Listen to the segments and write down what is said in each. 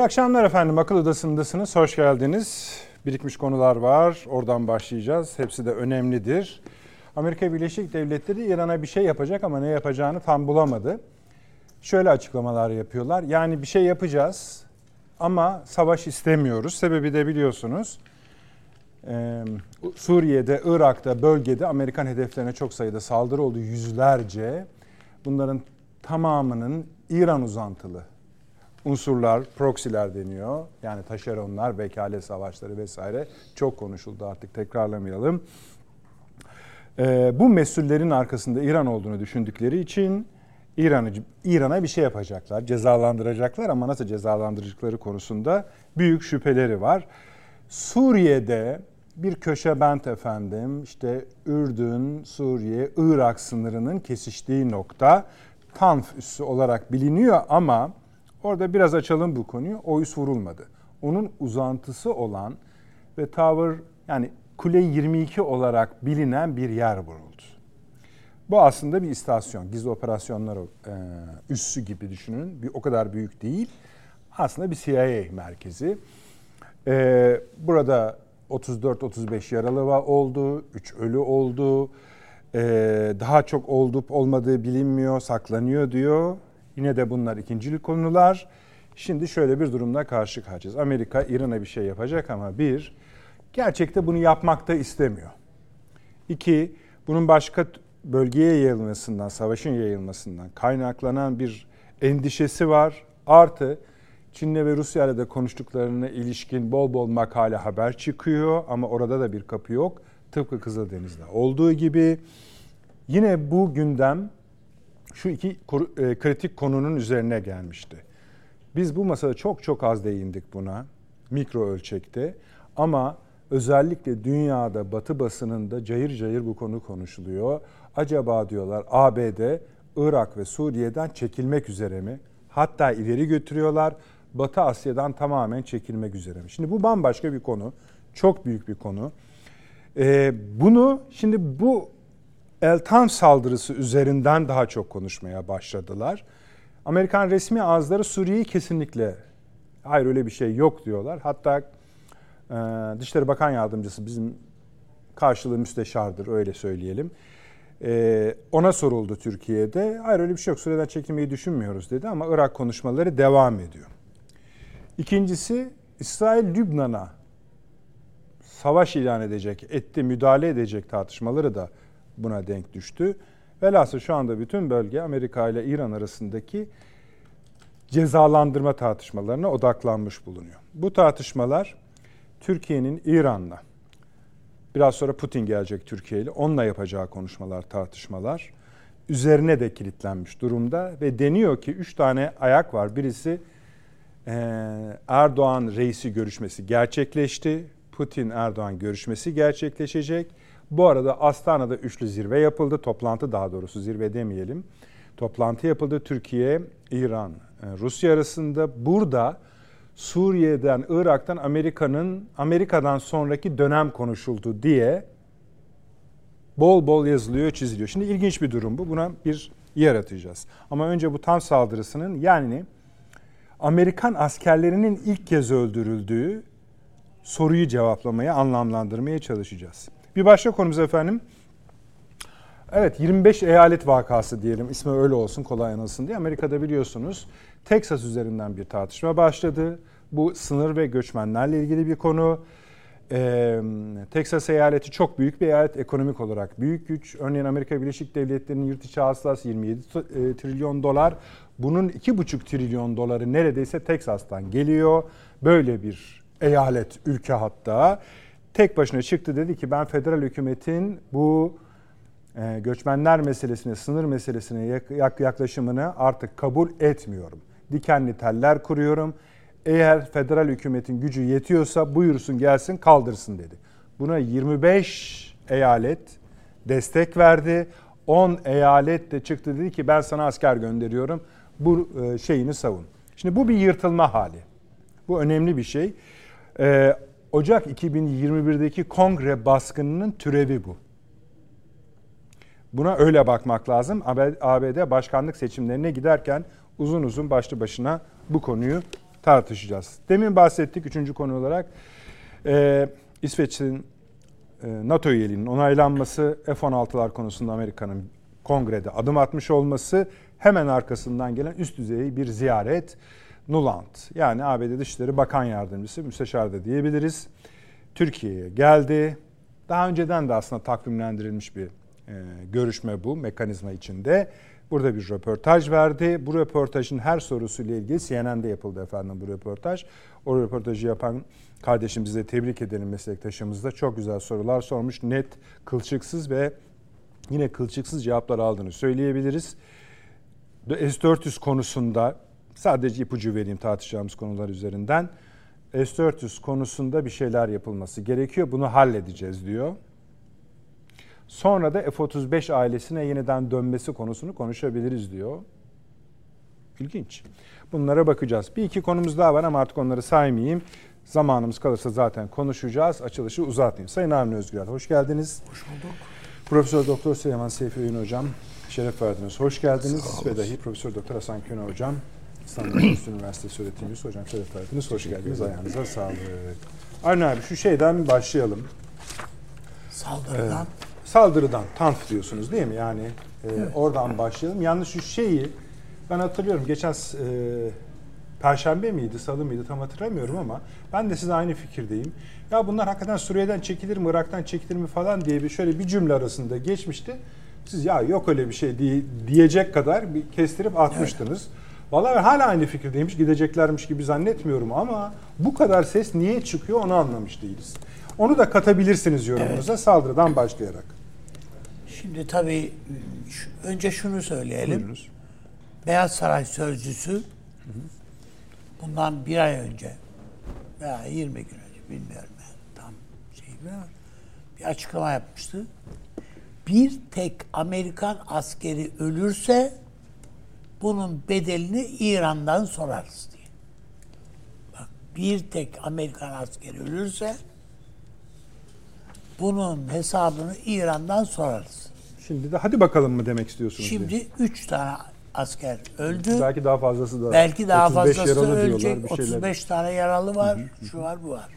İyi akşamlar efendim. Akıl Odası'ndasınız. Hoş geldiniz. Birikmiş konular var. Oradan başlayacağız. Hepsi de önemlidir. Amerika Birleşik Devletleri İran'a bir şey yapacak ama ne yapacağını tam bulamadı. Şöyle açıklamalar yapıyorlar. Yani bir şey yapacağız ama savaş istemiyoruz. Sebebi de biliyorsunuz. Suriye'de, Irak'ta, bölgede Amerikan hedeflerine çok sayıda saldırı oldu. Yüzlerce. Bunların tamamının İran uzantılı unsurlar, proksiler deniyor. Yani taşeronlar, vekalet savaşları vesaire çok konuşuldu artık tekrarlamayalım. Ee, bu mesullerin arkasında İran olduğunu düşündükleri için İran'ı İran'a bir şey yapacaklar, cezalandıracaklar ama nasıl cezalandıracakları konusunda büyük şüpheleri var. Suriye'de bir köşe bent efendim işte Ürdün, Suriye, Irak sınırının kesiştiği nokta Tanf üssü olarak biliniyor ama orada biraz açalım bu konuyu. O üs vurulmadı. Onun uzantısı olan ve Tower yani Kule 22 olarak bilinen bir yer vuruldu. Bu aslında bir istasyon. Gizli operasyonlar e, üssü gibi düşünün. Bir o kadar büyük değil. Aslında bir CIA merkezi. E, burada 34-35 yaralı oldu, 3 ölü oldu. Ee, daha çok olup olmadığı bilinmiyor, saklanıyor diyor. Yine de bunlar ikincil konular. Şimdi şöyle bir durumla karşı karşıyayız. Amerika İran'a bir şey yapacak ama bir, gerçekte bunu yapmakta istemiyor. İki, bunun başka bölgeye yayılmasından, savaşın yayılmasından kaynaklanan bir endişesi var. Artı Çin'le ve Rusya'yla da konuştuklarına ilişkin bol bol makale haber çıkıyor ama orada da bir kapı yok. Tıpkı Kızıldeniz'de olduğu gibi. Yine bu gündem şu iki e, kritik konunun üzerine gelmişti. Biz bu masada çok çok az değindik buna mikro ölçekte ama özellikle dünyada batı basınında cayır cayır bu konu konuşuluyor. Acaba diyorlar ABD Irak ve Suriye'den çekilmek üzere mi? Hatta ileri götürüyorlar. Batı Asya'dan tamamen çekilmek üzere mi? Şimdi bu bambaşka bir konu. Çok büyük bir konu. Ee, bunu şimdi bu Eltan saldırısı üzerinden daha çok konuşmaya başladılar. Amerikan resmi ağızları Suriye'yi kesinlikle hayır öyle bir şey yok diyorlar. Hatta e, Dışişleri Bakan Yardımcısı bizim karşılığı müsteşardır öyle söyleyelim. E, ona soruldu Türkiye'de. Hayır öyle bir şey yok Suriye'den çekilmeyi düşünmüyoruz dedi ama Irak konuşmaları devam ediyor. İkincisi İsrail Lübnan'a savaş ilan edecek, etti, müdahale edecek tartışmaları da buna denk düştü. Velhasıl şu anda bütün bölge Amerika ile İran arasındaki cezalandırma tartışmalarına odaklanmış bulunuyor. Bu tartışmalar Türkiye'nin İran'la biraz sonra Putin gelecek Türkiye ile onunla yapacağı konuşmalar, tartışmalar üzerine de kilitlenmiş durumda ve deniyor ki üç tane ayak var. Birisi Erdoğan reisi görüşmesi gerçekleşti. Putin Erdoğan görüşmesi gerçekleşecek. Bu arada Astana'da üçlü zirve yapıldı. Toplantı daha doğrusu zirve demeyelim. Toplantı yapıldı Türkiye, İran, e, Rusya arasında. Burada Suriye'den, Irak'tan Amerika'nın Amerika'dan sonraki dönem konuşuldu diye bol bol yazılıyor, çiziliyor. Şimdi ilginç bir durum bu. Buna bir yer atacağız. Ama önce bu tam saldırısının yani Amerikan askerlerinin ilk kez öldürüldüğü soruyu cevaplamaya, anlamlandırmaya çalışacağız. Bir başka konumuz efendim. Evet 25 eyalet vakası diyelim ismi öyle olsun kolay anılsın diye. Amerika'da biliyorsunuz Texas üzerinden bir tartışma başladı. Bu sınır ve göçmenlerle ilgili bir konu. Ee, Texas eyaleti çok büyük bir eyalet ekonomik olarak büyük güç. Örneğin Amerika Birleşik Devletleri'nin yurt içi hasılası 27 e, trilyon dolar. Bunun 2,5 trilyon doları neredeyse Texas'tan geliyor. Böyle bir eyalet, ülke hatta tek başına çıktı dedi ki ben federal hükümetin bu e, göçmenler meselesine, sınır meselesine yaklaşımını artık kabul etmiyorum. Dikenli teller kuruyorum. Eğer federal hükümetin gücü yetiyorsa buyursun gelsin kaldırsın dedi. Buna 25 eyalet destek verdi. 10 eyalet de çıktı dedi ki ben sana asker gönderiyorum. Bu e, şeyini savun. Şimdi bu bir yırtılma hali. Bu önemli bir şey. E, Ocak 2021'deki kongre baskınının türevi bu. Buna öyle bakmak lazım. ABD başkanlık seçimlerine giderken uzun uzun başlı başına bu konuyu tartışacağız. Demin bahsettik üçüncü konu olarak. Ee, İsveç'in e, NATO üyeliğinin onaylanması, F-16'lar konusunda Amerika'nın kongrede adım atmış olması, hemen arkasından gelen üst düzey bir ziyaret. Nuland yani ABD Dışişleri Bakan Yardımcısı, müsteşar da diyebiliriz. Türkiye'ye geldi. Daha önceden de aslında takvimlendirilmiş bir e, görüşme bu mekanizma içinde. Burada bir röportaj verdi. Bu röportajın her sorusuyla ilgili CNN'de yapıldı efendim bu röportaj. O röportajı yapan kardeşimizi de tebrik edelim meslektaşımız da. Çok güzel sorular sormuş. Net, kılçıksız ve yine kılçıksız cevaplar aldığını söyleyebiliriz. S-400 konusunda sadece ipucu vereyim tartışacağımız konular üzerinden. S-400 konusunda bir şeyler yapılması gerekiyor. Bunu halledeceğiz diyor. Sonra da F-35 ailesine yeniden dönmesi konusunu konuşabiliriz diyor. İlginç. Bunlara bakacağız. Bir iki konumuz daha var ama artık onları saymayayım. Zamanımız kalırsa zaten konuşacağız. Açılışı uzatmayayım. Sayın Avni Özgürel hoş geldiniz. Hoş bulduk. Profesör Doktor Süleyman Seyfi Öğün hocam şeref verdiniz. Hoş geldiniz. Ve dahi Profesör Doktor Hasan Köne hocam İstanbul Üniversitesi öğretim üyesi hocam şeref verdiniz. Hoş geldiniz. Ayağınıza sağlık. Avni abi şu şeyden başlayalım. Saldırıdan. Ee, saldırıdan, tanf diyorsunuz değil mi? Yani e, evet. oradan başlayalım. Yalnız şu şeyi ben hatırlıyorum geçen e, Perşembe miydi, salı mıydı tam hatırlamıyorum ama ben de size aynı fikirdeyim. Ya bunlar hakikaten Suriye'den çekilir mi, Irak'tan çekilir mi falan diye bir şöyle bir cümle arasında geçmişti. Siz ya yok öyle bir şey diye, diyecek kadar bir kestirip atmıştınız. Evet. Vallahi ben hala aynı fikirdeymiş, gideceklermiş gibi zannetmiyorum ama bu kadar ses niye çıkıyor onu anlamış değiliz. Onu da katabilirsiniz yorumunuza evet. saldırıdan başlayarak. Şimdi tabii önce şunu söyleyelim. Buyurunuz. Beyaz Saray sözcüsü bundan bir ay önce veya 20 gün önce bilmiyorum yani tam şey var. Bir açıklama yapmıştı. Bir tek Amerikan askeri ölürse bunun bedelini İran'dan sorarız diye. Bak bir tek Amerikan askeri ölürse bunun hesabını İran'dan sorarız. Şimdi de hadi bakalım mı demek istiyorsunuz? Şimdi diye. üç tane asker öldü. Belki daha fazlası da. Belki daha fazlası ölecek. 35 tane yaralı var. Hı hı. Şu var bu var.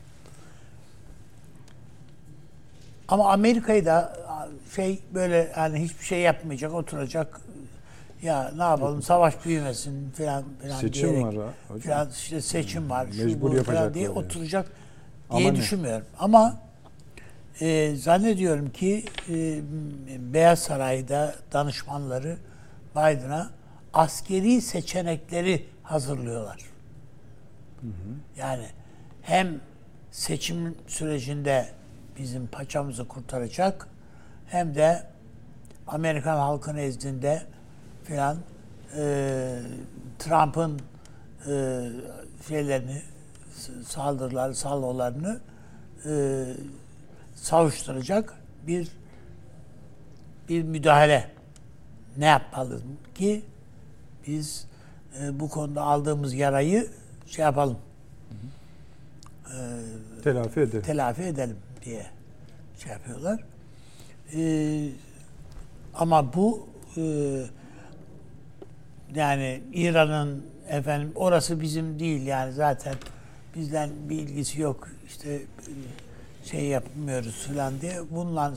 Ama Amerika'yı da şey böyle yani hiçbir şey yapmayacak, oturacak. Ya ne yapalım savaş büyümesin falan filan Seçim diyerek, var ha. Hocam. Falan işte seçim var. Mecbur şu, bu falan diye yani. oturacak diye Ama düşünmüyorum. Ne? Ama e, zannediyorum ki e, Beyaz Saray'da danışmanları Biden'a askeri seçenekleri hazırlıyorlar. Hı hı. Yani hem seçim sürecinde bizim paçamızı kurtaracak hem de Amerikan halkı nezdinde filan e, Trump'ın e, şeylerini saldırıları, salvolarını e, savuşturacak bir bir müdahale ne yapmalı ki biz e, bu konuda aldığımız yarayı şey yapalım. E, telafi edelim. Telafi edelim diye şey yapıyorlar. E, ama bu e, yani İran'ın efendim orası bizim değil yani zaten bizden bir ilgisi yok işte şey yapmıyoruz falan diye bunlar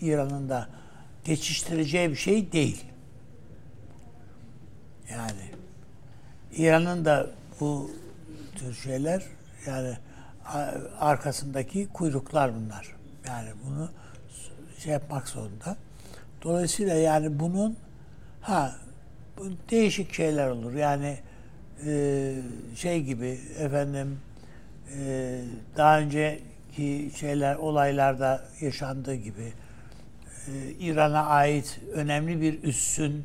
İran'ın da geçiştireceği bir şey değil. Yani İran'ın da bu tür şeyler yani arkasındaki kuyruklar bunlar. Yani bunu şey yapmak zorunda. Dolayısıyla yani bunun ha değişik şeyler olur. Yani e, şey gibi efendim e, daha önceki şeyler olaylarda yaşandığı gibi e, İran'a ait önemli bir üssün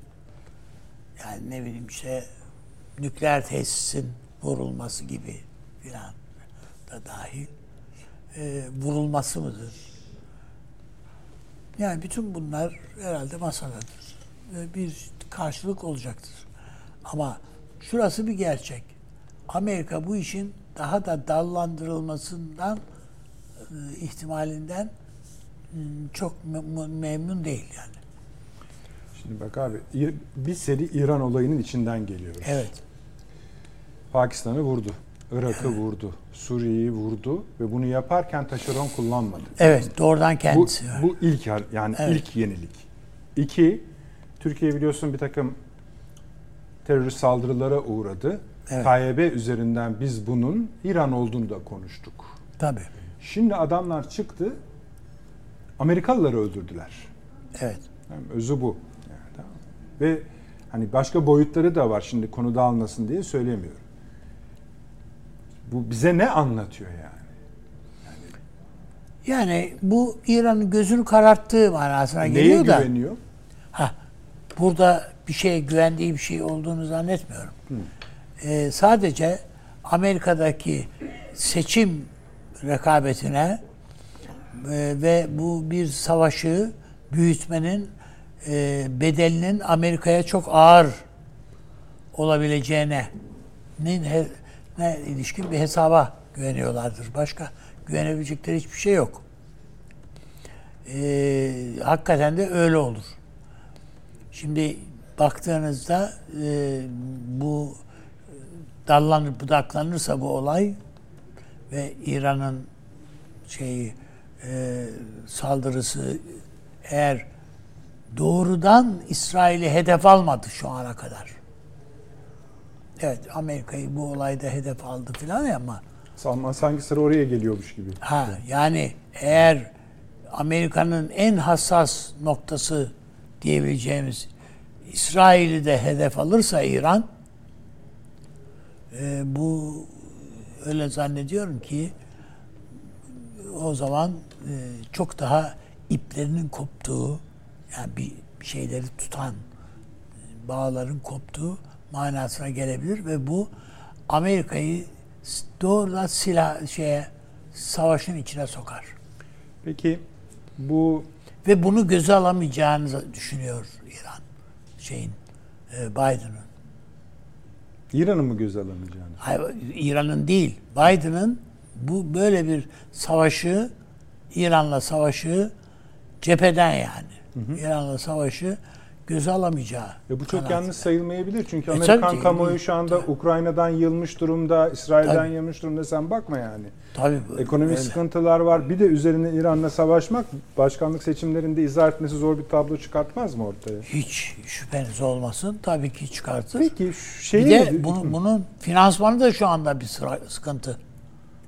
yani ne bileyim işte nükleer tesisin vurulması gibi filan da dahil e, vurulması mıdır? Yani bütün bunlar herhalde masadadır. Ve bir karşılık olacaktır. Ama şurası bir gerçek. Amerika bu işin daha da dallandırılmasından e, ihtimalinden ıı, çok memnun değil yani. Şimdi bak abi bir seri İran olayının içinden geliyoruz. Evet. Pakistan'ı vurdu. Irak'ı vurdu, Suriye'yi vurdu ve bunu yaparken taşeron kullanmadı. Evet, doğrudan Bu, kendisi. var. bu ilk yani Evet. ilk yenilik. İki, Türkiye biliyorsun bir takım terörist saldırılara uğradı. Evet. KYB üzerinden biz bunun İran olduğunu da konuştuk. Tabii. Şimdi adamlar çıktı, Amerikalıları öldürdüler. Evet. Yani özü bu. Yani, tamam. Ve hani başka boyutları da var şimdi konu dağılmasın diye söylemiyorum. Bu bize ne anlatıyor yani? Yani bu İran'ın gözünü kararttığı manasına Neye geliyor da. güveniyor? Burada bir şeye güvendiği bir şey olduğunu zannetmiyorum. Ee, sadece Amerika'daki seçim rekabetine e, ve bu bir savaşı büyütmenin e, bedelinin Amerika'ya çok ağır olabileceğine he- ne ilişkin bir hesaba güveniyorlardır. Başka güvenebilecekleri hiçbir şey yok. Ee, hakikaten de öyle olur. Şimdi baktığınızda e, bu dallanır budaklanırsa bu olay ve İran'ın şeyi e, saldırısı eğer doğrudan İsrail'i hedef almadı şu ana kadar. Evet Amerika'yı bu olayda hedef aldı filan ya ama Salman sanki sıra oraya geliyormuş gibi. Ha yani eğer Amerika'nın en hassas noktası diyebileceğimiz İsrail'i de hedef alırsa İran e, bu öyle zannediyorum ki o zaman e, çok daha iplerinin koptuğu yani bir şeyleri tutan bağların koptuğu manasına gelebilir ve bu Amerika'yı doğrudan silah şeye savaşın içine sokar. Peki bu Ve bunu göze alamayacağını düşünüyor İran şeyin e, Biden'ın. İran'ı mı göz alamayacağını? Hayır, İran'ın değil, Biden'ın bu böyle bir savaşı İran'la savaşı cepheden yani. İran'la savaşı göze alamayacağı. Ve bu çok kanaatinde. yanlış sayılmayabilir. Çünkü E, Amerikan tabii ki. kamuoyu şu anda Ukrayna'dan yılmış durumda, İsrail'den Tabii. yılmış durumda. Sen bakma yani. Tabii bu- Ekonomik öyle. sıkıntılar var. Bir de üzerine İran'la savaşmak başkanlık seçimlerinde izah etmesi zor bir tablo çıkartmaz mı ortaya? Hiç şüpheniz olmasın. Tabii ki çıkartır. Peki şu şeyi bir de ne- bunun, bunun finansmanı da şu anda bir sıra, sıkıntı.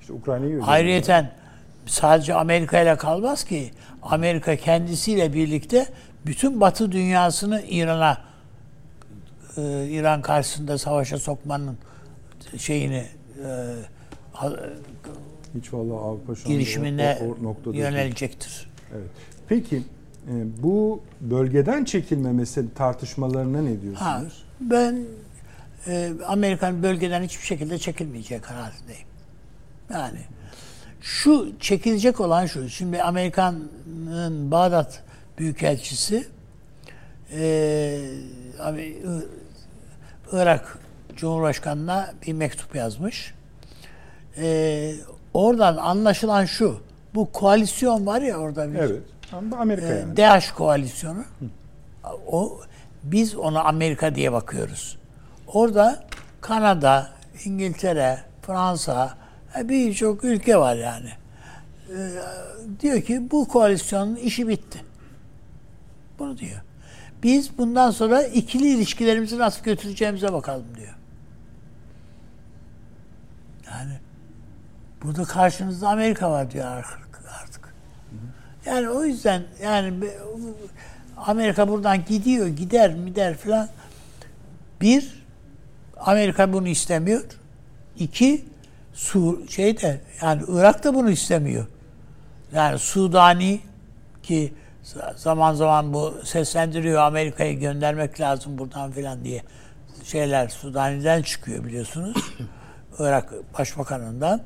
işte Ukrayna'yı. Ayrıyeten sadece Amerika ile kalmaz ki. Amerika kendisiyle birlikte bütün Batı dünyasını İran'a e, İran karşısında savaşa sokmanın şeyini e, ha- Hiç vallahi Avrupa şu girişimine o, o, yönelecektir. Evet. Peki e, bu bölgeden çekilme mesele tartışmalarına ne Ha, diyorsunuz? ben e, Amerikan bölgeden hiçbir şekilde çekilmeyecek kanaatindeyim. Yani şu çekilecek olan şu. Şimdi Amerikan'ın Bağdat Büyükelçisi e, abi, Irak Cumhurbaşkanı'na bir mektup yazmış. E, oradan anlaşılan şu. Bu koalisyon var ya orada bir Evet. Ama Amerika e, yani. DAEŞ koalisyonu. O biz ona Amerika diye bakıyoruz. Orada Kanada, İngiltere, Fransa e, birçok ülke var yani. E, diyor ki bu koalisyonun işi bitti. Bunu diyor. Biz bundan sonra ikili ilişkilerimizi nasıl götüreceğimize bakalım diyor. Yani burada karşınızda Amerika var diyor artık. artık. Yani o yüzden yani Amerika buradan gidiyor, gider mi der filan. Bir, Amerika bunu istemiyor. İki, Su şeyde yani Irak da bunu istemiyor. Yani Sudani ki zaman zaman bu seslendiriyor Amerika'yı göndermek lazım buradan filan diye şeyler Sudani'den çıkıyor biliyorsunuz. Irak Başbakanı'ndan.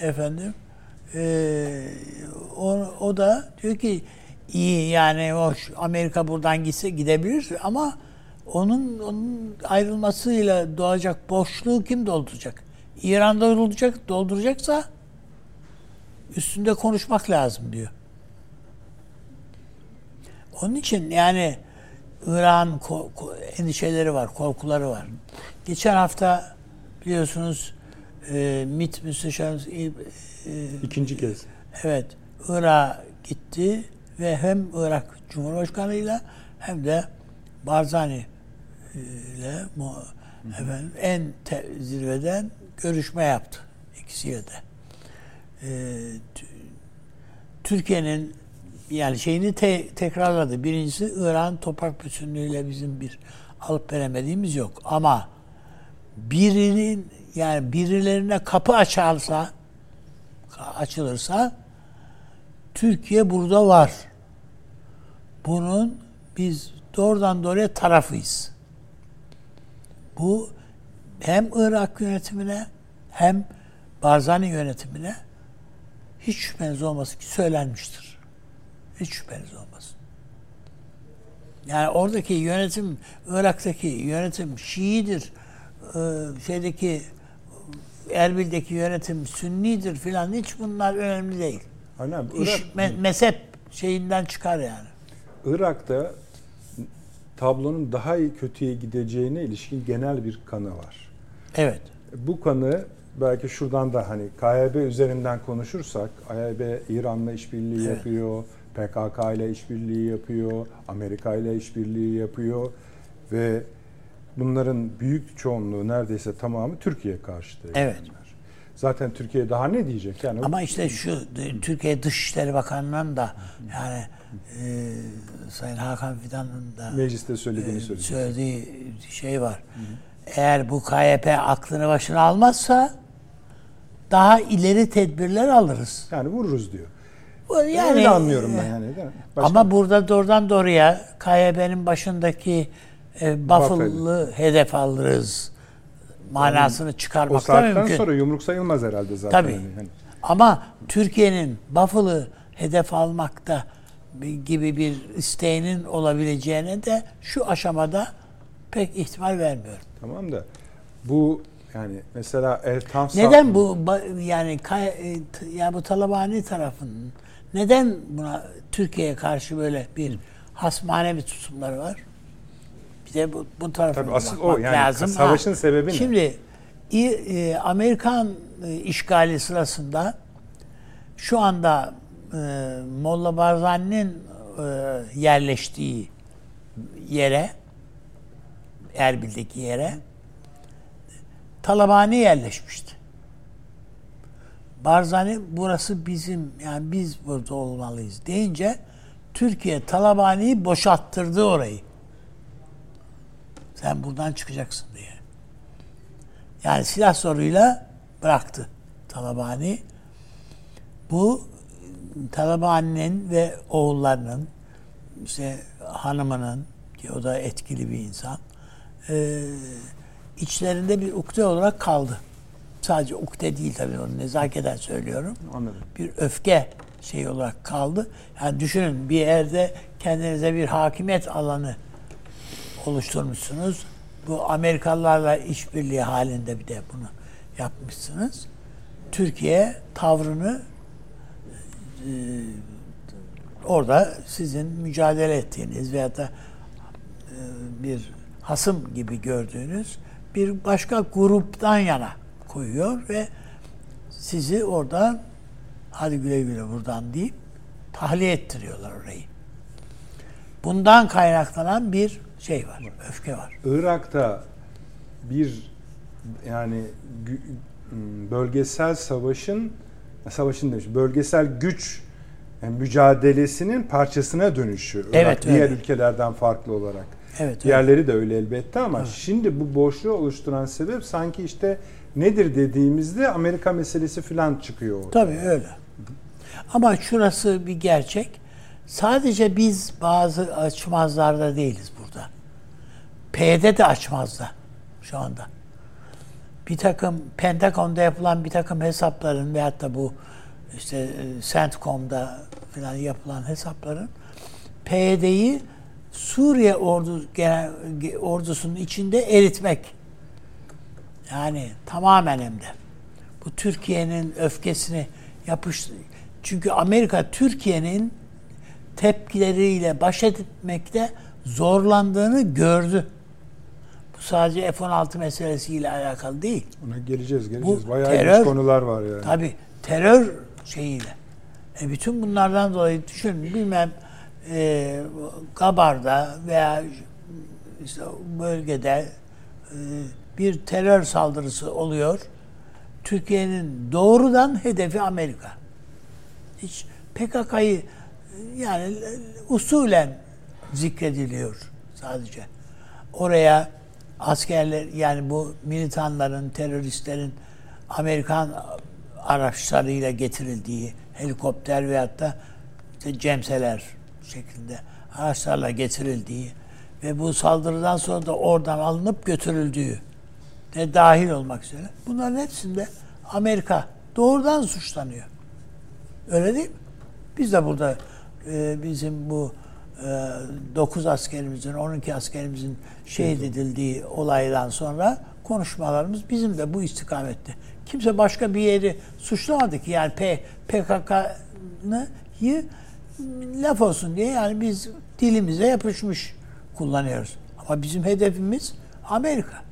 Efendim eee, o, o da diyor ki iyi yani hoş Amerika buradan gitse gidebilir ama onun onun ayrılmasıyla doğacak boşluğu kim dolduracak? İran dolduracak, dolduracaksa üstünde konuşmak lazım diyor. Onun için yani İran endişeleri var, korkuları var. Geçen hafta biliyorsunuz e, MİT Müsteşarı e, İkinci kez. evet Irak'a gitti ve hem Irak Cumhurbaşkanı'yla hem de Barzani e, ile efendim, en te- zirveden görüşme yaptı ikisiyle de. E, Türkiye'nin yani şeyini te- tekrarladı. Birincisi İran toprak bütünlüğüyle bizim bir alıp veremediğimiz yok. Ama birinin yani birilerine kapı açarsa açılırsa Türkiye burada var. Bunun biz doğrudan doğruya tarafıyız. Bu hem Irak yönetimine hem Barzani yönetimine hiç şüpheniz olmasın ki söylenmiştir. Hiç şüpheniz olmasın. Yani oradaki yönetim, Irak'taki yönetim Şii'dir. Ee, şeydeki Erbil'deki yönetim Sünnidir filan hiç bunlar önemli değil. Aynen. İş Irak, me- mezhep şeyinden çıkar yani. Irak'ta tablonun daha iyi kötüye gideceğine ilişkin genel bir kanı var. Evet. Bu kanı belki şuradan da hani KYB üzerinden konuşursak KYB İran'la işbirliği Evet. yapıyor, PKK ile işbirliği yapıyor, Amerika ile işbirliği yapıyor ve bunların büyük çoğunluğu neredeyse tamamı Türkiye karşıtı. Evet. eylemler. Zaten Türkiye daha ne diyecek? Yani Ama işte şu Türkiye Dışişleri Bakanlığı'nın da yani e, Sayın Hakan Fidan'ın da mecliste söylediğini e, söylediği şey var. Eğer bu KYP aklını başına almazsa daha ileri tedbirler alırız. Yani vururuz diyor. Yani Öyle anlıyorum ben yani. değil mi? Başka- Ama burada doğrudan doğruya KYB'nin başındaki e, Buffalo'lı hedef alırız manasını o çıkarmak da saatten mümkün. sonra yumruk sayılmaz herhalde zaten. Tabii. Yani. Hani Ama Türkiye'nin Buffalo hedef almakta bir- gibi bir isteğinin olabileceğine de şu aşamada pek ihtimal vermiyorum. Tamam da bu yani mesela El Tansa Neden bu yani e, t- yani bu Talabani tarafının neden buna Türkiye'ye karşı böyle bir hasmane bir tutumları var? Bir de bu, bu tarafına Tabii asıl o yani lazım. savaşın Ha, sebebi ne? Şimdi e, Amerikan e, işgali sırasında şu anda e, Molla Barzani'nin e, yerleştiği yere Erbil'deki yere Talabani yerleşmişti. Barzani burası bizim yani biz burada olmalıyız deyince Türkiye Talabani'yi boşalttırdı orayı. Sen buradan çıkacaksın diye. Yani silah soruyla bıraktı Talabani. Bu Talabani'nin ve oğullarının işte hanımının ki o da etkili bir insan içlerinde bir ukde olarak kaldı. Sadece ukde değil tabii onu nezaketen söylüyorum. anladım. Bir öfke şey olarak kaldı. Yani düşünün bir yerde kendinize bir hakimiyet alanı oluşturmuşsunuz. Bu Amerikalılarla işbirliği halinde bir de bunu yapmışsınız. Türkiye tavrını e, orada sizin mücadele ettiğiniz veyahut da e, bir hasım gibi gördüğünüz bir başka gruptan yana koyuyor ve sizi orada hadi güle güle buradan deyip tahliye ettiriyorlar orayı. Bundan kaynaklanan bir şey var, öfke var. Irak'ta bir yani bölgesel savaşın savaşın demiş bölgesel güç yani mücadelesinin parçasına dönüşü. Irak Evet, diğer öyle. ülkelerden farklı olarak. Evet, Diğerleri de öyle elbette ama şimdi bu boşluğu oluşturan sebep sanki işte nedir dediğimizde Amerika meselesi falan çıkıyor orada. Tabii öyle. Ama şurası bir gerçek. Sadece biz bazı açmazlarda değiliz burada. P'de de açmazda şu anda. Bir takım Pentagon'da yapılan bir takım hesapların veyahut da bu işte e, CENTCOM'da falan yapılan hesapların PYD'yi Suriye ordu, genel, ordusunun içinde eritmek. Yani tamamen hem de. Bu Türkiye'nin öfkesini yapış çünkü Amerika Türkiye'nin tepkileriyle baş etmekte zorlandığını gördü. Bu sadece F-16 meselesiyle alakalı değil. Ona geleceğiz, geleceğiz. Bu Bayağı terör- konular var yani. Tabi terör şeyiyle. E bütün bunlardan dolayı düşün bilmem e, Gabar'da veya işte bölgede e, bir terör saldırısı oluyor. Türkiye'nin doğrudan hedefi Amerika. Hiç PKK'yı yani usulen zikrediliyor sadece. Oraya askerler yani bu militanların, teröristlerin Amerikan araçlarıyla getirildiği helikopter veyahut da işte cemseler şeklinde araçlarla getirildiği ve bu saldırıdan sonra da oradan alınıp götürüldüğü de dahil olmak üzere bunların hepsinde Amerika doğrudan suçlanıyor. Öyle değil mi? Biz de burada e, bizim bu e, 9 askerimizin, 12 askerimizin şehit edildiği olaydan sonra konuşmalarımız bizim de bu istikamette. Kimse başka bir yeri suçlamadı ki yani PKK'yı laf olsun diye yani biz dilimize yapışmış kullanıyoruz. Ama bizim hedefimiz Amerika.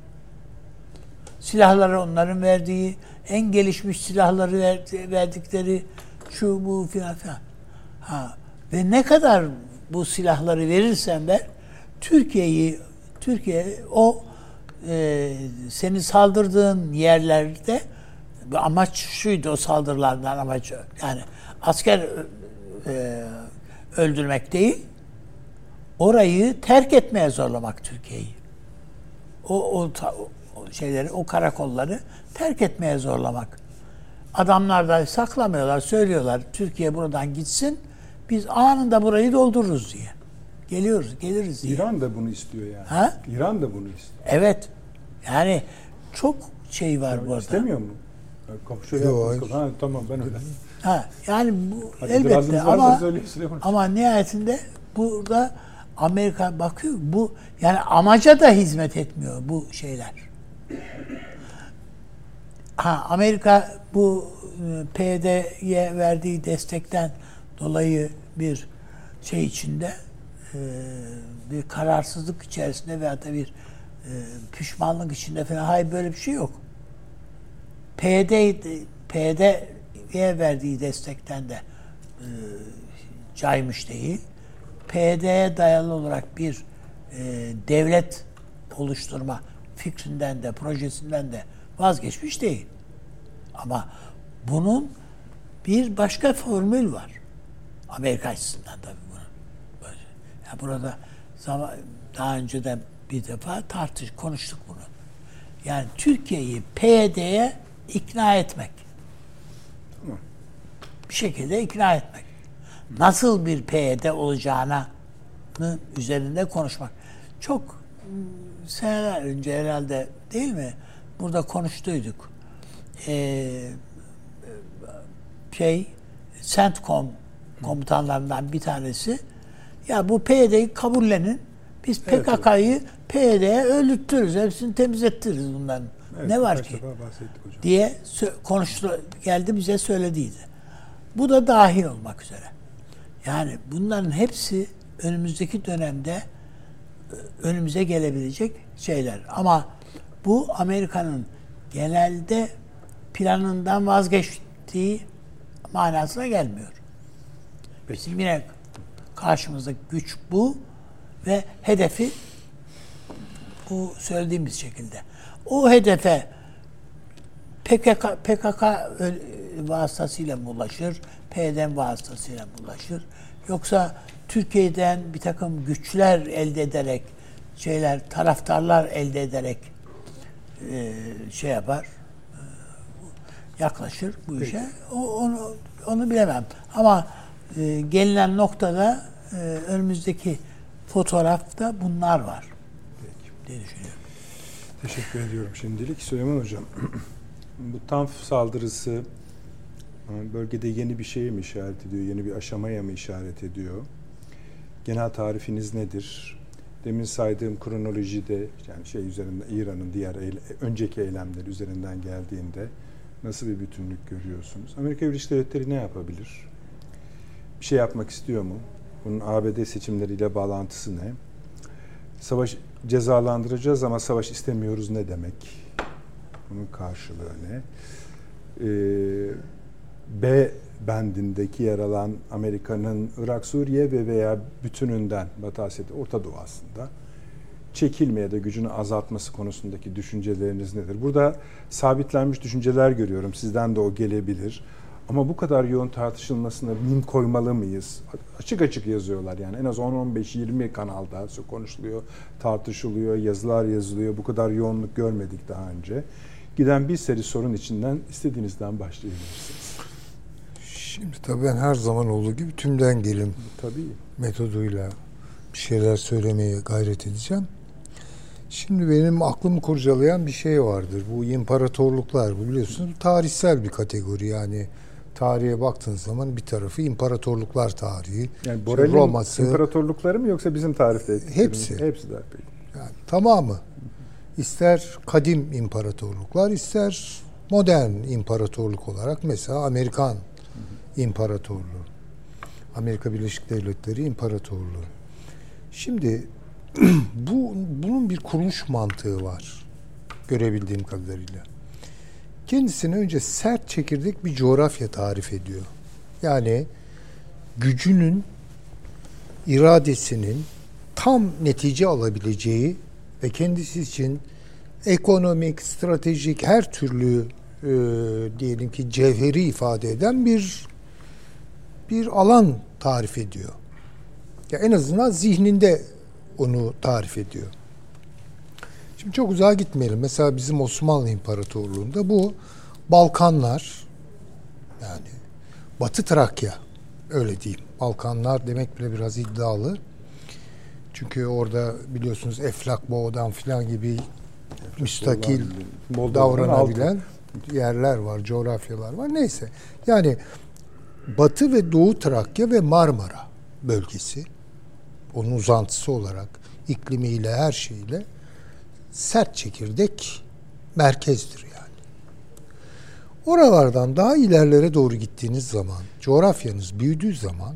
Silahları onların verdiği, en gelişmiş silahları verdi- verdikleri şu bu filan filan. Ha. Ve ne kadar bu silahları verirsen ver, Türkiye'yi, Türkiye o e, seni saldırdığın yerlerde amaç şuydu o saldırılardan amaç yani asker e, öldürmek değil, orayı terk etmeye zorlamak Türkiye'yi. O, o şeyleri, o karakolları terk etmeye zorlamak. Adamlar da saklamıyorlar, söylüyorlar. Türkiye buradan gitsin, biz anında burayı doldururuz diye. Geliyoruz, geliriz diye. İran da bunu istiyor yani. Ha? İran da bunu istiyor. Evet. Yani çok şey var burada. İstemiyor mu? Komşu Yok. Ha, tamam ben öyle. Ha, yani bu Hadi elbette ama ama nihayetinde burada Amerika bakıyor bu yani amaca da hizmet etmiyor bu şeyler. Ha Amerika bu e, PYD'ye verdiği destekten dolayı bir şey içinde e, bir kararsızlık içerisinde veyahut da bir e, pişmanlık içinde falan hayır böyle bir şey yok. PYD PYD'ye verdiği destekten de e, caymış değil. PYD'ye dayalı olarak bir devlet oluşturma fikrinden de projesinden de vazgeçmiş değil. Ama bunun bir başka formül var. Amerika açısından tabii bunun. Böyle. Ya burada zaman, daha önce de bir defa tartış, konuştuk bunu. Yani Türkiye'yi PYD'ye ikna etmek. Bir şekilde ikna etmek. Nasıl bir PYD olacağına üzerinde konuşmak. Çok seneler önce herhalde değil mi? Burada konuştuyduk. Ee, şey CENTCOM komutanlarından bir tanesi ya bu PYD'yi kabullenin biz Evet, PKK'yı PYD'ye öldürtürüz. Hepsini temizlettiririz bunların. Evet, ne var ki? diye konuştu geldi bize söylediydi. Bu da dahil olmak üzere. Yani bunların hepsi önümüzdeki dönemde önümüze gelebilecek şeyler. Ama bu Amerika'nın genelde planından vazgeçtiği manasına gelmiyor. Bizim yine karşımızdaki güç bu ve hedefi bu söylediğimiz şekilde. O hedefe PKK, PKK vasıtasıyla mı ulaşır? PYD vasıtasıyla mı ulaşır? Yoksa Türkiye'den bir takım güçler elde ederek, şeyler, taraftarlar elde ederek e, şey yapar, e, yaklaşır bu işe. O, onu, onu bilemem. Ama e, gelinen noktada e, önümüzdeki fotoğrafta bunlar var Peki. diye düşünüyorum. Teşekkür ediyorum şimdilik. Süleyman Hocam, bu TANF saldırısı e, bölgede yeni bir şeye mi işaret ediyor, yeni bir aşamaya mı işaret ediyor? Genel tarifiniz nedir? Demin saydığım kronolojide yani şey üzerinde İran'ın diğer önceki eylemler üzerinden geldiğinde nasıl bir bütünlük görüyorsunuz? Amerika Birleşik Devletleri ne yapabilir? Bir şey yapmak istiyor mu? Bunun ABD seçimleriyle bağlantısı ne? Savaş cezalandıracağız ama savaş istemiyoruz ne demek? Bunun karşılığı ne? Ee, B bendindeki yer alan Amerika'nın Irak, Suriye ve veya bütününden Batı Asya'da, Orta Doğu aslında çekilmeye de gücünü azaltması konusundaki düşünceleriniz nedir? Burada sabitlenmiş düşünceler görüyorum. Sizden de o gelebilir. Ama bu kadar yoğun tartışılmasına mim koymalı mıyız? Açık açık yazıyorlar yani. En az 10-15-20 kanalda konuşuluyor, tartışılıyor, yazılar yazılıyor. Bu kadar yoğunluk görmedik daha önce. Giden bir seri sorun içinden istediğinizden başlayabilirsiniz. Şimdi tabii ben her zaman olduğu gibi tümden gelim Tabii. metoduyla bir şeyler söylemeye gayret edeceğim. Şimdi benim aklımı kurcalayan bir şey vardır. Bu imparatorluklar biliyorsunuz tarihsel bir kategori yani tarihe baktığınız zaman bir tarafı imparatorluklar tarihi. Yani Borel'in Roma'sı, imparatorlukları mı yoksa bizim ettiklerimiz? Hepsi. Hepsi de. yani tamamı. İster kadim imparatorluklar, ister modern imparatorluk olarak mesela Amerikan İmparatorluğu. Amerika Birleşik Devletleri İmparatorluğu. Şimdi bu bunun bir kuruluş mantığı var görebildiğim kadarıyla. Kendisine önce sert çekirdek bir coğrafya tarif ediyor. Yani gücünün iradesinin tam netice alabileceği ve kendisi için ekonomik, stratejik her türlü e, diyelim ki cevheri ifade eden bir bir alan tarif ediyor. Ya en azından zihninde onu tarif ediyor. Şimdi çok uzağa gitmeyelim. Mesela bizim Osmanlı İmparatorluğu'nda bu Balkanlar yani Batı Trakya öyle diyeyim. Balkanlar demek bile biraz iddialı. Çünkü orada biliyorsunuz Eflak Boğdan filan gibi müstakil Moldova'nın davranabilen altı. yerler var, coğrafyalar var. Neyse. Yani Batı ve Doğu Trakya ve Marmara bölgesi onun uzantısı olarak iklimiyle her şeyle sert çekirdek merkezdir yani. Oralardan daha ilerlere doğru gittiğiniz zaman, coğrafyanız büyüdüğü zaman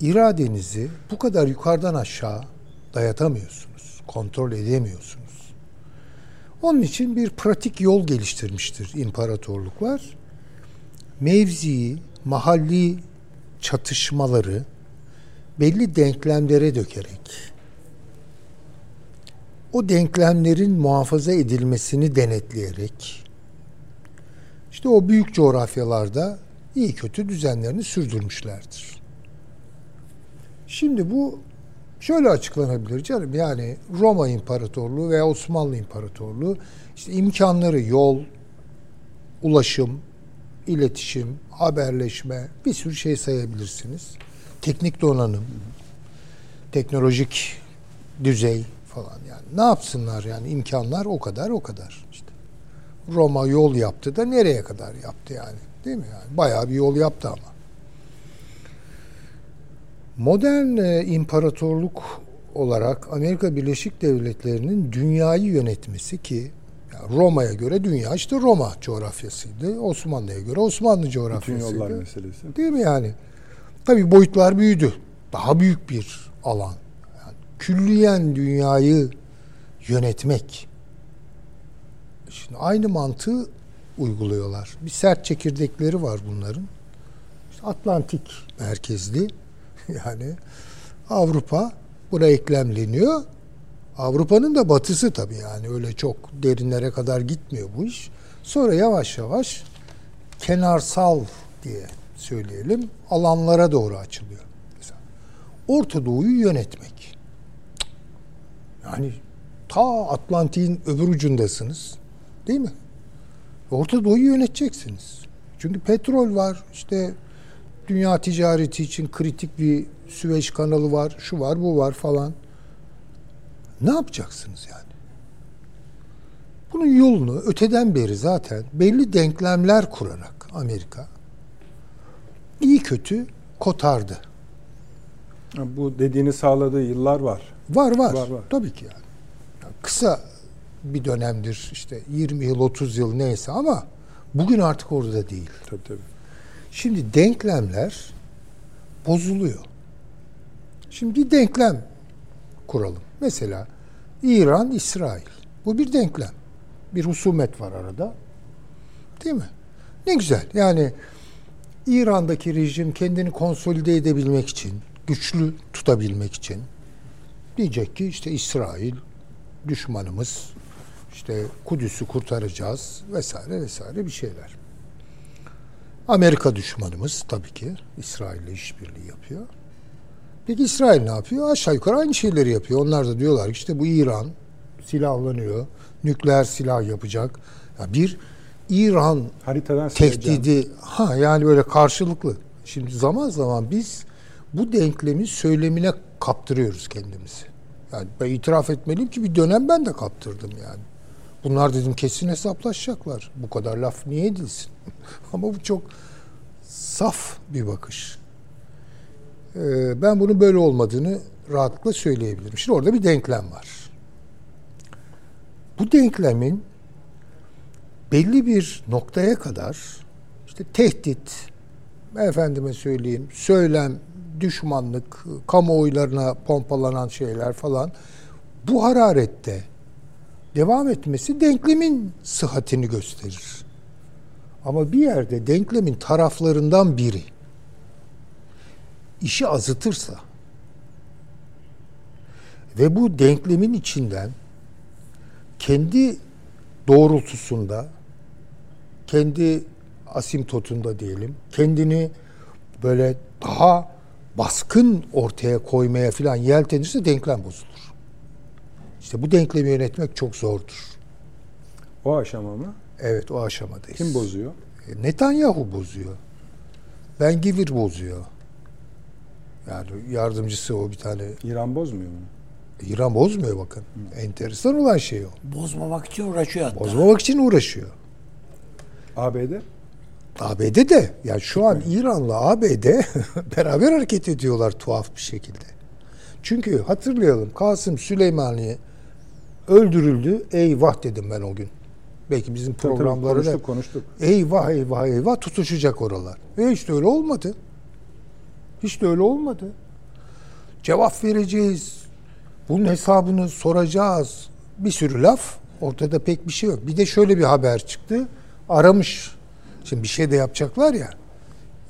iradenizi bu kadar yukarıdan aşağı dayatamıyorsunuz, kontrol edemiyorsunuz. Onun için bir pratik yol geliştirmiştir imparatorluklar. Mevziyi, mahalli çatışmaları belli denklemlere dökerek o denklemlerin muhafaza edilmesini denetleyerek işte o büyük coğrafyalarda iyi kötü düzenlerini sürdürmüşlerdir. Şimdi bu şöyle açıklanabilir canım yani Roma İmparatorluğu veya Osmanlı İmparatorluğu işte imkanları yol, ulaşım, iletişim, haberleşme bir sürü şey sayabilirsiniz. Teknik donanım, teknolojik düzey falan yani. Ne yapsınlar yani imkanlar o kadar o kadar işte. Roma yol yaptı da nereye kadar yaptı yani? Değil mi yani? Bayağı bir yol yaptı ama. Modern e, imparatorluk olarak Amerika Birleşik Devletleri'nin dünyayı yönetmesi ki Roma'ya göre dünya işte Roma coğrafyasıydı. Osmanlı'ya göre Osmanlı Bütün coğrafyasıydı. yollar meselesi. Değil mi yani? Tabii boyutlar büyüdü. Daha büyük bir alan. Yani külliyen dünyayı yönetmek. Şimdi aynı mantığı uyguluyorlar. Bir sert çekirdekleri var bunların. İşte Atlantik merkezli. Yani Avrupa buna eklemleniyor. Avrupa'nın da batısı tabii yani öyle çok derinlere kadar gitmiyor bu iş. Sonra yavaş yavaş kenarsal diye söyleyelim alanlara doğru açılıyor. Mesela Orta Doğu'yu yönetmek. Yani ta Atlantik'in öbür ucundasınız. Değil mi? Orta Doğu'yu yöneteceksiniz. Çünkü petrol var, işte dünya ticareti için kritik bir Süveyş kanalı var, şu var, bu var falan. Ne yapacaksınız yani? Bunun yolunu öteden beri zaten belli denklemler kurarak Amerika iyi kötü kotardı. Bu dediğini sağladığı yıllar var. Var var. Var, var. Tabii ki yani. Yani Kısa bir dönemdir işte 20 yıl 30 yıl neyse ama bugün artık orada değil. Tabii tabii. Şimdi denklemler bozuluyor. Şimdi bir denklem kuralım. Mesela İran, İsrail. Bu bir denklem. Bir husumet var arada. Değil mi? Ne güzel. Yani İran'daki rejim kendini konsolide edebilmek için, güçlü tutabilmek için diyecek ki işte İsrail düşmanımız, işte Kudüs'ü kurtaracağız vesaire vesaire bir şeyler. Amerika düşmanımız tabii ki İsrail'le işbirliği yapıyor. Peki İsrail ne yapıyor? Aşağı yukarı aynı şeyleri yapıyor. Onlar da diyorlar ki işte bu İran silahlanıyor, nükleer silah yapacak. Ya bir İran Haritadan tehdidi ha yani böyle karşılıklı. Şimdi zaman zaman biz bu denklemin söylemine kaptırıyoruz kendimizi. Yani ben itiraf etmeliyim ki bir dönem ben de kaptırdım yani. Bunlar dedim kesin hesaplaşacaklar. Bu kadar laf niye edilsin? Ama bu çok saf bir bakış. Ee, ben bunun böyle olmadığını rahatlıkla söyleyebilirim. Şimdi orada bir denklem var. Bu denklemin belli bir noktaya kadar işte tehdit, efendime söyleyeyim, söylem, düşmanlık, kamuoylarına pompalanan şeyler falan bu hararette devam etmesi denklemin sıhhatini gösterir. Ama bir yerde denklemin taraflarından biri işi azıtırsa ve bu denklemin içinden kendi doğrultusunda kendi asimtotunda diyelim kendini böyle daha baskın ortaya koymaya filan yeltenirse denklem bozulur. İşte bu denklemi yönetmek çok zordur. O aşama mı? Evet o aşamadayız. Kim bozuyor? E, Netanyahu bozuyor. Ben Givir bozuyor. Yani yardımcısı o bir tane. İran bozmuyor mu? İran bozmuyor bakın. Enteresan olan şey o. Bozmamak için uğraşıyor hatta. Bozmamak için uğraşıyor. ABD? ABD de yani şu an İran'la ABD beraber hareket ediyorlar tuhaf bir şekilde. Çünkü hatırlayalım Kasım Süleymani öldürüldü. Eyvah dedim ben o gün. Belki bizim programlarda konuştuk konuştuk. eyvah eyvah eyvah tutuşacak oralar. Ve hiç de öyle olmadı. Hiç de öyle olmadı. Cevap vereceğiz. Bunun hesabını soracağız. Bir sürü laf. Ortada pek bir şey yok. Bir de şöyle bir haber çıktı. Aramış. Şimdi bir şey de yapacaklar ya.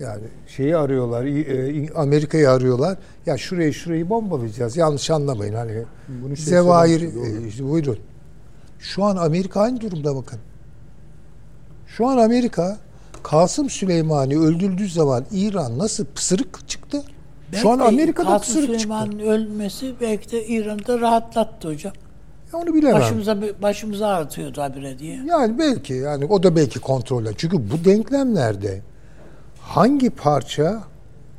Yani şeyi arıyorlar, e, Amerika'yı arıyorlar. Ya şurayı şurayı bombalayacağız. Yanlış anlamayın hani. Bunu şey Zevahir, e, buyurun. Şu an Amerika aynı durumda bakın. Şu an Amerika Kasım Süleymani öldürüldüğü zaman İran nasıl pısırık çıktı? Şu an Belki Amerika'da Kasım pısırık çıktı. Süleyman'ın ölmesi belki de İran'da rahatlattı hocam. Ya Onu bilemem. Başımıza başımıza ağrıtıyordu habire diye. Yani belki yani o da belki kontroller. Çünkü bu denklemlerde hangi parça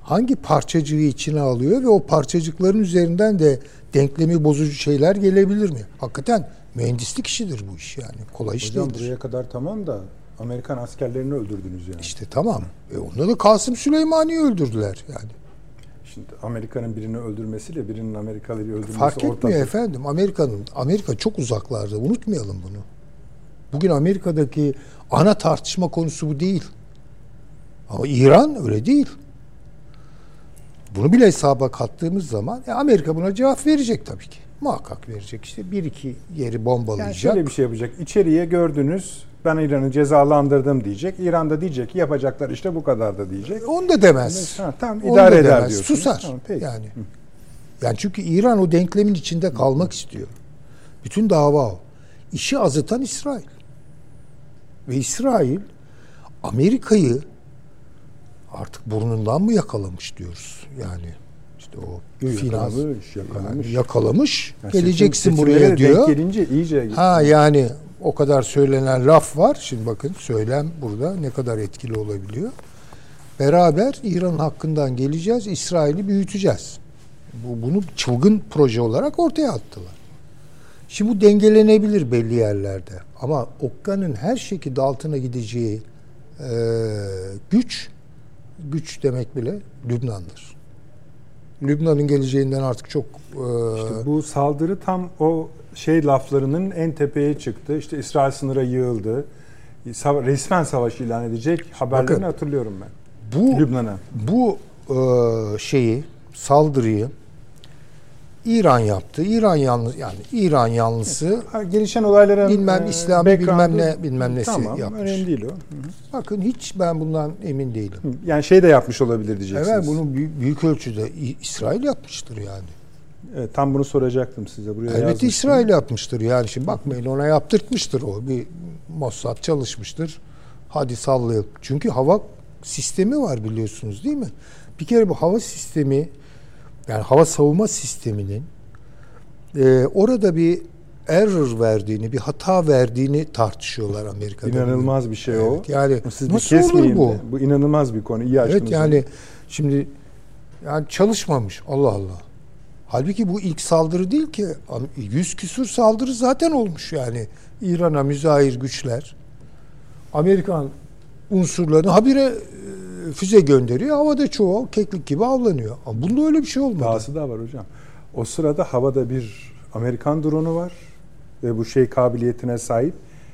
hangi parçacığı içine alıyor ve o parçacıkların üzerinden de denklemi bozucu şeyler gelebilir mi? Hakikaten mühendislik işidir bu iş yani. Kolay iş Hocam değildir. buraya kadar tamam da Amerikan askerlerini öldürdünüz yani. İşte tamam. E onda da Kasım Süleymani'yi öldürdüler yani. Şimdi Amerika'nın birini öldürmesiyle birinin Amerikalı'yı öldürmesi Fark etmiyor ortada. efendim. Amerika'nın Amerika çok uzaklarda. Unutmayalım bunu. Bugün Amerika'daki ana tartışma konusu bu değil. Ama İran öyle değil. Bunu bile hesaba kattığımız zaman e, Amerika buna cevap verecek tabii ki. Muhakkak verecek. İşte bir iki yeri Yani bombalayacak. şöyle bir şey yapacak. İçeriye gördünüz ben İran'ı cezalandırdım diyecek. İran da diyecek ki yapacaklar işte bu kadar da diyecek. Onu da demez. Ha, tamam Onu idare da eder demez. diyorsunuz. Susar. Tamam, peki. yani. Yani çünkü İran o denklemin içinde kalmak istiyor. Bütün dava o. İşi azıtan İsrail. Ve İsrail Amerika'yı artık burnundan mı yakalamış diyoruz. Yani işte o finans Yakalamış, yakalamış. yani yakalamış. Yani geleceksin buraya diyor. Gelince iyice Ha yani o kadar söylenen laf var. Şimdi bakın söylem burada ne kadar etkili olabiliyor. Beraber İran hakkından geleceğiz, İsrail'i büyüteceğiz. Bu, bunu çılgın proje olarak ortaya attılar. Şimdi bu dengelenebilir belli yerlerde. Ama Okka'nın her şekilde altına gideceği e, güç, güç demek bile Lübnan'dır. Lübnan'ın geleceğinden artık çok e, İşte bu saldırı tam o şey laflarının en tepeye çıktı. İşte İsrail sınıra yığıldı. Resmen savaş ilan edecek haberlerini Bakın, hatırlıyorum ben. bu Lübnan'a. bu e, şeyi saldırıyı İran yaptı. İran yanlısı yani İran yanlısı Ha, gelişen olayların Bilmem e, İslami bilmem ne bilmem nesi tamam, yapmış. önemli değil o. bakın hiç ben bundan emin değilim. Yani şey de yapmış olabilir diyeceksiniz. Evet bunu büyük, büyük ölçüde İsrail yapmıştır yani. Evet, tam bunu soracaktım size. Buraya Elbette. İsrail yapmıştır yani şimdi bakmayın ona yaptırtmıştır o bir Mossad çalışmıştır. Hadi sallayalım. Çünkü hava sistemi var biliyorsunuz değil mi? Bir kere bu hava sistemi yani hava savunma sisteminin e, orada bir error verdiğini, bir hata verdiğini tartışıyorlar Amerika'da. İnanılmaz bir şey o. Evet, yani Siz bir nasıl olur bu? de. Bu inanılmaz bir konu. İyi açtınız. Evet yani şimdi yani çalışmamış Allah Allah. Halbuki bu ilk saldırı değil ki. Yüz küsur saldırı zaten olmuş yani. İran'a müzahir güçler. Amerikan unsurlarını habire e, füze gönderiyor. Havada çoğu keklik gibi avlanıyor. Ama bunda öyle bir şey olmadı. Dahası da var hocam. O sırada havada bir Amerikan drone'u var ve bu şey kabiliyetine sahip.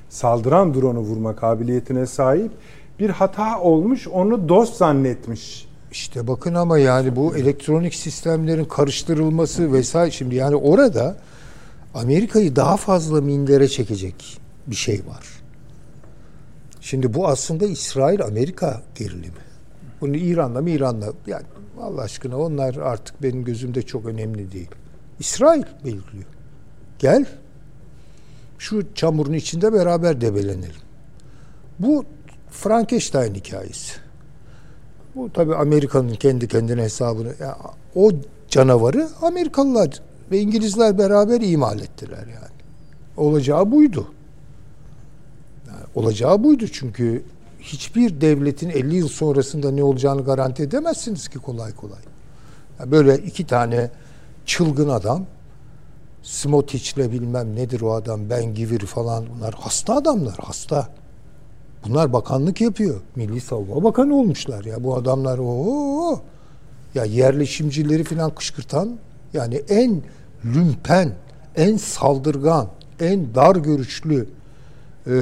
Saldıran drone'u vurma kabiliyetine sahip. Bir hata olmuş, onu dost zannetmiş. İşte bakın ama yani bu elektronik sistemlerin karıştırılması vesaire şimdi yani orada Amerika'yı daha fazla mindere çekecek bir şey var. Şimdi bu aslında İsrail-Amerika gerilimi. Bunu İran'la mı İran'la yani Allah aşkına onlar artık benim gözümde çok önemli değil. İsrail belirliyor. Gel şu çamurun içinde beraber debelenelim. Bu Frankenstein hikayesi. Bu tabii Amerika'nın kendi kendine hesabını ya, o canavarı Amerikalılar ve İngilizler beraber imal ettiler yani. Olacağı buydu. Yani olacağı buydu çünkü hiçbir devletin 50 yıl sonrasında ne olacağını garanti edemezsiniz ki kolay kolay. Yani böyle iki tane çılgın adam Smotich'le bilmem nedir o adam Ben Givir falan bunlar hasta adamlar hasta. Bunlar bakanlık yapıyor. Milli Savunma Bakanı olmuşlar ya. Bu adamlar o ya yerleşimcileri falan kışkırtan yani en lümpen, en saldırgan, en dar görüşlü e,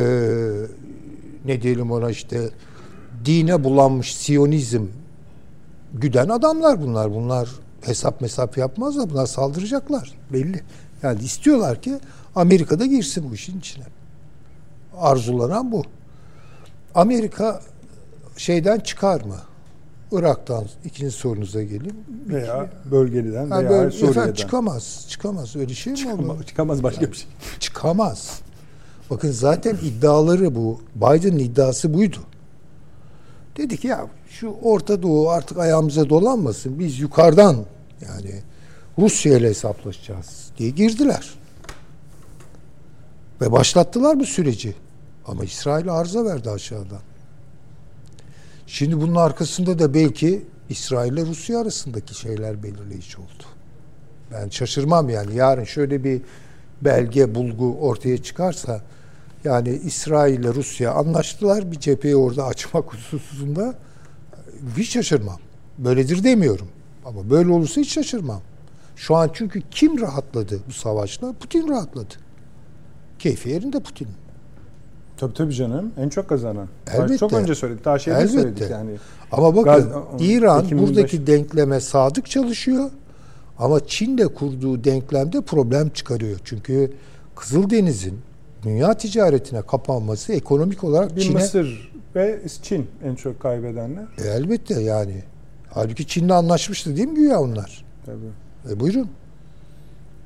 ne diyelim ona işte dine bulanmış Siyonizm güden adamlar bunlar. Bunlar hesap mesap yapmazlar. Bunlar saldıracaklar. Belli. Yani istiyorlar ki Amerika'da girsin bu işin içine. Arzulanan bu. Amerika şeyden çıkar mı? Irak'tan ikinci sorunuza geleyim. Veya bölgeden Yani veya böyle, Suriye'den. efendim, çıkamaz. Çıkamaz. Öyle şey mi olur? Çıkamaz, çıkamaz başka bir şey. Çıkamaz. Bakın zaten iddiaları bu. Biden'ın iddiası buydu. Dedi ki ya şu Orta Doğu artık ayağımıza dolanmasın. Biz yukarıdan yani Rusya ile hesaplaşacağız diye girdiler. Ve başlattılar bu süreci. Ama İsrail arıza verdi aşağıdan. Şimdi bunun arkasında da belki İsrail ile Rusya arasındaki şeyler belirleyici oldu. Ben şaşırmam yani yarın şöyle bir belge, bulgu ortaya çıkarsa yani İsrail ile Rusya anlaştılar bir cepheyi orada açmak hususunda hiç şaşırmam. Böyledir demiyorum. Ama böyle olursa hiç şaşırmam. Şu an çünkü kim rahatladı bu savaşla? Putin rahatladı. Keyfi yerinde Putin'in. Tabii tabii canım. En çok kazanan. Elbette. Çok önce söyledik. Daha şeyde Elbette. söyledik yani. Ama bakın Gaz- İran Ekim'in buradaki başı- denkleme sadık çalışıyor. Ama Çin'le kurduğu denklemde problem çıkarıyor. Çünkü Kızıldeniz'in dünya ticaretine kapanması ekonomik olarak Bir Çin'e Mısır ve Çin en çok kaybedenler. E, elbette yani. Halbuki Çin'le anlaşmıştı değil mi güya onlar? Tabii. E, buyurun.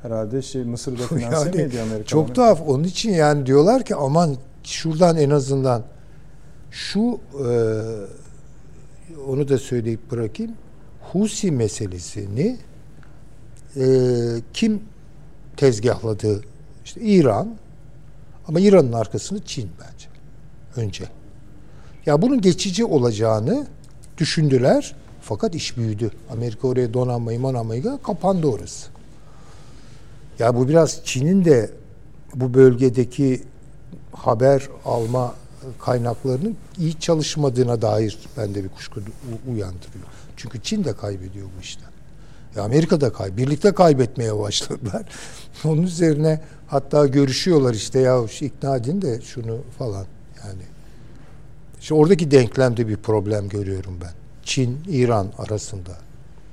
Herhalde şey Mısır'da finanse Yani mi ediyor Amerika? Çok tuhaf. Onun için yani diyorlar ki aman şuradan en azından şu e, onu da söyleyip bırakayım. Husi meselesini e, kim tezgahladı? İşte İran ama İran'ın arkasında Çin bence. Önce. Ya bunun geçici olacağını düşündüler. Fakat iş büyüdü. Amerika oraya donanmayı mananmayı kapandı orası. Ya bu biraz Çin'in de bu bölgedeki haber alma kaynaklarının iyi çalışmadığına dair bende bir kuşku uyandırıyor. Çünkü Çin de kaybediyor bu işten. Ya Amerika da kay, birlikte kaybetmeye başladılar. Onun üzerine hatta görüşüyorlar işte ya ikna edin de şunu falan yani. İşte oradaki denklemde bir problem görüyorum ben. Çin, İran arasında.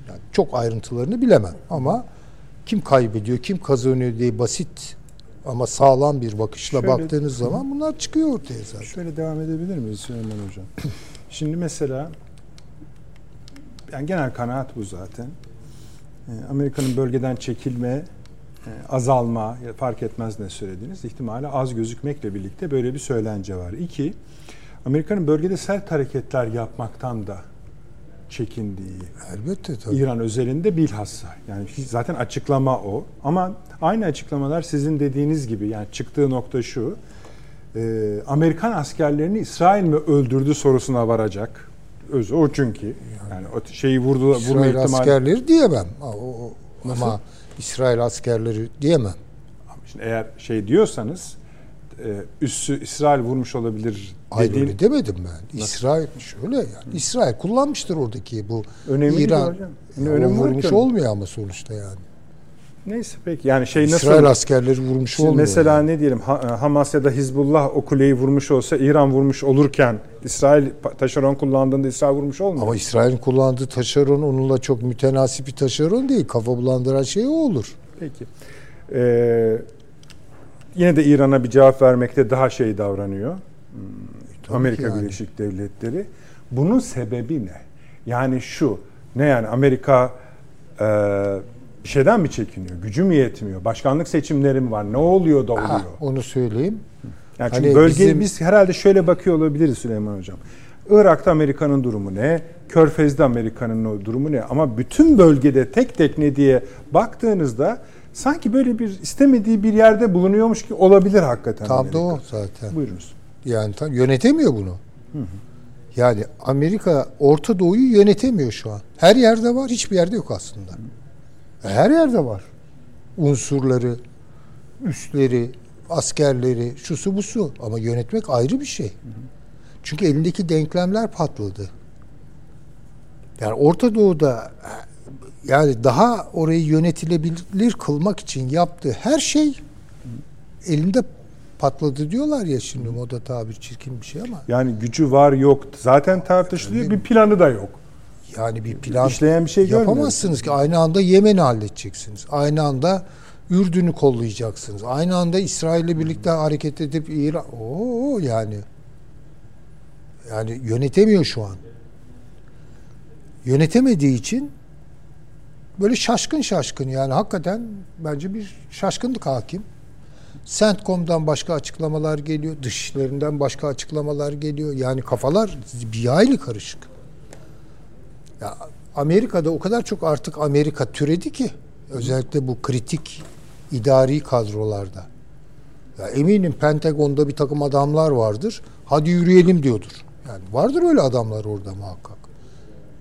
Yani çok ayrıntılarını bilemem ama kim kaybediyor, kim kazanıyor diye basit ama sağlam bir bakışla Şöyle- baktığınız zaman bunlar çıkıyor ortaya zaten. Şöyle devam edebilir miyiz Süleyman Hocam? Şimdi mesela yani genel kanaat bu zaten. Ee, Amerika'nın bölgeden çekilme, e, azalma fark etmez ne söylediğiniz ihtimali az gözükmekle birlikte böyle bir söylence var. İki, Amerika'nın bölgede sert hareketler yapmaktan da çekindiği, Elbette tabii. İran özelinde bilhassa. Yani zaten açıklama o. Ama aynı açıklamalar sizin dediğiniz gibi yani çıktığı nokta şu. e, Amerikan askerlerini İsrail mi öldürdü sorusuna varacak. Özü o çünkü. Yani o şeyi vurdu, vurma İsrail ihtimali. askerleri diyemem. O- o- ama İsrail askerleri diyemem. Şimdi eğer şey diyorsanız e, üssü İsrail vurmuş olabilir Hayır dediğin öyle demedim ben. İsrail şöyle yani. İsrail kullanmıştır oradaki bu önemli İran. var vurmuş olmuyor ama sonuçta yani. Neyse peki yani şey nasıl İsrail askerleri vurmuş olmuyor. mesela yani. ne diyelim Ha- Hamas ya da Hizbullah o kuleyi vurmuş olsa İran vurmuş olurken İsrail taşeron kullandığında İsrail vurmuş olmuyor. Ama İsrail'in kullandığı taşeron onunla çok mütenasip bir taşeron değil. Kafa bulandıran şey o olur. Peki. Ee, yine de İran'a bir cevap vermekte daha şey davranıyor. Hmm, Tabii Amerika yani. Birleşik Devletleri. Bunun sebebi ne? Yani şu, ne yani Amerika e, bir şeyden mi çekiniyor? Gücü mü yetmiyor? Başkanlık seçimleri mi var? Ne oluyor da oluyor? Ha, onu söyleyeyim. Yani çünkü Hani bölge bizim- biz herhalde şöyle bakıyor olabiliriz Süleyman Hocam. Irak'ta Amerika'nın durumu ne? Körfez'de Amerika'nın durumu ne? Ama bütün bölgede tek tek ne diye baktığınızda sanki böyle bir istemediği bir yerde bulunuyormuş ki olabilir hakikaten. Tam Amerika. da o zaten. Buyurunuz. Yani tam yönetemiyor bunu. Yani Amerika Orta Doğu'yu yönetemiyor şu an. Her yerde var, hiçbir yerde yok aslında. Her yerde var. Unsurları, üsleri, askerleri, şusu busu. Ama yönetmek ayrı bir şey. Çünkü elindeki denklemler patladı. Yani Orta Doğu'da yani daha orayı yönetilebilir kılmak için yaptığı her şey elinde patladı diyorlar ya şimdi moda tabir çirkin bir şey ama Yani gücü var yok zaten tartışılıyor. Bir planı da yok. Yani bir plan İşleyen bir şey yapamazsınız ki aynı anda Yemen'i halledeceksiniz. Aynı anda Ürdün'ü kollayacaksınız. Aynı anda İsrail'le birlikte hareket edip İran Oo yani yani yönetemiyor şu an. Yönetemediği için böyle şaşkın şaşkın yani hakikaten bence bir şaşkınlık hakim. Centcom'dan başka açıklamalar geliyor, dışişlerinden başka açıklamalar geliyor. Yani kafalar bir hayli karışık. Ya Amerika'da o kadar çok artık Amerika türedi ki özellikle bu kritik idari kadrolarda. Ya eminim Pentagon'da bir takım adamlar vardır. Hadi yürüyelim diyordur. Yani vardır öyle adamlar orada muhakkak.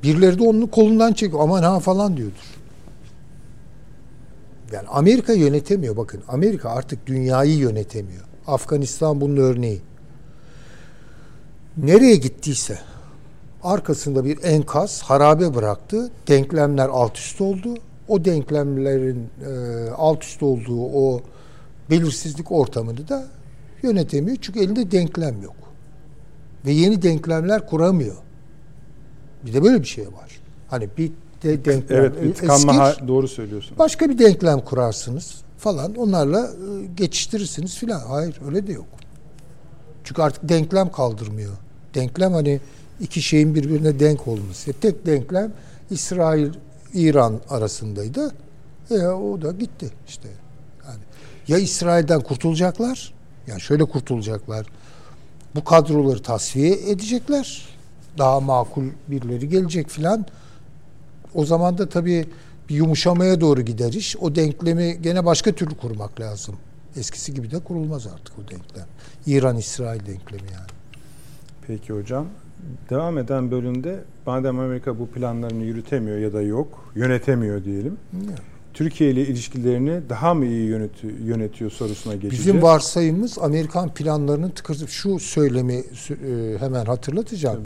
Birileri de onun kolundan çekiyor. Aman ha falan diyordur. Yani Amerika yönetemiyor. Bakın Amerika artık dünyayı yönetemiyor. Afganistan bunun örneği. Nereye gittiyse arkasında bir enkaz harabe bıraktı. Denklemler alt üst oldu. O denklemlerin e, alt üst olduğu o belirsizlik ortamını da yönetemiyor. Çünkü elinde denklem yok. Ve yeni denklemler kuramıyor. Bir de böyle bir şey var. Hani bir de denklem Evet, e- tıkanma eskir, ha- doğru söylüyorsun. başka bir denklem kurarsınız falan. Onlarla e, geçiştirirsiniz filan. Hayır öyle de yok. Çünkü artık denklem kaldırmıyor. Denklem hani iki şeyin birbirine denk olması. Tek denklem İsrail İran arasındaydı. E, o da gitti işte. Yani ya İsrail'den kurtulacaklar, yani şöyle kurtulacaklar. Bu kadroları tasfiye edecekler. Daha makul birileri gelecek filan. O zaman da tabii bir yumuşamaya doğru gider iş. O denklemi gene başka türlü kurmak lazım. Eskisi gibi de kurulmaz artık o denklem. İran-İsrail denklemi yani. Peki hocam. Devam eden bölümde madem Amerika bu planlarını yürütemiyor ya da yok, yönetemiyor diyelim. Türkiye ile ilişkilerini daha mı iyi yönetiyor, yönetiyor sorusuna geçeceğiz. Bizim varsayımız Amerikan planlarının tıkır şu söylemi e, hemen hatırlatacağım.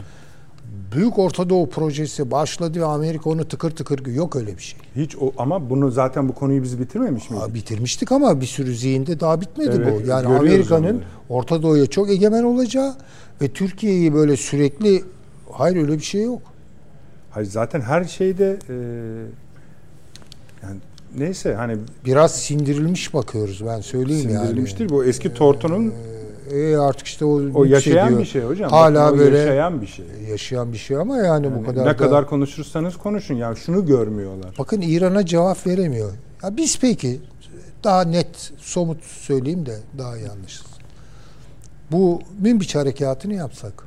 Büyük Orta Doğu projesi başladı ve Amerika onu tıkır tıkır yok öyle bir şey. Hiç o, ama bunu zaten bu konuyu biz bitirmemiş miydik? Aa, bitirmiştik ama bir sürü zihinde daha bitmedi Evet, bu. Yani Amerika'nın. Orta Doğu'ya çok egemen olacağı ve Türkiye'yi böyle sürekli hayır öyle bir şey yok. Hayır zaten her şeyde e, yani neyse hani Biraz sindirilmiş bakıyoruz ben söyleyeyim yani. sindirilmiştir. Bu eski tortunun E artık işte o, o yaşayan yükseliyor. bir şey hocam. Hala Bakın o böyle yaşayan bir şey. yaşayan bir şey ama yani, bu Yani kadar ne da- kadar konuşursanız konuşun yani şunu görmüyorlar. Bakın İran'a cevap veremiyor. Ya biz peki daha net, somut söyleyeyim de daha anlaşılsın. Bu Münbiç harekatını yapsak.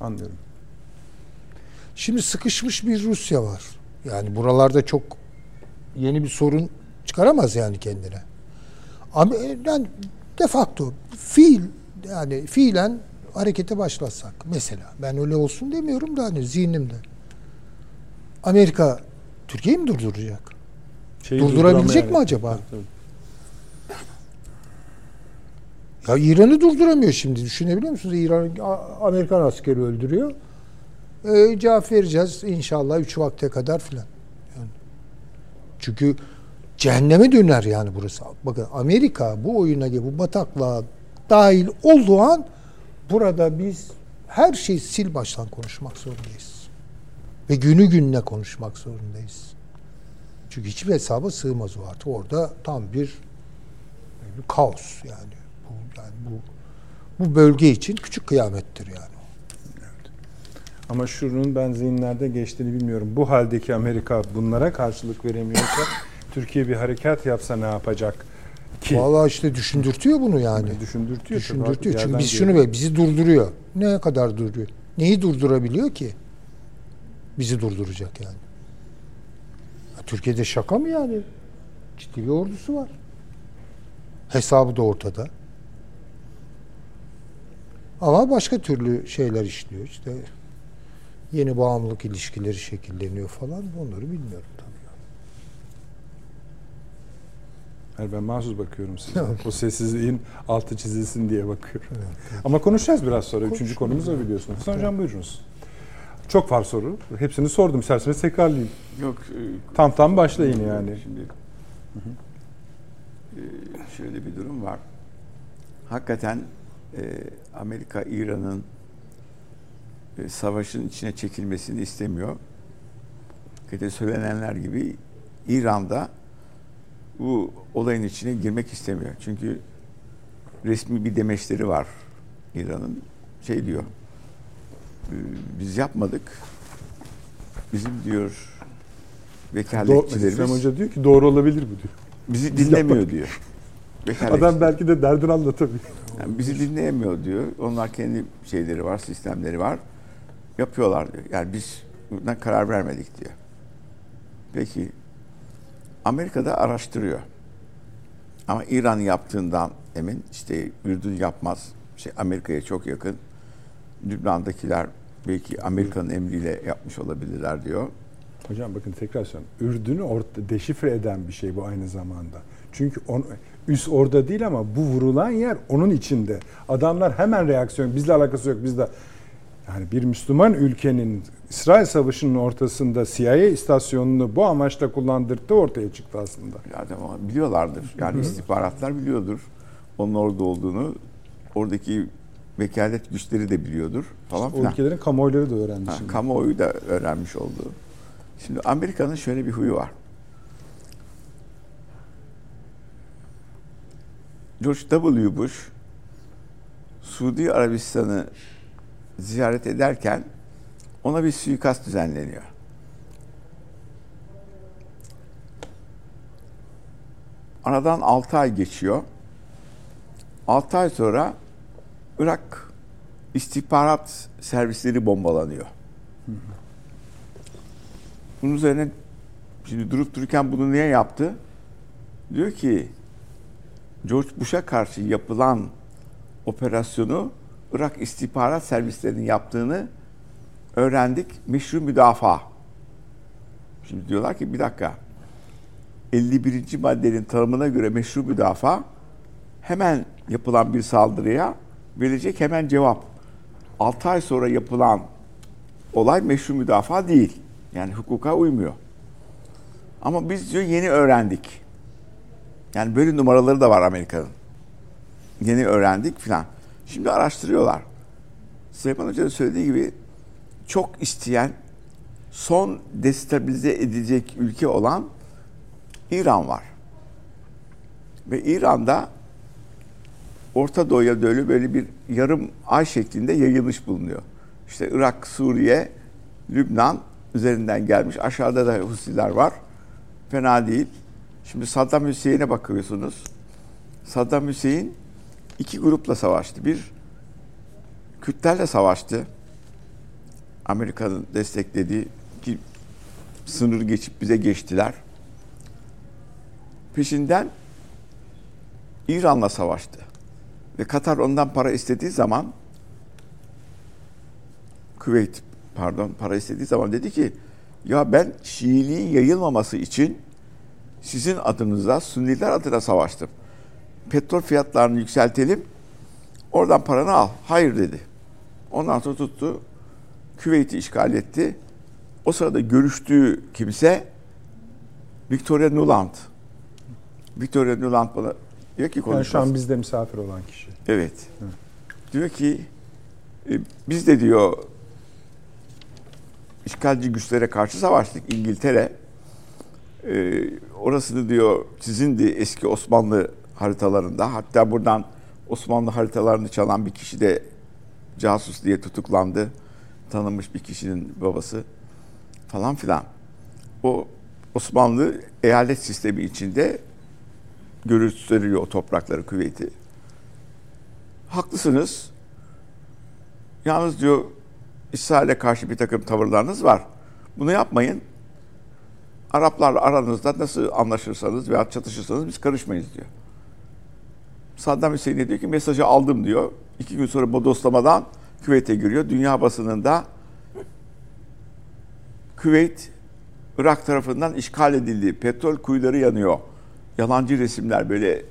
Anlıyorum. Şimdi sıkışmış bir Rusya var. Yani buralarda çok yeni bir sorun çıkaramaz yani kendine. Ama yani de facto fiil yani fiilen harekete başlasak mesela ben öyle olsun demiyorum da hani zihnimde. Amerika Türkiye'yi mi durduracak? Şeyi Durdurabilecek mi acaba? Tabii, Ya İran'ı durduramıyor şimdi düşünebiliyor musunuz? İran Amerikan askeri öldürüyor. Ee, cevap vereceğiz inşallah 3 vakte kadar filan. Yani. Çünkü cehenneme döner yani burası. Bakın Amerika bu oyuna bu bataklığa dahil olduğu an burada biz her şeyi sil baştan konuşmak zorundayız. Ve günü gününe konuşmak zorundayız. Çünkü hiçbir hesaba sığmaz o artık. Orada tam bir, bir kaos yani. Bu, yani bu bu bölge için küçük kıyamettir yani. Ama şunun ben zihinlerde geçtiğini bilmiyorum. Bu haldeki Amerika bunlara karşılık veremiyorsa Türkiye bir harekat yapsa ne yapacak ki? Vallahi işte düşündürtüyor bunu yani. Düşündürtüyor. Düşündürtüyor. Çünkü biz şunu be bizi durduruyor. Ne kadar durduruyor? Neyi durdurabiliyor ki? Bizi durduracak yani. Ya Türkiye'de şaka mı yani? Ciddi bir ordusu var. Hesabı da ortada. Ama başka türlü şeyler işliyor. İşte yeni bağımlılık ilişkileri şekilleniyor falan. Onları bilmiyorum Hayır, ben mahsus bakıyorum size. o sessizliğin altı çizilsin diye bakıyorum. Ama konuşacağız biraz sonra. Üçüncü konumuz o biliyorsunuz. Hasan Hocam buyurunuz. Çok var soru. Hepsini sordum. İsterseniz tekrarlayayım. Yok e, Tam tam başlayın yani. Şimdi e, şöyle bir durum var. Hakikaten e, Amerika İran'ın e, savaşın içine çekilmesini istemiyor. Hakikaten söylenenler gibi İran'da bu olayın içine girmek istemiyor. Çünkü resmi bir demeçleri var İran'ın. Şey diyor. e, Biz yapmadık. Bizim diyor Doğru, vekaletçilerimiz İslam Hoca diyor ki doğru olabilir bu diyor. bizi dinlemiyor diyor. Vekaletçi- Adam belki de derdini anlatabilir. yani bizi dinleyemiyor diyor. Onlar kendi şeyleri var, sistemleri var. Yapıyorlar diyor. Yani biz bundan karar vermedik diyor. Peki Amerika'da araştırıyor. Ama İran yaptığından emin. işte Ürdün yapmaz. Şey Amerika'ya çok yakın. Lübnan'dakiler belki Amerika'nın emriyle yapmış olabilirler diyor. Hocam bakın tekrar söylüyorum. Ürdün'ü orta, deşifre eden bir şey bu aynı zamanda. Çünkü on, üst orada değil ama bu vurulan yer onun içinde. Adamlar hemen reaksiyon, bizle alakası yok, bizde. Yani bir Müslüman ülkenin İsrail Savaşı'nın ortasında CIA istasyonunu bu amaçla kullandırdığı ortaya çıktı aslında. Zaten ama biliyorlardır. Yani istihbaratlar biliyordur. Onun orada olduğunu. Oradaki vekalet güçleri de biliyordur falan O filan. ülkelerin kamuoyları da öğrendi Ha, şimdi. kamuoyu da öğrenmiş oldu. Şimdi Amerika'nın şöyle bir huyu var. George W. Bush Suudi Arabistan'ı ziyaret ederken ona bir suikast düzenleniyor. Aradan 6 ay geçiyor. 6 ay sonra Irak istihbarat servisleri bombalanıyor. Bunun üzerine şimdi durup dururken bunu niye yaptı? Diyor ki George Bush'a karşı yapılan operasyonu Irak istihbarat servislerinin yaptığını öğrendik. Meşru müdafaa. Şimdi diyorlar ki bir dakika. 51. maddenin tanımına göre meşru müdafaa hemen yapılan bir saldırıya verecek hemen cevap. 6 ay sonra yapılan olay meşru müdafaa değil. Yani hukuka uymuyor. Ama biz diyor yeni öğrendik. Yani böyle numaraları da var Amerika'nın. Yeni öğrendik filan. Şimdi araştırıyorlar. Süleyman Hoca'nın söylediği gibi çok isteyen, son destabilize edecek ülke olan İran var. Ve İran'da Orta Doğu'ya böyle böyle bir yarım ay şeklinde yayılmış bulunuyor. İşte Irak, Suriye, Lübnan üzerinden gelmiş. Aşağıda da Husiler var. Fena değil. Şimdi Saddam Hüseyin'e bakıyorsunuz. Saddam Hüseyin iki grupla savaştı. Bir Kürtlerle savaştı. Amerika'nın desteklediği ki sınır geçip bize geçtiler. Peşinden İran'la savaştı. Ve Katar ondan para istediği zaman Küveyt pardon para istediği zaman dedi ki ya ben Şiiliğin yayılmaması için sizin adınıza Sünniler adına savaştım. Petrol fiyatlarını yükseltelim. Oradan paranı al. Hayır dedi. Ondan sonra tuttu. Küveyt'i işgal etti. O sırada görüştüğü kimse Victoria Nuland. Victoria Nuland bana diyor ki Yani konuşması. şu an bizde misafir olan kişi. Evet. Diyor ki e, biz de diyor işgalci güçlere karşı savaştık İngiltere. E, orasını diyor sizindi eski Osmanlı haritalarında. Hatta buradan Osmanlı haritalarını çalan bir kişi de casus diye tutuklandı. Tanınmış bir kişinin babası falan filan. O Osmanlı eyalet sistemi içinde gösteriyor o toprakları Küveyt'i. Haklısınız. Yalnız diyor İsrail'e karşı bir takım tavırlarınız var. Bunu yapmayın. Araplarla aranızda nasıl anlaşırsanız veya çatışırsanız biz karışmayız diyor. Saddam Hüseyin de diyor ki mesajı aldım diyor. İki gün sonra bodoslamadan Küveyt'e giriyor. Dünya basınında Küveyt Irak tarafından işgal edildi. Petrol kuyuları yanıyor. Yalancı resimler böyle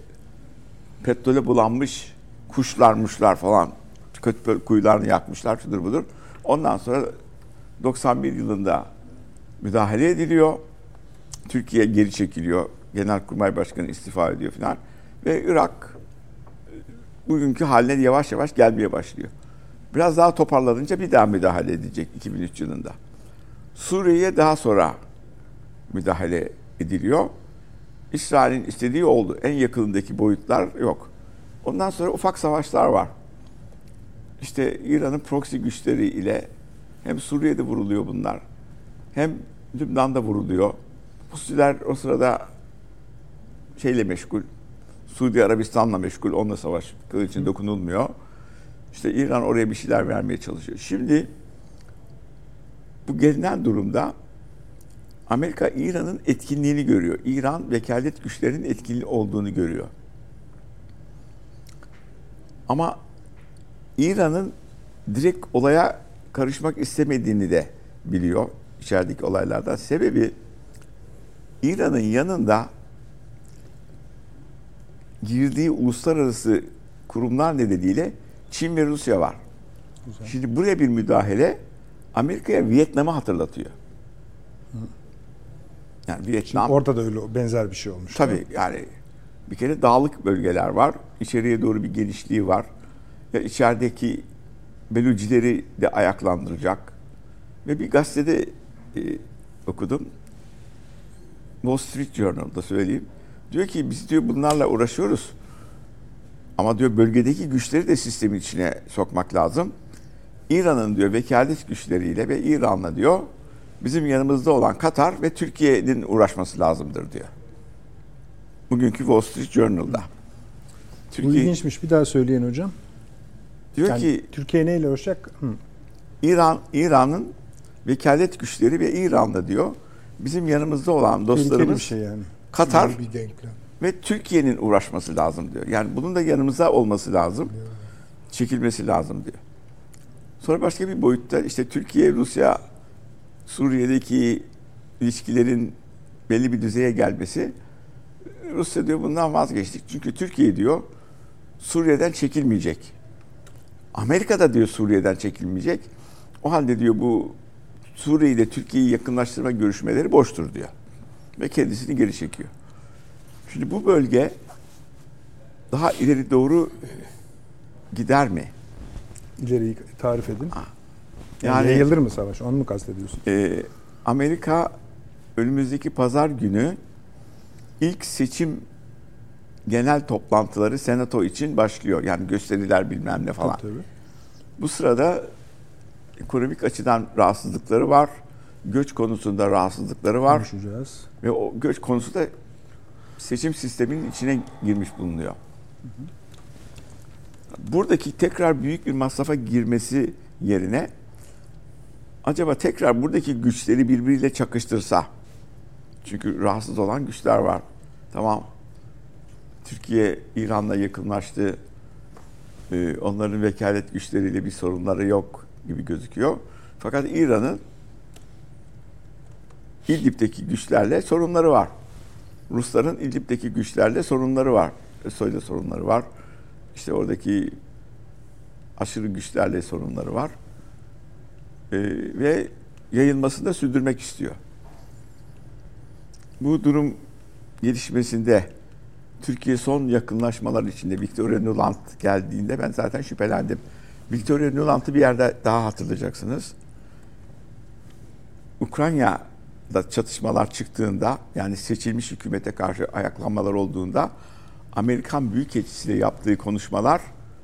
petrole bulanmış kuşlarmışlar falan. Petrol kuyularını yakmışlar şudur budur. Ondan sonra 91 yılında müdahale ediliyor. Türkiye geri çekiliyor. Genelkurmay Başkanı istifa ediyor falan. Ve Irak bugünkü haline yavaş yavaş gelmeye başlıyor. Biraz daha toparlanınca bir daha müdahale edecek 2003 yılında. Suriye'ye daha sonra müdahale ediliyor. İsrail'in istediği oldu. En yakınındaki boyutlar yok. Ondan sonra ufak savaşlar var. İşte İran'ın proxy güçleri ile hem Suriye'de vuruluyor bunlar. Hem Lübnan'da vuruluyor. Husiler o sırada şeyle meşgul. Suudi Arabistan'la meşgul. Onunla savaş için dokunulmuyor. İşte İran oraya bir şeyler vermeye çalışıyor. Şimdi bu gelinen durumda Amerika İran'ın etkinliğini görüyor. İran vekalet güçlerinin etkili olduğunu görüyor. Ama İran'ın direkt olaya karışmak istemediğini de biliyor içerideki olaylardan. Sebebi İran'ın yanında girdiği uluslararası kurumlar nedeniyle Çin ve Rusya var. Güzel. Şimdi buraya bir müdahale Amerika'ya Vietnam'ı hatırlatıyor. Yani Vietnam Orada da öyle benzer bir şey olmuş. Tabii yani bir kere dağlık bölgeler var. İçeriye doğru bir genişliği var. Ya içerideki Belucileri de ayaklandıracak. Ve bir gazetede e, okudum. Wall Street Journal'da söyleyeyim. Diyor ki biz diyor bunlarla uğraşıyoruz. Ama diyor bölgedeki güçleri de sistemin içine sokmak lazım. İran'ın diyor vekalet güçleriyle ve İran'la diyor bizim yanımızda olan Katar ve Türkiye'nin uğraşması lazımdır diyor. Bugünkü Wall Street Journal'da. Bu Türkiye ilginçmiş. Bir daha söyleyin hocam. diyor Yani ki Türkiye neyle uğraşacak? Hı. İran İran'ın vekalet güçleri ve İran'da diyor bizim yanımızda olan Tehlikeli bir dostlarımız şey yani. Katar bir denklem. Ve Türkiye'nin uğraşması lazım diyor. Yani bunun da yanımızda olması lazım. Çekilmesi lazım diyor. Sonra başka bir boyutta işte Türkiye, Rusya, Suriye'deki ilişkilerin belli bir düzeye gelmesi. Rusya diyor bundan vazgeçtik. Çünkü Türkiye diyor Suriye'den çekilmeyecek. Amerika da diyor Suriye'den çekilmeyecek. O halde diyor bu Suriye ile Türkiye'yi yakınlaştırma görüşmeleri boştur diyor. Ve kendisini geri çekiyor. Şimdi bu bölge daha ileri doğru gider mi? İleriyi tarif edin. Yani, Yani yayılır mı savaş? Onu mu kastediyorsun? e, Amerika önümüzdeki pazar günü ilk seçim genel toplantıları senato için başlıyor. Yani gösteriler bilmem ne falan. Tabii. Bu sırada ekonomik açıdan rahatsızlıkları var. Göç konusunda rahatsızlıkları var. Konuşacağız. Ve o göç konusu da seçim sisteminin içine girmiş bulunuyor. Buradaki tekrar büyük bir masrafa girmesi yerine acaba tekrar buradaki güçleri birbiriyle çakıştırsa çünkü rahatsız olan güçler var. Tamam. Türkiye İran'la yakınlaştı. Ee, onların vekalet güçleriyle bir sorunları yok gibi gözüküyor. Fakat İran'ın İdlib'deki güçlerle sorunları var. Rusların İdlib'deki güçlerle sorunları var. ÖSO'yla sorunları var. İşte oradaki aşırı güçlerle sorunları var. Ee, ve yayılmasını da sürdürmek istiyor. Bu durum gelişmesinde Türkiye son yakınlaşmalar içinde Victoria Nuland geldiğinde ben zaten şüphelendim. Victoria Nuland'ı bir yerde daha hatırlayacaksınız. Ukrayna'da çatışmalar çıktığında yani seçilmiş hükümete karşı ayaklanmalar olduğunda Amerikan Büyükelçisiyle yaptığı konuşmalar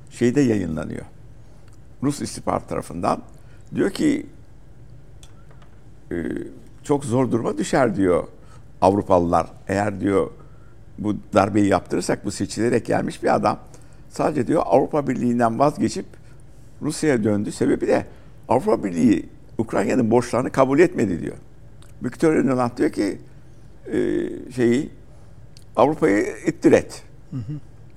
şeyde yayınlanıyor. Rus istihbarat tarafından. Diyor ki e, çok zor duruma düşer diyor Avrupalılar. Eğer diyor bu darbeyi yaptırırsak bu seçilerek gelmiş bir adam sadece diyor Avrupa Birliği'nden vazgeçip Rusya'ya döndü. Sebebi de Avrupa Birliği Ukrayna'nın borçlarını kabul etmedi diyor. Victoria Nuland diyor ki e, şeyi Avrupa'yı ittir et.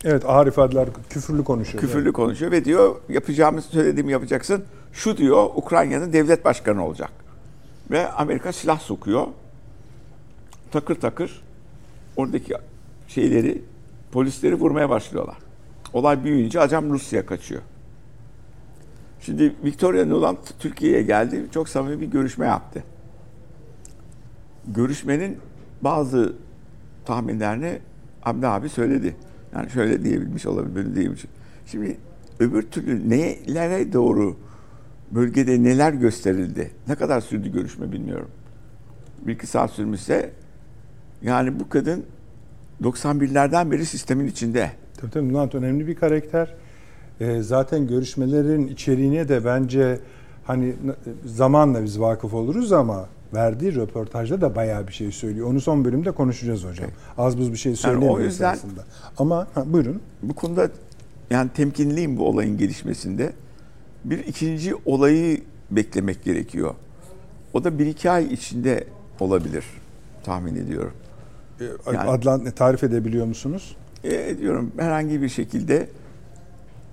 Evet ağır ifadeler küfürlü konuşuyor. Küfürlü konuşuyor ve diyor yapacağımı söylediğimi yapacaksın. Şu diyor Ukrayna'nın devlet başkanı olacak. Ve Amerika silah sokuyor. Takır takır oradaki şeyleri polisleri vurmaya başlıyorlar. Olay büyüyünce acam Rusya kaçıyor. Şimdi Victoria Nuland Türkiye'ye geldi. Çok samimi bir görüşme yaptı. Görüşmenin bazı tahminlerini Hamdi abi söyledi. Yani şöyle diyebilmiş olabilir, böyle diyebilmiş. Şimdi öbür türlü nelere doğru bölgede neler gösterildi? Ne kadar sürdü görüşme bilmiyorum. Bir iki saat sürmüşse yani bu kadın 91'lerden beri sistemin içinde. Tabii tabii Nuland önemli bir karakter. Ee, zaten görüşmelerin içeriğine de bence hani zamanla biz vakıf oluruz ama verdiği röportajda da bayağı bir şey söylüyor. Onu son bölümde konuşacağız hocam. Az buz bir şey söylemiyor o yüzden- esasında. Ama ha, buyurun. Bu konuda yani temkinliyim bu olayın gelişmesinde. Bir ikinci olayı beklemek gerekiyor. O da bir iki ay içinde olabilir tahmin ediyorum. Yani- Adlan tarif edebiliyor musunuz? E, diyorum herhangi bir şekilde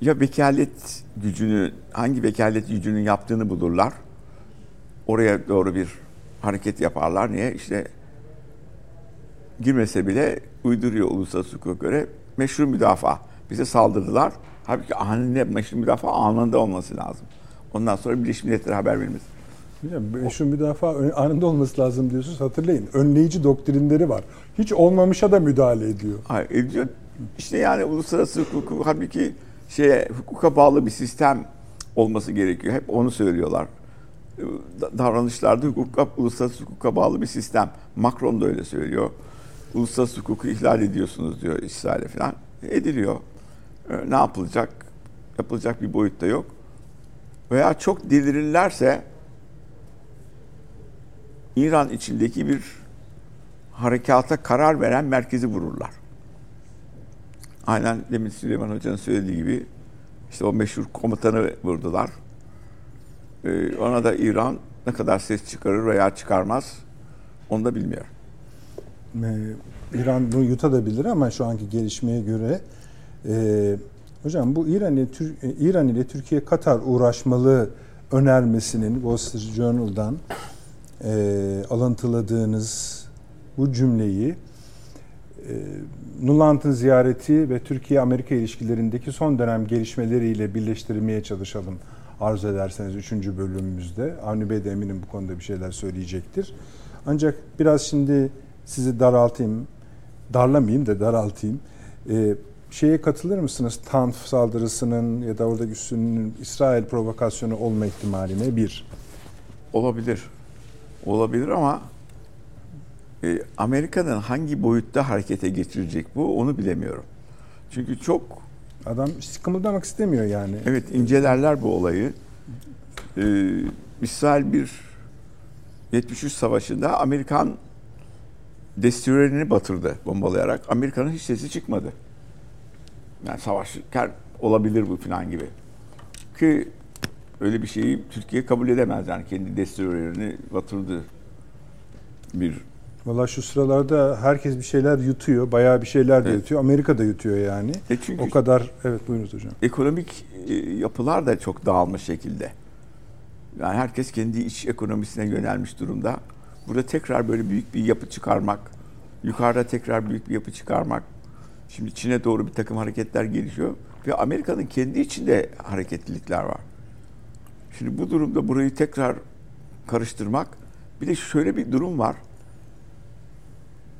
ya vekalet gücünü hangi vekalet gücünün yaptığını bulurlar. Oraya doğru bir hareket yaparlar. Niye? İşte girmese bile uyduruyor uluslararası hukuka göre meşru müdafaa. Bize saldırdılar. Halbuki anında meşru müdafaa anında olması lazım. Ondan sonra Birleşmiş Milletler'e haber. Hocam meşru müdafaa anında olması lazım diyorsunuz. Hatırlayın önleyici doktrinleri var. Hiç olmamışa da müdahale ediyor. Hayır, ediyor. İşte yani uluslararası hukuku halbuki şeye hukuka bağlı bir sistem olması gerekiyor. Hep onu söylüyorlar. Da- Davranışlarda hukuka, uluslararası hukuka bağlı bir sistem. Macron da öyle söylüyor. Uluslararası hukuku ihlal ediyorsunuz diyor İsrail'e falan. Ediliyor. Ee, Ne yapılacak? Yapılacak bir boyutta yok. Veya çok delirirlerse İran içindeki bir harekata karar veren merkezi vururlar. Aynen demin Süleyman Hoca'nın söylediği gibi işte o meşhur komutanı vurdular. Ee, ona da İran ne kadar ses çıkarır veya çıkarmaz onu da bilmiyorum. Ee, İran bunu yutabilir ama şu anki gelişmeye göre e, hocam bu İran ile Tür- e, İran ile Türkiye Katar uğraşmalı önermesinin Wall Street Journal'dan e, alıntıladığınız bu cümleyi e, Nuland'ın ziyareti ve Türkiye-Amerika ilişkilerindeki son dönem gelişmeleriyle birleştirmeye çalışalım arzu ederseniz 3. bölümümüzde. Avni Bey de eminim bu konuda bir şeyler söyleyecektir. Ancak biraz şimdi sizi daraltayım, darlamayayım da daraltayım. Ee, şeye katılır mısınız? Tanf saldırısının ya da oradaki üssünün İsrail provokasyonu olma ihtimaline bir. Olabilir. Olabilir ama e, Amerika'nın hangi boyutta harekete geçirecek bu onu bilemiyorum. Çünkü çok Adam kımıldamak istemiyor yani. evet incelerler bu olayı. Ee, misal bir 73 savaşında Amerikan destroyerini batırdı bombalayarak. Amerika'nın hiç sesi çıkmadı. Yani savaşırken olabilir bu falan gibi. Ki öyle bir şeyi Türkiye kabul edemez yani kendi destroyerini batırdı bir Valla şu sıralarda herkes bir şeyler yutuyor. Bayağı bir şeyler de Evet. yutuyor. Amerika da yutuyor yani. E çünkü O kadar evet buyurunuz hocam. ekonomik e, yapılar da çok dağılmış şekilde. Yani herkes kendi iç ekonomisine yönelmiş durumda. Burada tekrar böyle büyük bir yapı çıkarmak, yukarıda tekrar büyük bir yapı çıkarmak. Şimdi Çin'e doğru bir takım hareketler gelişiyor ve Amerika'nın kendi içinde hareketlilikler var. Şimdi bu durumda burayı tekrar karıştırmak, bir de şöyle bir durum var.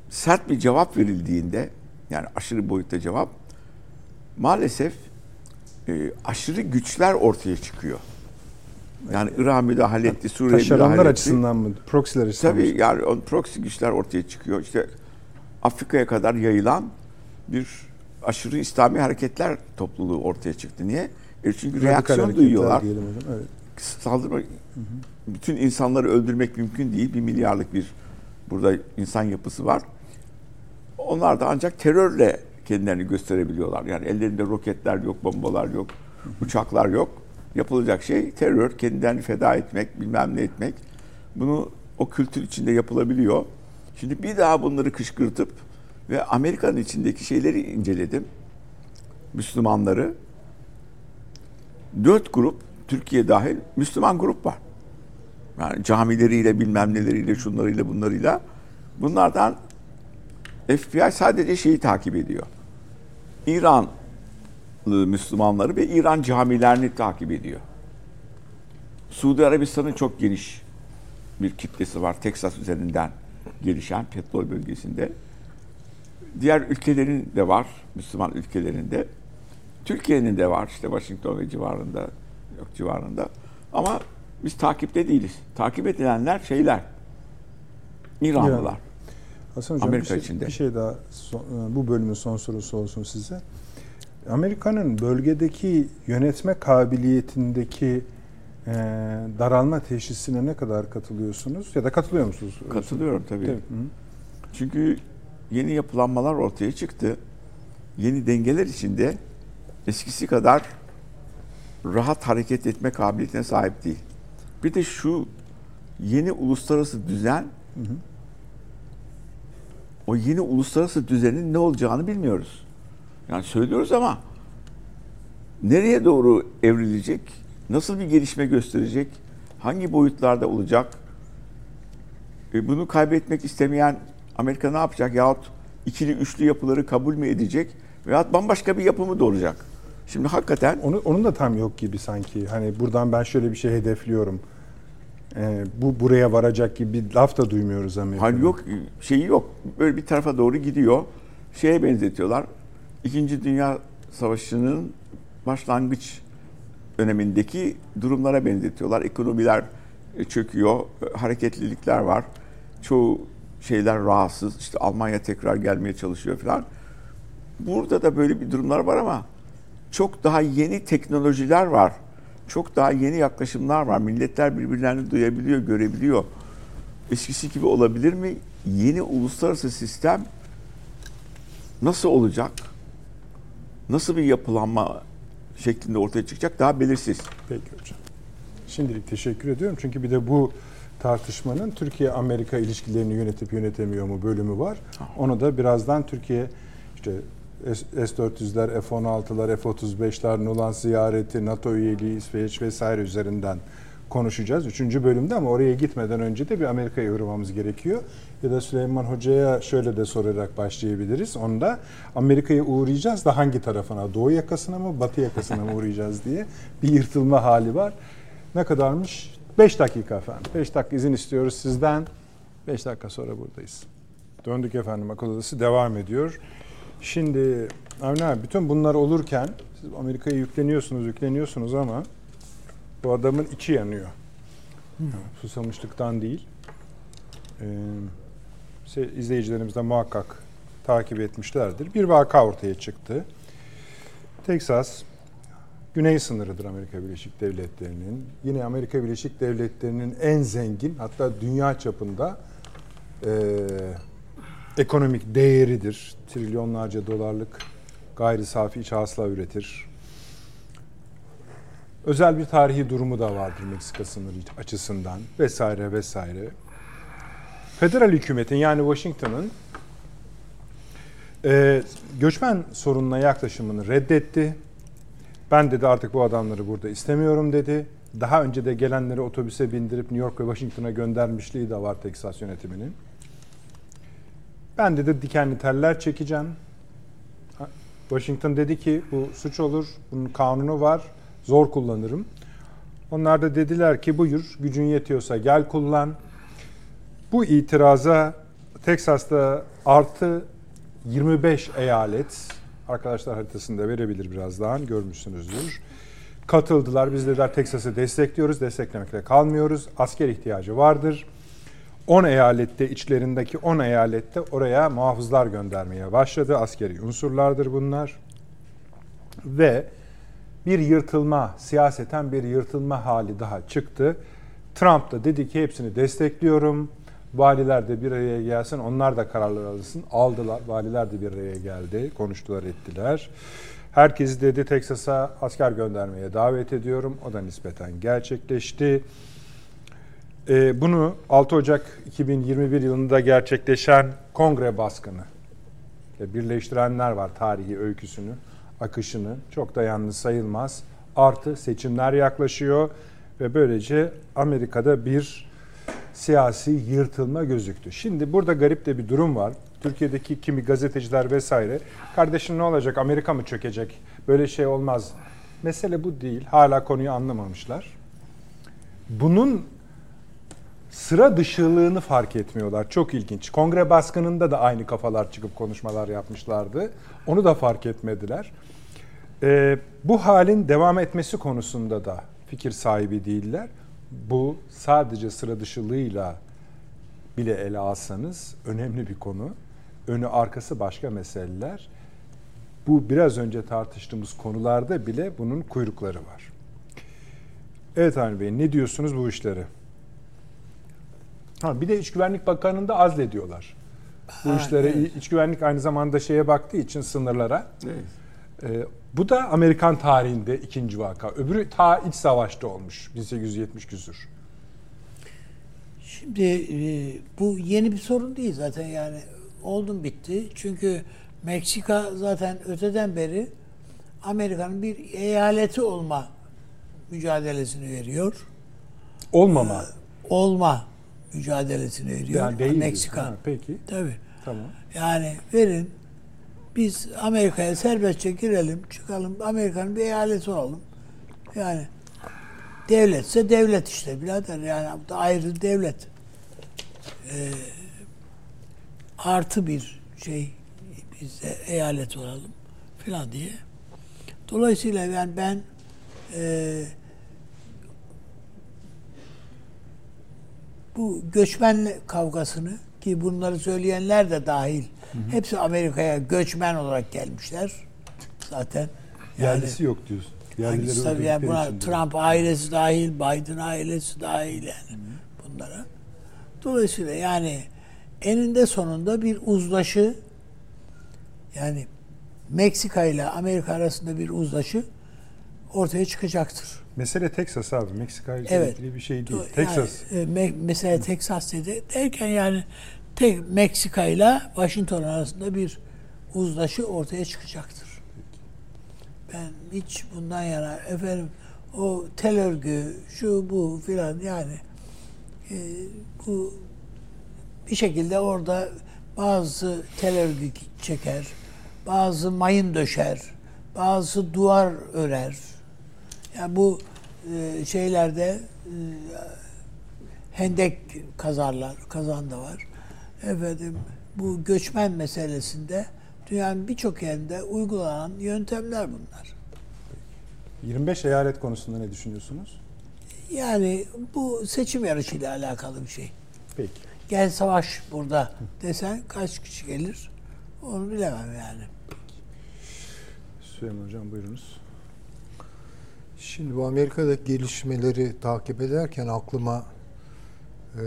Sert bir cevap verildiğinde, yani aşırı boyutta cevap, maalesef e, aşırı güçler ortaya çıkıyor. Yani Irak müdahale etti, Suriye Taşeronlar müdahale etti. açısından mı? Proxy'ler açısından mı? Tabii yani on proxy güçler ortaya çıkıyor. İşte Afrika'ya kadar yayılan bir aşırı İslami hareketler topluluğu ortaya çıktı. Niye? E çünkü Radikal reaksiyon duyuyorlar. diyelim hocam. Evet. Saldırma, bütün insanları öldürmek mümkün değil. Bir milyarlık bir burada insan yapısı var. Onlar da ancak terörle kendilerini gösterebiliyorlar. Yani ellerinde roketler yok, bombalar yok, uçaklar yok. Yapılacak şey terör, kendilerini feda etmek, bilmem ne etmek. Bunu o kültür içinde yapılabiliyor. Şimdi bir daha bunları kışkırtıp ve Amerika'nın içindeki şeyleri inceledim. Müslümanları. Dört grup, Türkiye dahil Müslüman grup var. Yani camileriyle, bilmem neleriyle, şunlarıyla, bunlarıyla. Bunlardan FBI sadece şeyi takip ediyor. İranlı Müslümanları ve İran camilerini takip ediyor. Suudi Arabistan'ın çok geniş bir kitlesi var. Teksas üzerinden gelişen petrol bölgesinde. Diğer ülkelerin de var, Müslüman ülkelerinde. Türkiye'nin de var işte Washington ve civarında, yok civarında. Ama biz takipte değiliz. Takip edilenler şeyler. İranlılar. İran. Hasan Hocam Amerika bir şey, içinde. bir şey daha son- e, bu bölümün son sorusu olsun size. Amerika'nın bölgedeki yönetme kabiliyetindeki e, daralma teşhisine ne kadar katılıyorsunuz ya da katılıyor musunuz? Katılıyorum tabii. Tabii. Hı. Çünkü yeni yapılanmalar ortaya çıktı. Yeni dengeler içinde eskisi kadar rahat hareket etme kabiliyetine sahip değil. Bir de şu yeni uluslararası düzen o yeni uluslararası düzenin ne olacağını bilmiyoruz. Yani söylüyoruz ama nereye doğru evrilecek? Nasıl bir gelişme gösterecek? Hangi boyutlarda olacak? E, bunu kaybetmek istemeyen Amerika ne yapacak? Yahut ikili üçlü yapıları kabul mü edecek? Veyahut bambaşka bir yapı mı doğuracak? Şimdi hakikaten Onu, onun da tam yok gibi sanki. Hani buradan ben şöyle bir şey hedefliyorum. E, bu buraya varacak gibi bir laf da duymuyoruz Amerika'da. Hal yok, şeyi yok. Böyle bir tarafa doğru gidiyor. Şeye benzetiyorlar. İkinci Dünya Savaşı'nın başlangıç dönemindeki durumlara benzetiyorlar. Ekonomiler e, çöküyor, e, hareketlilikler var. Çoğu şeyler rahatsız. İşte Almanya tekrar gelmeye çalışıyor falan. Burada da böyle bir durumlar var ama çok daha yeni teknolojiler var. Çok daha yeni yaklaşımlar var. Milletler birbirlerini duyabiliyor, görebiliyor. Eskisi gibi olabilir mi? Yeni uluslararası sistem nasıl olacak? Nasıl bir yapılanma şeklinde ortaya çıkacak? Daha belirsiz. Peki hocam. Şimdilik teşekkür ediyorum. Çünkü bir de bu tartışmanın Türkiye-Amerika ilişkilerini yönetip yönetemiyor mu bölümü var. Onu da birazdan Türkiye işte S-400'ler, F-16'lar, F-35'ler, Nulan ziyareti, NATO üyeliği, İsveç vesaire üzerinden konuşacağız. Üçüncü bölümde ama oraya gitmeden önce de bir Amerika'ya uğramamız gerekiyor. Ya da Süleyman Hoca'ya şöyle de sorarak başlayabiliriz. Onda Amerika'ya uğrayacağız da hangi tarafına? Doğu yakasına mı, batı yakasına mı uğrayacağız diye bir yırtılma hali var. Ne kadarmış? 5 dakika efendim. 5 dakika izin istiyoruz sizden. 5 dakika sonra buradayız. Döndük efendim akıl odası devam ediyor. Şimdi Avni abi bütün bunlar olurken siz Amerika'ya yükleniyorsunuz yükleniyorsunuz ama bu adamın içi yanıyor. Susamışlıktan değil. Ee, izleyicilerimiz de muhakkak takip etmişlerdir. Bir vaka ortaya çıktı. Teksas güney sınırıdır Amerika Birleşik Devletleri'nin. Yine Amerika Birleşik Devletleri'nin en zengin hatta dünya çapında e, ekonomik değeridir. Trilyonlarca dolarlık gayri safi iç hasıla üretir. Özel bir tarihi durumu da vardır Meksika sınırı açısından vesaire vesaire. Federal hükümetin yani Washington'ın e, göçmen sorununa yaklaşımını reddetti. Ben dedi artık bu adamları burada istemiyorum dedi. Daha önce de gelenleri otobüse bindirip New York ve Washington'a göndermişliği de var Texas yönetiminin. Ben dedi dikenli teller çekeceğim. Washington dedi ki bu suç olur, bunun kanunu var, zor kullanırım. Onlar da dediler ki buyur gücün yetiyorsa gel kullan. Bu itiraza Teksas'ta artı 25 eyalet, arkadaşlar haritasında verebilir birazdan görmüşsünüzdür. Katıldılar. Biz dediler Teksas'ı destekliyoruz, desteklemekle kalmıyoruz. Asker ihtiyacı vardır. 10 eyalette, içlerindeki 10 eyalette oraya muhafızlar göndermeye başladı. Askeri unsurlardır bunlar. Ve bir yırtılma, siyaseten bir yırtılma hali daha çıktı. Trump da dedi ki hepsini destekliyorum. Valiler de bir araya gelsin, onlar da kararlar alsın. Aldılar, valiler de bir araya geldi, konuştular, ettiler. Herkes dedi Teksas'a asker göndermeye davet ediyorum. O da nispeten gerçekleşti. Ee, bunu 6 Ocak 2021 yılında gerçekleşen kongre baskını birleştirenler var tarihi öyküsünü, akışını. Çok da yalnız sayılmaz. Artı seçimler yaklaşıyor ve böylece Amerika'da bir siyasi yırtılma gözüktü. Şimdi burada garip de bir durum var. Türkiye'deki kimi gazeteciler vesaire kardeşim ne olacak Amerika mı çökecek böyle şey olmaz. Mesele bu değil. Hala konuyu anlamamışlar. Bunun sıra dışılığını fark etmiyorlar. Çok ilginç. Kongre baskınında da aynı kafalar çıkıp konuşmalar yapmışlardı. Onu da fark etmediler. Ee, bu halin devam etmesi konusunda da fikir sahibi değiller. Bu sadece sıra dışılığıyla bile ele alsanız önemli bir konu. Önü arkası başka meseleler. Bu biraz önce tartıştığımız konularda bile bunun kuyrukları var. Evet Avni Bey ne diyorsunuz bu işlere? Ha, bir de İç Güvenlik Bakanı'nı da azlediyorlar. Bu Ha, işlere evet. İç Güvenlik aynı zamanda şeye baktığı için sınırlara. Evet. Ee, bu da Amerikan tarihinde ikinci vaka. Öbürü ta iç savaşta olmuş 1870 küsur. Şimdi e, bu yeni bir sorun değil zaten yani oldum bitti. Çünkü Meksika zaten öteden beri Amerika'nın bir eyaleti olma mücadelesini veriyor. Olmama. Olma mücadelesini veriyor Yani değil. Meksika. Ha, peki. Tabii. Tamam. Yani verin biz Amerika'ya serbestçe girelim, çıkalım. Amerika'nın bir eyaleti olalım. Yani devletse devlet işte birader yani bu da ayrı devlet. Ee, artı bir şey biz de eyalet olalım filan diye. Dolayısıyla yani ben e, bu göçmen kavgasını ki bunları söyleyenler de dahil hepsi Amerika'ya göçmen olarak gelmişler zaten. Yani, Yerlisi yok diyorsun. Yerlileri hangisi tabii yani buna için diyor. Trump ailesi dahil, Biden ailesi dahil yani bunlara. Dolayısıyla yani eninde sonunda bir uzlaşı yani Meksika ile Amerika arasında bir uzlaşı ortaya çıkacaktır. Mesele Texas abi. Meksika ile Evet. ilgili bir şey değil. Yani, Texas. e, me- mesela Texas dedi derken yani tek Meksika ile Washington arasında bir uzlaşı ortaya çıkacaktır. Ben hiç bundan yana efendim o tel örgü şu bu filan yani e, bu bir şekilde orada bazı tel örgü çeker, bazı mayın döşer, bazı duvar örer. Yani bu e, şeylerde e, hendek kazarlar, kazan da var. Efendim bu göçmen meselesinde dünyanın birçok yerinde uygulanan yöntemler bunlar. 25 eyalet konusunda ne düşünüyorsunuz? Yani bu seçim yarışıyla alakalı bir şey. Peki. gel savaş burada desen kaç kişi gelir? Onu bilemem yani. Süleyman Hocam buyurunuz. Şimdi bu Amerika'daki gelişmeleri takip ederken aklıma e,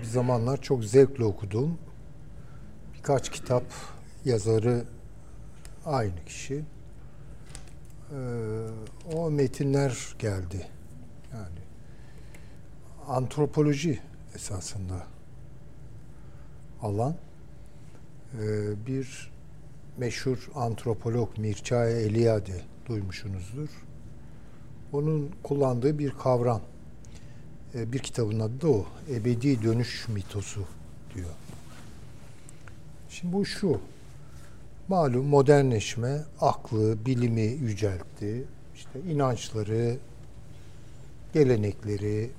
bir zamanlar çok zevkle okuduğum birkaç kitap yazarı aynı kişi. E, o metinler geldi. Yani antropoloji esasında alan e, bir meşhur antropolog Mircea Eliade duymuşsunuzdur. Onun kullandığı bir kavram. E, Bir kitabın adı da o. Ebedi dönüş mitosu diyor. Şimdi bu şu. Malum modernleşme aklı, bilimi yüceltti. İşte inançları, gelenekleri,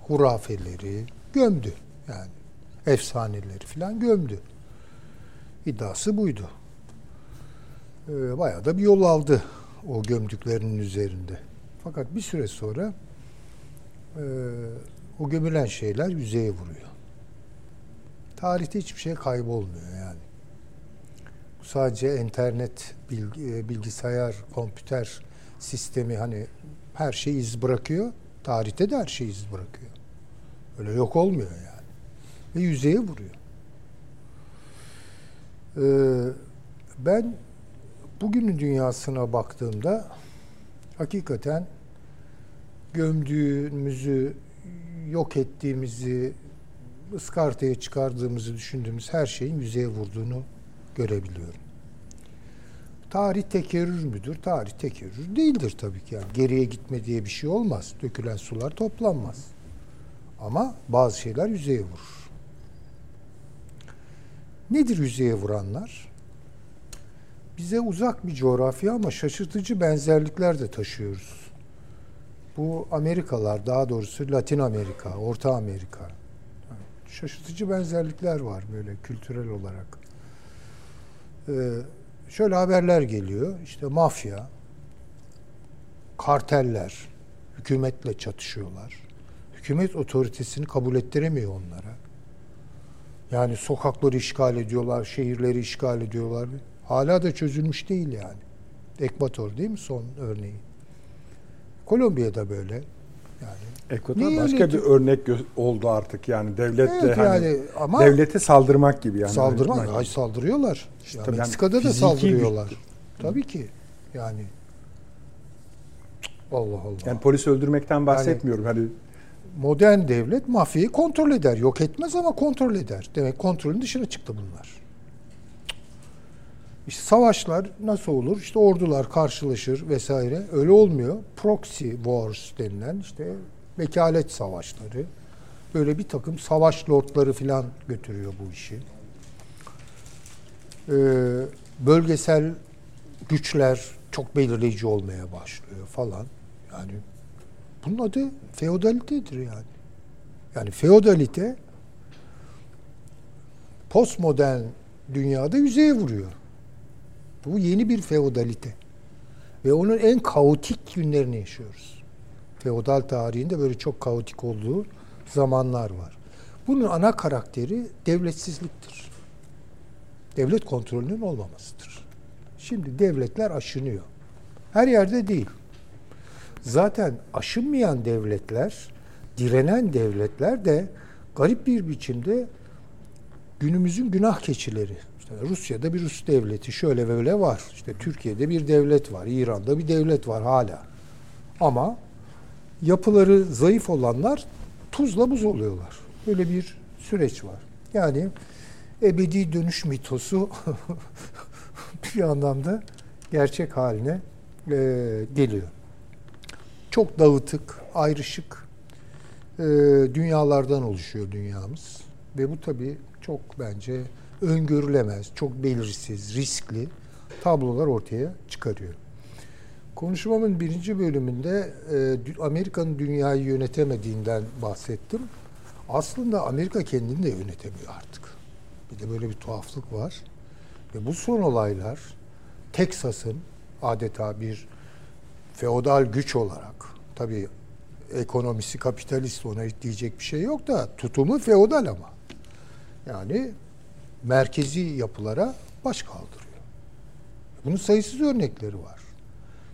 hurafeleri gömdü. Yani efsaneleri falan gömdü. İddiası buydu. Ee, bayağı da bir yol aldı o gömdüklerinin üzerinde. Fakat bir süre sonra e, o gömülen şeyler yüzeye vuruyor. Tarihte hiçbir şey kaybolmuyor yani. Sadece internet, bilgi- bilgisayar, kompüter sistemi hani her şey iz bırakıyor. Tarihte de her şey iz bırakıyor. Öyle yok olmuyor yani. Ve yüzeye vuruyor. Ee, ben bugünün dünyasına baktığımda hakikaten gömdüğümüzü, yok ettiğimizi, ıskartaya çıkardığımızı düşündüğümüz her şeyin yüzeye vurduğunu görebiliyorum. Tarih tekerrür müdür? Tarih tekerrür değildir tabii ki. Yani geriye gitme diye bir şey olmaz. Dökülen sular toplanmaz. Ama bazı şeyler yüzeye vurur. Nedir yüzeye vuranlar? Bize uzak bir coğrafya ama şaşırtıcı benzerlikler de taşıyoruz. Bu Amerikalar, daha doğrusu Latin Amerika, Orta Amerika. Şaşırtıcı benzerlikler var böyle kültürel olarak. Ee, şöyle haberler geliyor. İşte mafya, karteller, hükümetle çatışıyorlar. Hükümet otoritesini kabul ettiremiyor onlara. Yani sokakları işgal ediyorlar, şehirleri işgal ediyorlar. Hala da çözülmüş değil yani. Ekvator değil mi son örneği? Kolombiya'da böyle. Yani Ekvator Niye başka öyle bir örnek oldu artık yani devletle Evet, hani yani ama- devlete saldırmak gibi yani. saldırmak, Öldürmek ay saldırıyorlar. İşte Ya ben Meksika'da da fiziki saldırıyorlar. Tabii ki. Yani Allah Allah. Yani polis öldürmekten bahsetmiyorum. Hani Modern devlet mafyayı kontrol eder. Yok etmez ama kontrol eder. Demek kontrolün dışına çıktı bunlar. İşte savaşlar nasıl olur? İşte ordular karşılaşır vesaire. Öyle olmuyor. Proxy wars denilen işte vekalet savaşları. Böyle bir takım savaş lordları falan götürüyor bu işi. Ee, bölgesel güçler çok belirleyici olmaya başlıyor falan. Yani bunun adı feodalitedir yani. Yani feodalite postmodern dünyada yüzeye vuruyor. Bu yeni bir feodalite. Ve onun en kaotik günlerini yaşıyoruz. Feodal tarihinde böyle çok kaotik olduğu zamanlar var. Bunun ana karakteri devletsizliktir. Devlet kontrolünün olmamasıdır. Şimdi devletler aşınıyor. Her yerde değil. Zaten aşınmayan devletler, direnen devletler de garip bir biçimde günümüzün günah keçileri. İşte Rusya'da bir Rus devleti şöyle böyle var. İşte Türkiye'de bir devlet var, İran'da bir devlet var hala. Ama yapıları zayıf olanlar tuzla buz oluyorlar. Böyle bir süreç var. Yani ebedi dönüş mitosu bir anlamda gerçek haline e, geliyor. Çok dağıtık, ayrışık e, dünyalardan oluşuyor dünyamız. Ve bu tabii çok bence öngörülemez, çok belirsiz, riskli tablolar ortaya çıkarıyor. Konuşmamın birinci bölümünde e, Amerika'nın dünyayı yönetemediğinden bahsettim. Aslında Amerika kendini de yönetemiyor artık. Bir de böyle bir tuhaflık var. Ve bu son olaylar Teksas'ın adeta bir feodal güç olarak tabii ekonomisi kapitalist ona diyecek bir şey yok da tutumu feodal ama. Yani merkezi yapılara baş kaldırıyor. Bunun sayısız örnekleri var.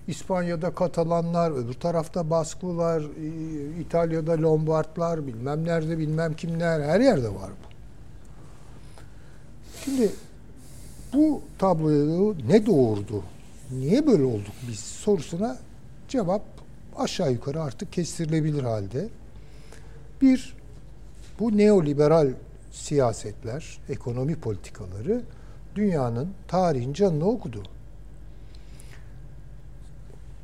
İspanya'da Katalanlar, öbür tarafta Basklılar, İtalya'da Lombardlar, bilmem nerede bilmem kimler, her yerde var bu. Şimdi bu tabloyu ne doğurdu? Niye böyle olduk biz sorusuna cevap aşağı yukarı artık kestirilebilir halde. Bir, bu neoliberal siyasetler, ekonomi politikaları dünyanın tarihin canını okudu.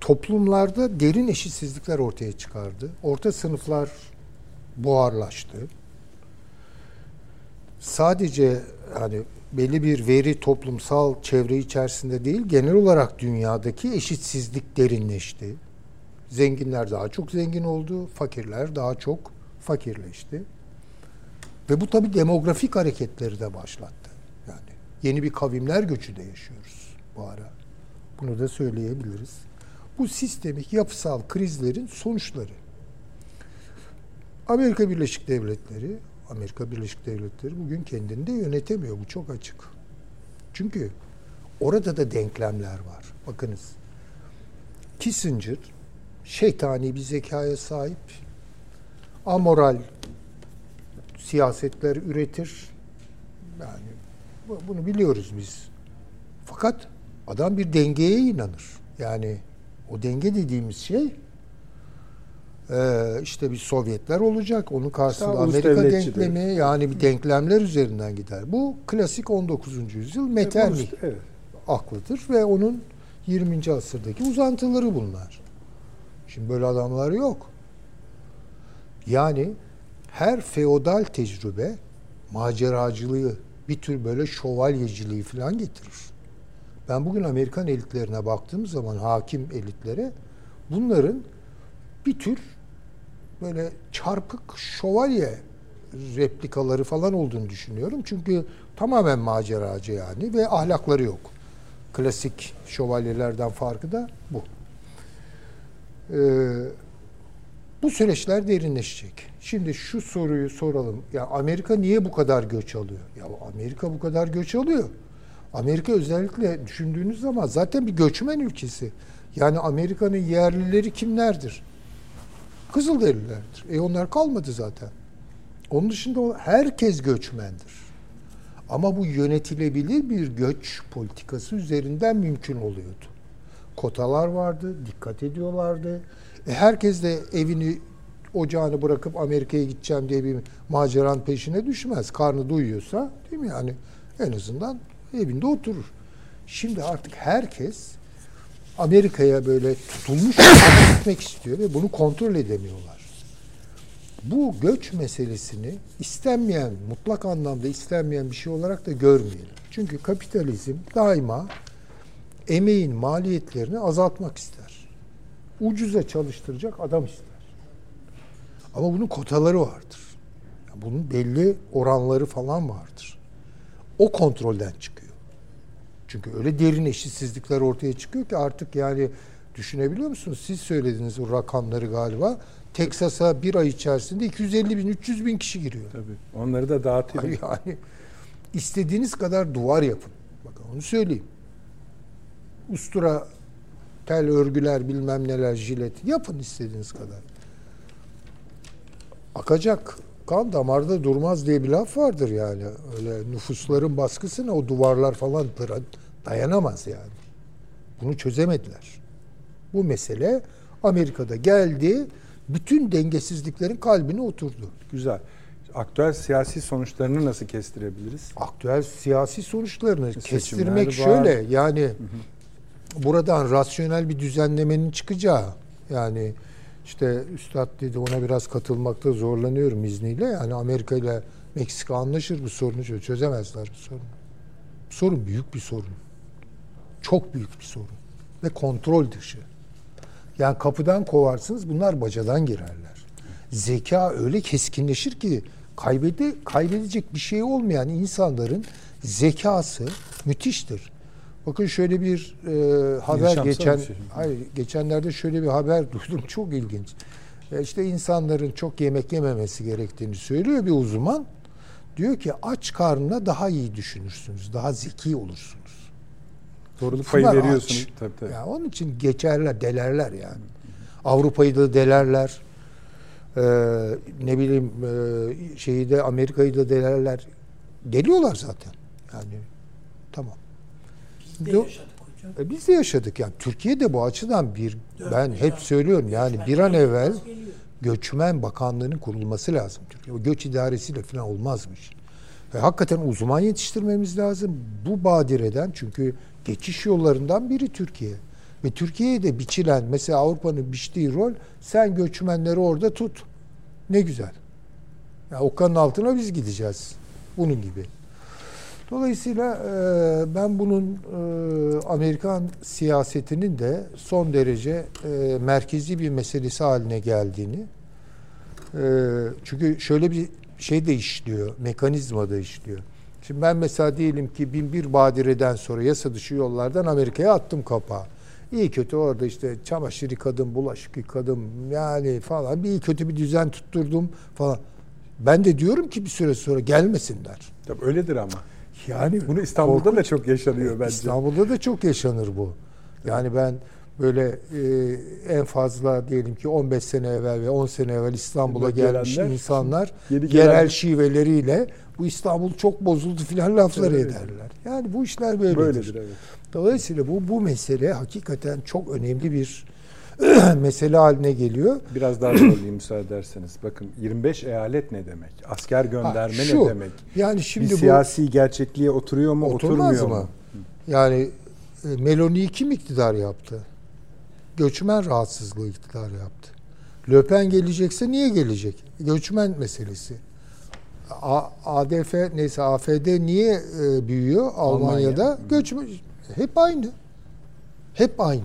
Toplumlarda derin eşitsizlikler ortaya çıkardı. Orta sınıflar buharlaştı. Sadece hani belli bir veri toplumsal çevre içerisinde değil, genel olarak dünyadaki eşitsizlik derinleşti. Zenginler daha çok zengin oldu, fakirler daha çok fakirleşti. Ve bu tabi demografik hareketleri de başlattı. Yani yeni bir kavimler göçü de yaşıyoruz bu ara. Bunu da söyleyebiliriz. Bu sistemik yapısal krizlerin sonuçları. Amerika Birleşik Devletleri, Amerika Birleşik Devletleri bugün kendini de yönetemiyor. Bu çok açık. Çünkü orada da denklemler var. Bakınız. Kissinger şeytani bir zekaya sahip. Amoral siyasetler üretir. Yani bu- bunu biliyoruz biz. Fakat adam bir dengeye inanır. Yani o denge dediğimiz şey e, işte bir Sovyetler olacak. Onun karşısında ulus Amerika denklemi yani bir denklemler üzerinden gider. Bu klasik 19. yüzyıl Metternich Evet. aklıdır ve onun 20. asırdaki uzantıları bunlar. Şimdi böyle adamlar yok. Yani her feodal tecrübe maceracılığı, bir tür böyle şövalyeciliği falan getirir. Ben bugün Amerikan elitlerine baktığım zaman hakim elitlere bunların bir tür böyle çarpık şövalye replikaları falan olduğunu düşünüyorum. Çünkü tamamen maceracı yani ve ahlakları yok. Klasik şövalyelerden farkı da bu. Ee, bu süreçler derinleşecek. Şimdi şu soruyu soralım. Ya Amerika niye bu kadar göç alıyor? Ya Amerika bu kadar göç alıyor. Amerika özellikle düşündüğünüz zaman zaten bir göçmen ülkesi. Yani Amerika'nın yerlileri kimlerdir? Kızılderililerdir. E onlar kalmadı zaten. Onun dışında herkes göçmendir. Ama bu yönetilebilir bir göç politikası üzerinden mümkün oluyordu. Kotalar vardı, dikkat ediyorlardı. E herkes de evini, ocağını bırakıp Amerika'ya gideceğim diye bir maceranın peşine düşmez. Karnı doyuyorsa değil mi yani? En azından evinde oturur. Şimdi artık herkes Amerika'ya böyle tutulmuş gitmek istiyor ve bunu kontrol edemiyorlar. Bu göç meselesini istenmeyen, mutlak anlamda istenmeyen bir şey olarak da görmeyelim. Çünkü kapitalizm daima emeğin maliyetlerini azaltmak ister. Ucuza çalıştıracak adam ister. Ama bunun kotaları vardır. Yani Bunun belli oranları falan vardır. O kontrolden çıkıyor. Çünkü öyle derin eşitsizlikler ortaya çıkıyor ki artık yani düşünebiliyor musunuz? Siz söylediniz o rakamları galiba. Teksas'a bir ay içerisinde 250 bin, 300 bin kişi giriyor. Tabii. Onları da dağıtayım. Yani istediğiniz kadar duvar yapın. Bakın onu söyleyeyim. Ustura, tel örgüler bilmem neler jilet yapın istediğiniz kadar. Akacak kan damarda durmaz diye bir laf vardır yani. Öyle nüfusların baskısına o duvarlar falan dayanamaz yani. Bunu çözemediler. Bu mesele Amerika'da geldi, bütün dengesizliklerin kalbine oturdu. Güzel. Aktüel siyasi sonuçlarını nasıl kestirebiliriz? aktüel siyasi sonuçlarını Seçimler kestirmek var. şöyle yani buradan rasyonel bir düzenlemenin çıkacağı yani işte üstad dedi ona biraz katılmakta zorlanıyorum izniyle yani Amerika ile Meksika anlaşır bu sorunu çö- çözemezler bu sorunu. Bu sorun büyük bir sorun. Çok büyük bir sorun ve kontrol dışı. Yani kapıdan kovarsınız bunlar bacadan girerler. Zeka öyle keskinleşir ki kaybede, kaybedecek bir şey olmayan insanların zekası müthiştir. Bakın şöyle bir e, haber Yaşamsal geçen bir şey. hayır geçenlerde şöyle bir haber duydum çok ilginç. E, işte insanların çok yemek yememesi gerektiğini söylüyor bir uzman. Diyor ki aç karnına daha iyi düşünürsünüz, daha zeki olursunuz. Doğruluk payı aç. Tabii tabii. Ya onun için geçerler, delerler yani. Avrupa'yı da delerler. Ee, ne bileyim e, şeyi de Amerika'yı da delerler. Deliyorlar zaten. Yani tamam. Biz de yaşadık hocam. E biz de yaşadık yani. Türkiye de bu açıdan bir Dört ben hep söylüyorum yani bir an evvel geliyor. göçmen bakanlığının kurulması lazım Türkiye. O göç idaresiyle falan olmazmış. E, hakikaten uzman yetiştirmemiz lazım. Bu badireden çünkü geçiş yollarından biri Türkiye. Ve Türkiye'ye de biçilen mesela Avrupa'nın biçtiği rol sen göçmenleri orada tut. Ne güzel. Ya okkanın altına biz gideceğiz. Bunun gibi. Dolayısıyla e, ben bunun e, Amerikan siyasetinin de son derece e, merkezi bir meselesi haline geldiğini çünkü şöyle bir şey de işliyor, mekanizma da işliyor. Şimdi ben mesela diyelim ki bin bir badireden sonra yasa dışı yollardan Amerika'ya attım kapağı. İyi kötü orada işte çamaşır yıkadım, bulaşık yıkadım yani falan bir iyi kötü bir düzen tutturdum falan. Ben de diyorum ki bir süre sonra gelmesinler. Tabii öyledir ama. Yani Bunu İstanbul'da da korkunç. çok yaşanıyor bence. İstanbul'da da çok yaşanır bu. Yani ben böyle e, en fazla diyelim ki 15 sene evvel ve 10 sene evvel İstanbul'a gelmiş insanlar yerel gelen- şiveleriyle bu İstanbul çok bozuldu filan lafları Evet. ederler. Yani bu işler böyledir. Böyledir evet. Dolayısıyla bu bu mesele hakikaten çok önemli bir mesele haline geliyor. Biraz daha zorlayayım müsaade ederseniz. Bakın 25 eyalet ne demek? Asker gönderme Ha, ne şu, demek? Yani şimdi bir bu siyasi gerçekliğe oturuyor mu, oturmuyor mı? mu? Yani e, Meloni'yi kim iktidar yaptı? Göçmen rahatsızlığı iktidar yaptı. Le Pen gelecekse niye gelecek? Göçmen meselesi. A- ADF neyse AFD niye e, büyüyor Almanya'da? Almanya. Göçmen hep aynı. Hep aynı.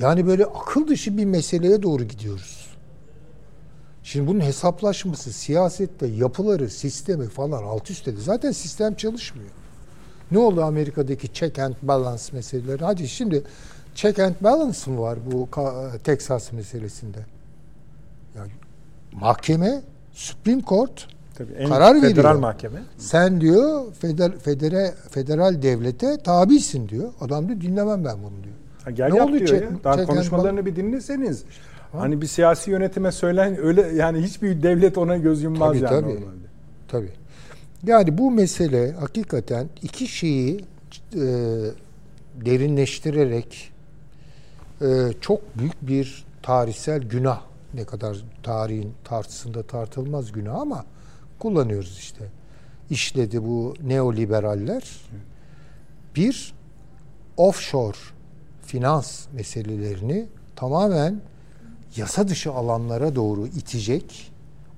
Yani böyle akıl dışı bir meseleye doğru gidiyoruz. Şimdi bunun hesaplaşması, siyasette yapıları, sistemi falan alt üst edildi. Zaten sistem çalışmıyor. Ne oldu Amerika'daki check and balance meseleleri? Hadi şimdi check and balance mı var bu Texas meselesinde? Yani mahkeme, Supreme Court Tabii en Karar federal veriyor. mahkeme. sen diyor feder, federe, federal devlete tabisin diyor. Adam diyor dinlemem ben bunu diyor. Ha, gel Ne yap oldu diyor ya. Daha and konuşmalarını bir dinleseniz. Hani bir siyasi yönetime söylen öyle yani hiçbir devlet ona göz yummaz Tabii, yani tabii. normalde. Tabii. Yani bu mesele hakikaten iki şeyi e, derinleştirerek e, çok büyük bir tarihsel günah. Ne kadar tarihin tartısında tartılmaz günah ama kullanıyoruz işte. İşledi bu neoliberaller. Bir, offshore finans meselelerini tamamen yasa dışı alanlara doğru itecek.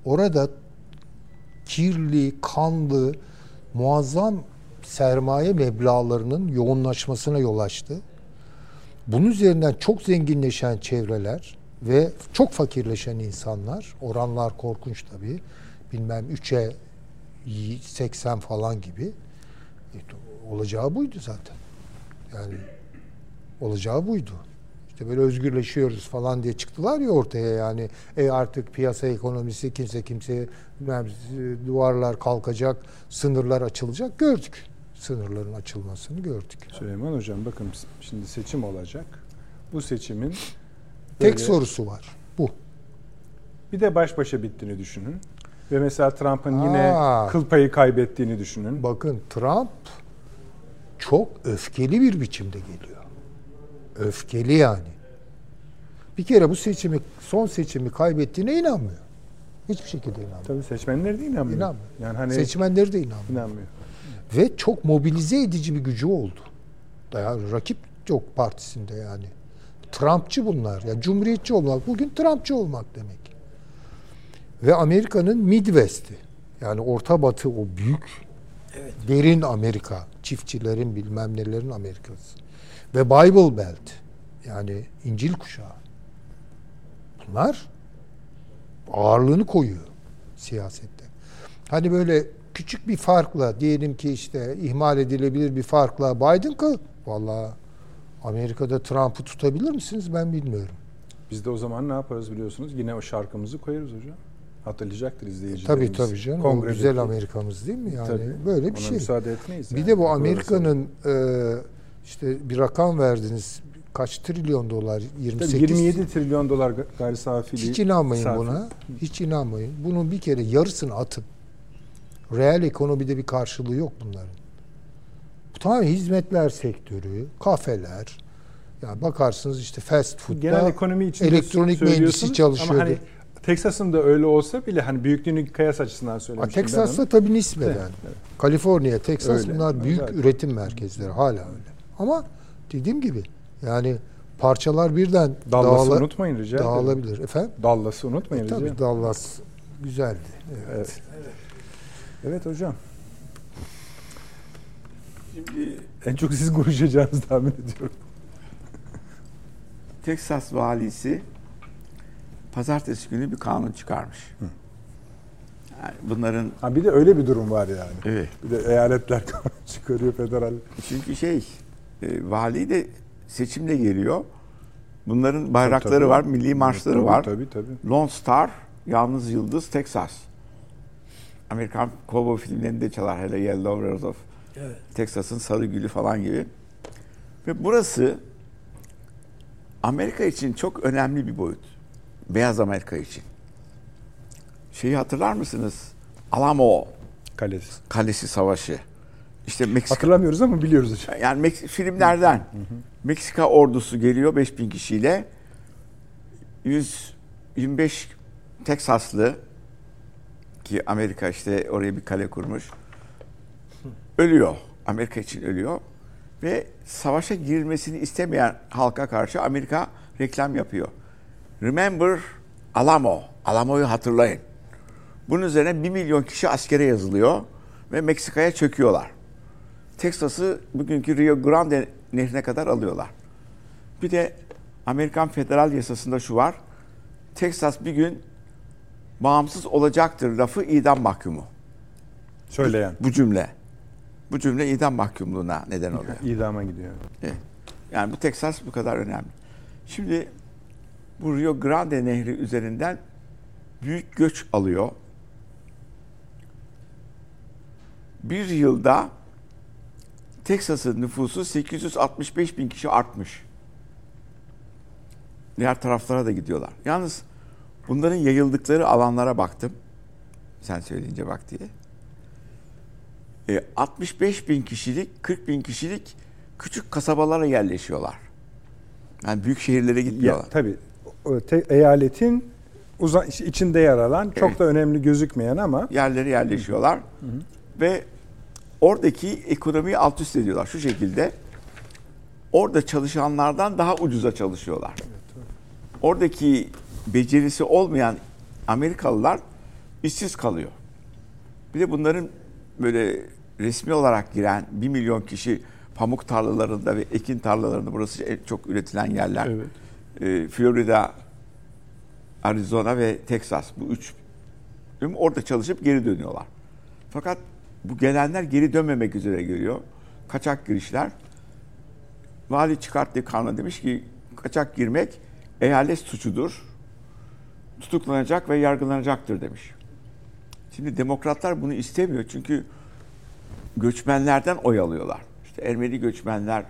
Orada kirli, kanlı, muazzam sermaye meblağlarının yoğunlaşmasına yol açtı. Bunun üzerinden çok zenginleşen çevreler ve çok fakirleşen insanlar, oranlar korkunç tabii, bilmem 3'e 80 falan gibi E, olacağı buydu zaten. Yani olacağı buydu. İşte böyle özgürleşiyoruz falan diye çıktılar ya ortaya yani. E artık piyasa ekonomisi kimse kimseye bilmem, duvarlar kalkacak, sınırlar açılacak. Gördük. Sınırların açılmasını gördük. Süleyman Hocam bakın şimdi seçim olacak. Bu seçimin Tek böyle- sorusu var. Bu. bir de baş başa bittiğini düşünün. Ve mesela Trump'ın yine kıl payı kaybettiğini düşünün. Bakın Trump çok öfkeli bir biçimde geliyor. Öfkeli yani. Bir kere bu seçimi, son seçimi kaybettiğine inanmıyor. Hiçbir şekilde inanmıyor. Tabii seçmenler de inanmıyor. İnanmıyor. Yani hani Seçmenleri de inanmıyor. inanmıyor. Ve çok mobilize edici bir gücü oldu. Yani rakip çok partisinde yani. Trumpçı bunlar. Yani cumhuriyetçi olmak bugün Trumpçı olmak demek. Ve Amerika'nın Midwest'i. Yani Orta Batı o büyük Evet. derin Amerika. Çiftçilerin bilmem nelerin Amerikası. Ve Bible Belt. Yani İncil kuşağı. Bunlar ağırlığını koyuyor siyasette. Hani böyle küçük bir farkla diyelim ki işte ihmal edilebilir bir farkla Biden kal. Vallahi Amerika'da Trump'ı tutabilir misiniz ben bilmiyorum. Biz de o zaman ne yaparız biliyorsunuz? Yine o şarkımızı koyarız hocam. Hatırlayacaktır izleyicilerimiz. Tabii tabii canım. O Kongredeki. güzel Amerika'mız değil mi? Yani Tabii. böyle bir Ona şey. müsaade etmeyiz. Bir yani. de bu Amerika'nın e, işte bir rakam verdiniz. Kaç trilyon dolar? Tabii 28. 27 trilyon dolar ga- gayri safi. Hiç inanmayın safi. buna. Hiç inanmayın. Bunun bir kere yarısını atın. Reel ekonomide bir karşılığı yok bunların. Bu tamamen hizmetler sektörü, kafeler. Yani bakarsınız işte fast food'da Genel ekonomi için elektronik mühendisi çalışıyordu. Ama hani Texas'ın da öyle olsa bile hani büyüklüğünü kıyas açısından söylemiştim Texas'ta tabii nispeten. Evet, evet. Kaliforniya, Texas Öyle. bunlar büyük Zaten. üretim merkezleri hala öyle. Ama dediğim gibi yani parçalar birden Dallas'ı dağıla- unutmayın rica ederim. dağılabilir. Efendim? Dallas'ı unutmayın E, rica tabii. Dallas güzeldi. Evet. Evet hocam. Şimdi En çok siz konuşacağınızı tahmin ediyorum. Teksas valisi pazartesi günü bir kanun çıkarmış. Yani bunların Ha bir de öyle bir durum var yani. evet. Bir de eyaletler kanun çıkarıyor federal. Çünkü şey e, vali de seçimle geliyor. Bunların bayrakları Tabii, var, milli marşları tabii, var. Tabii tabii. Lone Star, Yalnız Yıldız, Texas. Amerikan kovboy filmlerinde çalar hele Yellow Rose of Evet. Texas'ın sarı gülü falan gibi. Ve burası Amerika için çok önemli bir boyut. Beyaz Amerika için. Şeyi hatırlar mısınız? Alamo Kalesi. Kalesi Savaşı. İşte Meksika Hatırlamıyoruz ama biliyoruz hocam. yani Mek- filmlerden Meksika ordusu geliyor 5000 kişiyle 125 Teksaslı ki Amerika işte oraya bir kale kurmuş. Ölüyor. Amerika için ölüyor. Ve savaşa girilmesini istemeyen halka karşı Amerika reklam yapıyor. Remember Alamo. Alamo'yu hatırlayın. Bunun üzerine 1 milyon kişi askere yazılıyor ve Meksika'ya çöküyorlar. Texas'ı bugünkü Rio Grande nehrine kadar alıyorlar. Bir de Amerikan federal yasasında şu var. Texas bir gün bağımsız olacaktır lafı idam mahkumu. Söyleyen. Bu cümle. Bu cümle idam mahkumluğuna neden oluyor. İdama gidiyor. Evet. Yani bu Texas bu kadar önemli. Şimdi bu Rio Grande Nehri üzerinden büyük göç alıyor. Bir yılda Texas'ın nüfusu 865 bin kişi artmış. Diğer taraflara da gidiyorlar. Yalnız bunların yayıldıkları alanlara baktım. Sen söyleyince bak diye. E, 65 bin kişilik, 40 bin kişilik küçük kasabalara yerleşiyorlar. Yani büyük şehirlere gitmiyorlar. Ya, tabii eyaletin uza- içinde yer alan çok Evet. da önemli gözükmeyen ama Yerlere yerleşiyorlar. Ve oradaki ekonomiyi alt üst ediyorlar şu şekilde. Orada çalışanlardan daha ucuza çalışıyorlar. Oradaki becerisi olmayan Amerikalılar işsiz kalıyor. Bir de bunların böyle resmi olarak giren 1 milyon kişi pamuk tarlalarında ve ekin tarlalarında burası çok üretilen yerler. Evet. Ee, Florida, Arizona ve Texas bu üç orada çalışıp geri dönüyorlar. Fakat bu gelenler geri dönmemek üzere geliyor. Kaçak girişler. Vali çıkarttığı kanuna demiş ki kaçak girmek eyalet suçudur. Tutuklanacak ve yargılanacaktır demiş. Şimdi demokratlar bunu istemiyor çünkü göçmenlerden oy alıyorlar. İşte Ermeni göçmenler,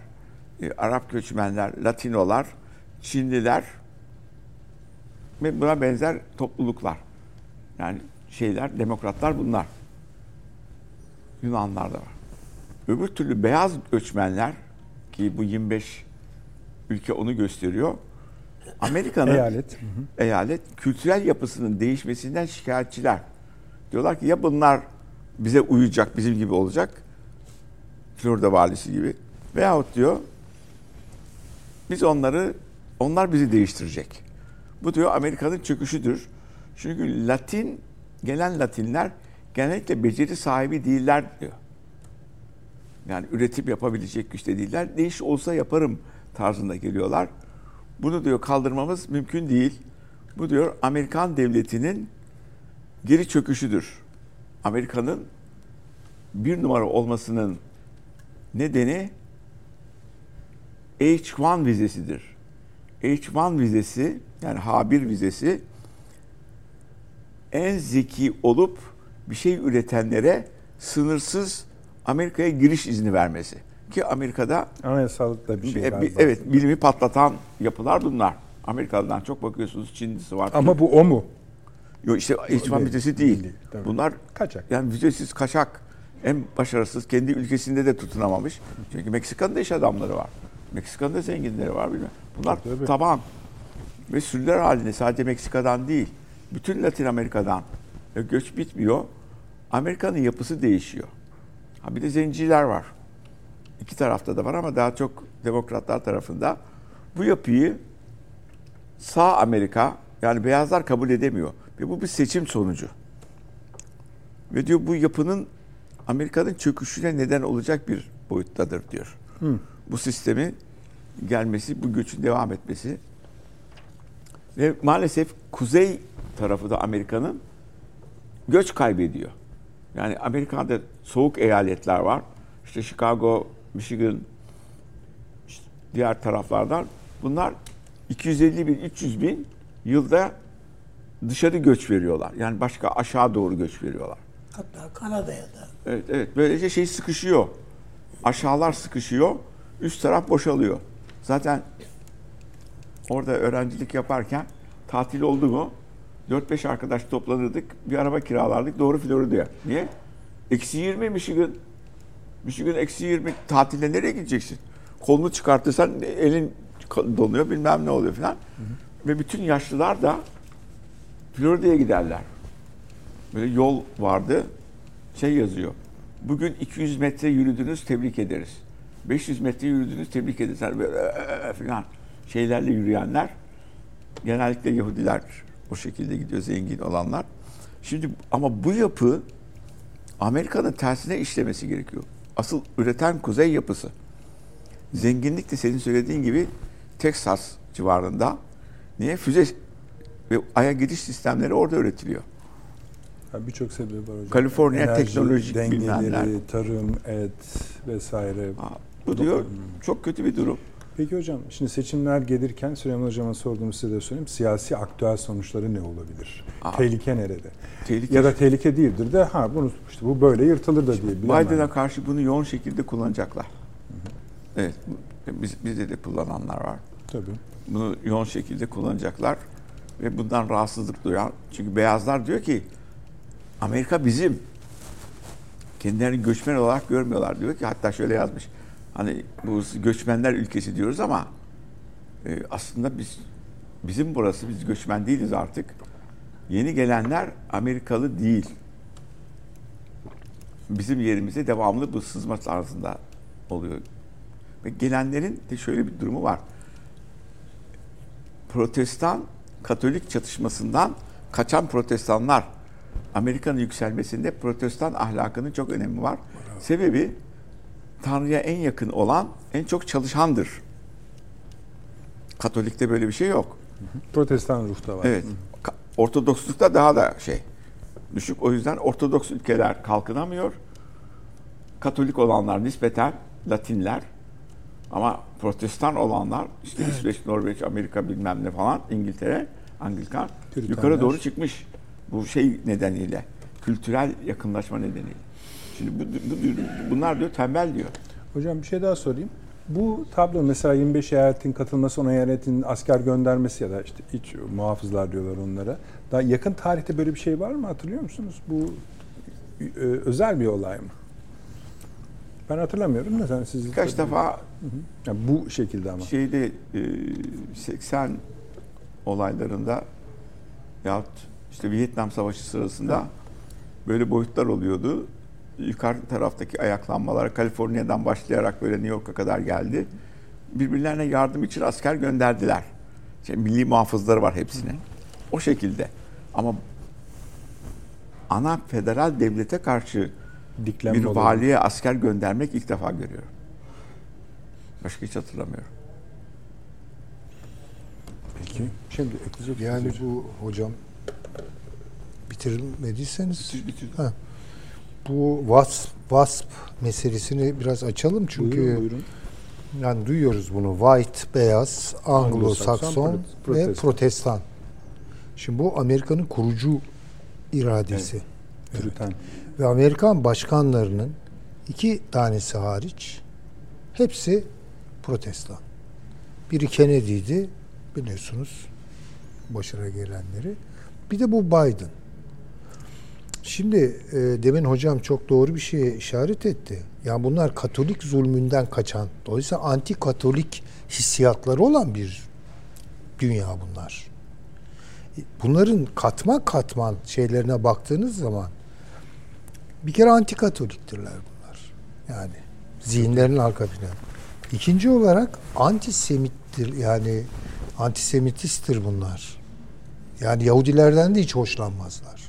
e, Arap göçmenler, Latinolar, Çinliler ve buna benzer topluluklar. Yani şeyler, demokratlar bunlar. Yunanlar da var. Öbür türlü beyaz göçmenler ki bu 25 ülke onu gösteriyor. Amerika'nın eyalet. eyalet kültürel yapısının değişmesinden şikayetçiler. Diyorlar ki ya bunlar bize uyacak, bizim gibi olacak. Florida valisi gibi. Veyahut diyor biz onları, onlar bizi değiştirecek. Bu diyor Amerika'nın çöküşüdür. Çünkü Latin, gelen Latinler genellikle beceri sahibi değiller diyor. Yani üretim yapabilecek güçte değiller. Ne iş olsa yaparım tarzında geliyorlar. Bunu diyor kaldırmamız mümkün değil. Bu diyor Amerikan devletinin geri çöküşüdür. Amerika'nın bir numara olmasının nedeni H1 vizesidir. H1 vizesi yani H1 vizesi en zeki olup bir şey üretenlere sınırsız Amerika'ya giriş izni vermesi. Ki Amerika'da Anayasallıkta bir şey bir- evet bilimi patlatan yapılar bunlar. Amerikalı'dan çok bakıyorsunuz Çinlisi var. Ama bu o mu? Yok işte H1 değil, vizesi değil. değil, tabii. Bunlar Kaçak. Yani vizesiz kaçak. En başarısız kendi ülkesinde de tutunamamış. Çünkü Meksika'nın da iş adamları var. Meksika'nın da zenginleri var bilmem. Bunlar Tabii, tabii. taban. Ve sürüler halinde sadece Meksika'dan değil. Bütün Latin Amerika'dan göç bitmiyor. Amerika'nın yapısı değişiyor. Ha bir de zenciler var. İki tarafta da var ama daha çok demokratlar tarafında. Bu yapıyı sağ Amerika yani beyazlar kabul edemiyor. Ve bu bir seçim sonucu. Ve diyor bu yapının Amerika'nın çöküşüne neden olacak bir boyuttadır diyor. Bu sistemin gelmesi, bu göçün devam etmesi. Ve maalesef kuzey tarafı da Amerika'nın göç kaybediyor. Yani Amerika'da soğuk eyaletler var. İşte Chicago, Michigan, işte diğer taraflardan. Bunlar 250 bin, 300 bin yılda dışarı göç veriyorlar. Yani başka aşağı doğru göç veriyorlar. Hatta Kanada'ya da. Evet, evet. Böylece şey sıkışıyor. Aşağılar sıkışıyor. Üst taraf boşalıyor. Zaten orada öğrencilik yaparken tatil oldu mu 4-5 arkadaş toplanırdık. Bir araba kiralardık. Doğru Florida'ya. Niye? Eksi 20 Michigan. Michigan eksi 20. Tatilde nereye gideceksin? Kolunu çıkartırsan elin donuyor bilmem ne oluyor falan. Ve bütün yaşlılar da Florida'ya giderler. Böyle yol vardı. Şey yazıyor. Bugün 200 metre yürüdünüz tebrik ederiz. 500 metre yürüdünüz tebrik ederiz. Yani böyle "Ee" falan şeylerle yürüyenler genellikle Yahudiler o şekilde gidiyor zengin olanlar. Şimdi ama bu yapı Amerika'nın tersine işlemesi gerekiyor. Asıl üreten kuzey yapısı. Zenginlik de senin söylediğin gibi Texas civarında. Niye? Füze ve aya gidiş sistemleri orada üretiliyor. Birçok sebebi var hocam. Kaliforniya Enerji teknolojik dengeleri, neler. tarım, et vesaire. Ha, bu diyor çok kötü bir durum. Peki hocam şimdi seçimler gelirken Süleyman Hocam'a sorduğumu size de söyleyeyim. Siyasi aktüel sonuçları ne olabilir? Aa. tehlike nerede? Tehlike. Ya da tehlike değildir de ha bunu işte bu böyle yırtılır da diye. Biden'a karşı bunu yoğun şekilde kullanacaklar. Evet, biz, bizde de kullananlar var. Tabii. Bunu yoğun şekilde kullanacaklar ve bundan rahatsızlık duyan. Çünkü beyazlar diyor ki Amerika bizim. Kendilerini göçmen olarak görmüyorlar. Diyor ki hatta şöyle yazmış. Hani bu göçmenler ülkesi diyoruz ama e, aslında biz bizim burası biz göçmen değiliz artık. Yeni gelenler Amerikalı değil. Bizim yerimize devamlı bu sızma tarzında oluyor. Ve gelenlerin de şöyle bir durumu var. Protestan Katolik çatışmasından kaçan protestanlar Amerika'nın yükselmesinde protestan ahlakının çok önemi var. Sebebi Tanrı'ya en yakın olan en çok çalışandır. Katolikte böyle bir şey yok. Protestan ruhta var. Evet. Ortodokslukta daha da şey düşük. O yüzden Ortodoks ülkeler kalkınamıyor. Katolik olanlar nispeten Latinler ama Protestan olanlar işte İsveç, Norveç, Amerika bilmem ne falan İngiltere, Anglikan yukarı doğru çıkmış. Bu şey nedeniyle, kültürel yakınlaşma nedeniyle. Şimdi bu, bu- bunlar diyor tembel diyor. Hocam bir şey daha sorayım. Bu tablo mesela 25 eyaletin katılması, 10 eyaletin asker göndermesi ya da işte iç muhafızlar diyorlar onlara. Daha yakın tarihte böyle bir şey var mı hatırlıyor musunuz? Bu e, özel bir olay mı? Ben hatırlamıyorum da sen siz Kaç defa Yani bu şekilde ama. şeyde e, 80 olaylarında yahut işte Vietnam Savaşı sırasında böyle boyutlar oluyordu. Yukarı taraftaki ayaklanmalar Kaliforniya'dan başlayarak böyle New York'a kadar geldi. Birbirlerine yardım için asker gönderdiler. Şey, milli muhafızları var hepsine. O şekilde. Ama ana federal devlete karşı Diklenme bir valiye asker göndermek ilk defa görüyorum. Başka hiç hatırlamıyorum. Peki. Şimdi ekleyecek Yani hocam? bu hocam bitirmediyseniz Bitir, bitir. Ha. Bu WASP, WASP meselesini biraz açalım çünkü Buyurun, buyurun. yani duyuyoruz bunu white, beyaz, Anglo-Sakson ve Protestan. Şimdi bu Amerika'nın kurucu iradesi. Türüten. Ve Amerikan başkanlarının iki tanesi hariç hepsi protestan. Biri Kennedy'di biliyorsunuz başına gelenleri. Bir de bu Biden. Şimdi e, demin hocam çok doğru bir şeye işaret etti. Yani bunlar Katolik zulmünden kaçan, dolayısıyla anti Katolik hissiyatları olan bir dünya bunlar. Bunların katman katman şeylerine baktığınız zaman bir kere anti Katoliktirler bunlar. Yani zihinlerin arka planı. İkinci olarak antisemittir yani antisemitisttir bunlar. Yani Yahudilerden de hiç hoşlanmazlar.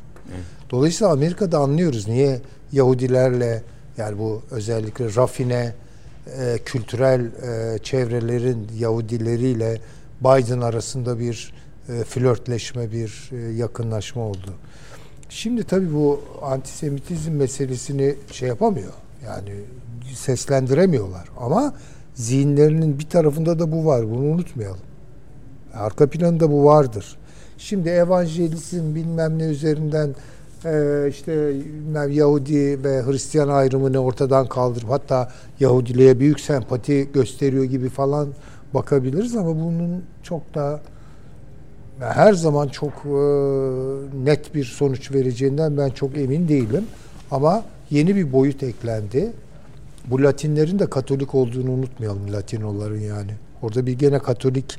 Dolayısıyla Amerika'da anlıyoruz niye Yahudilerle yani bu özellikle rafine e, kültürel e, çevrelerin Yahudileriyle Biden arasında bir e, flörtleşme, bir e, yakınlaşma oldu. Şimdi tabii bu antisemitizm meselesini şey yapamıyor. Yani seslendiremiyorlar. Ama zihinlerinin bir tarafında da bu var. Bunu unutmayalım. Arka planında bu vardır. Şimdi evangelizm bilmem ne üzerinden işte bilmem Yahudi ve Hristiyan ayrımını ortadan kaldırıp hatta Yahudiliğe büyük sempati gösteriyor gibi falan bakabiliriz ama bunun çok da her zaman çok e, net bir sonuç vereceğinden ben çok emin değilim. Ama yeni bir boyut eklendi. Bu Latinlerin de Katolik olduğunu unutmayalım Latinoların yani. Orada bir gene Katolik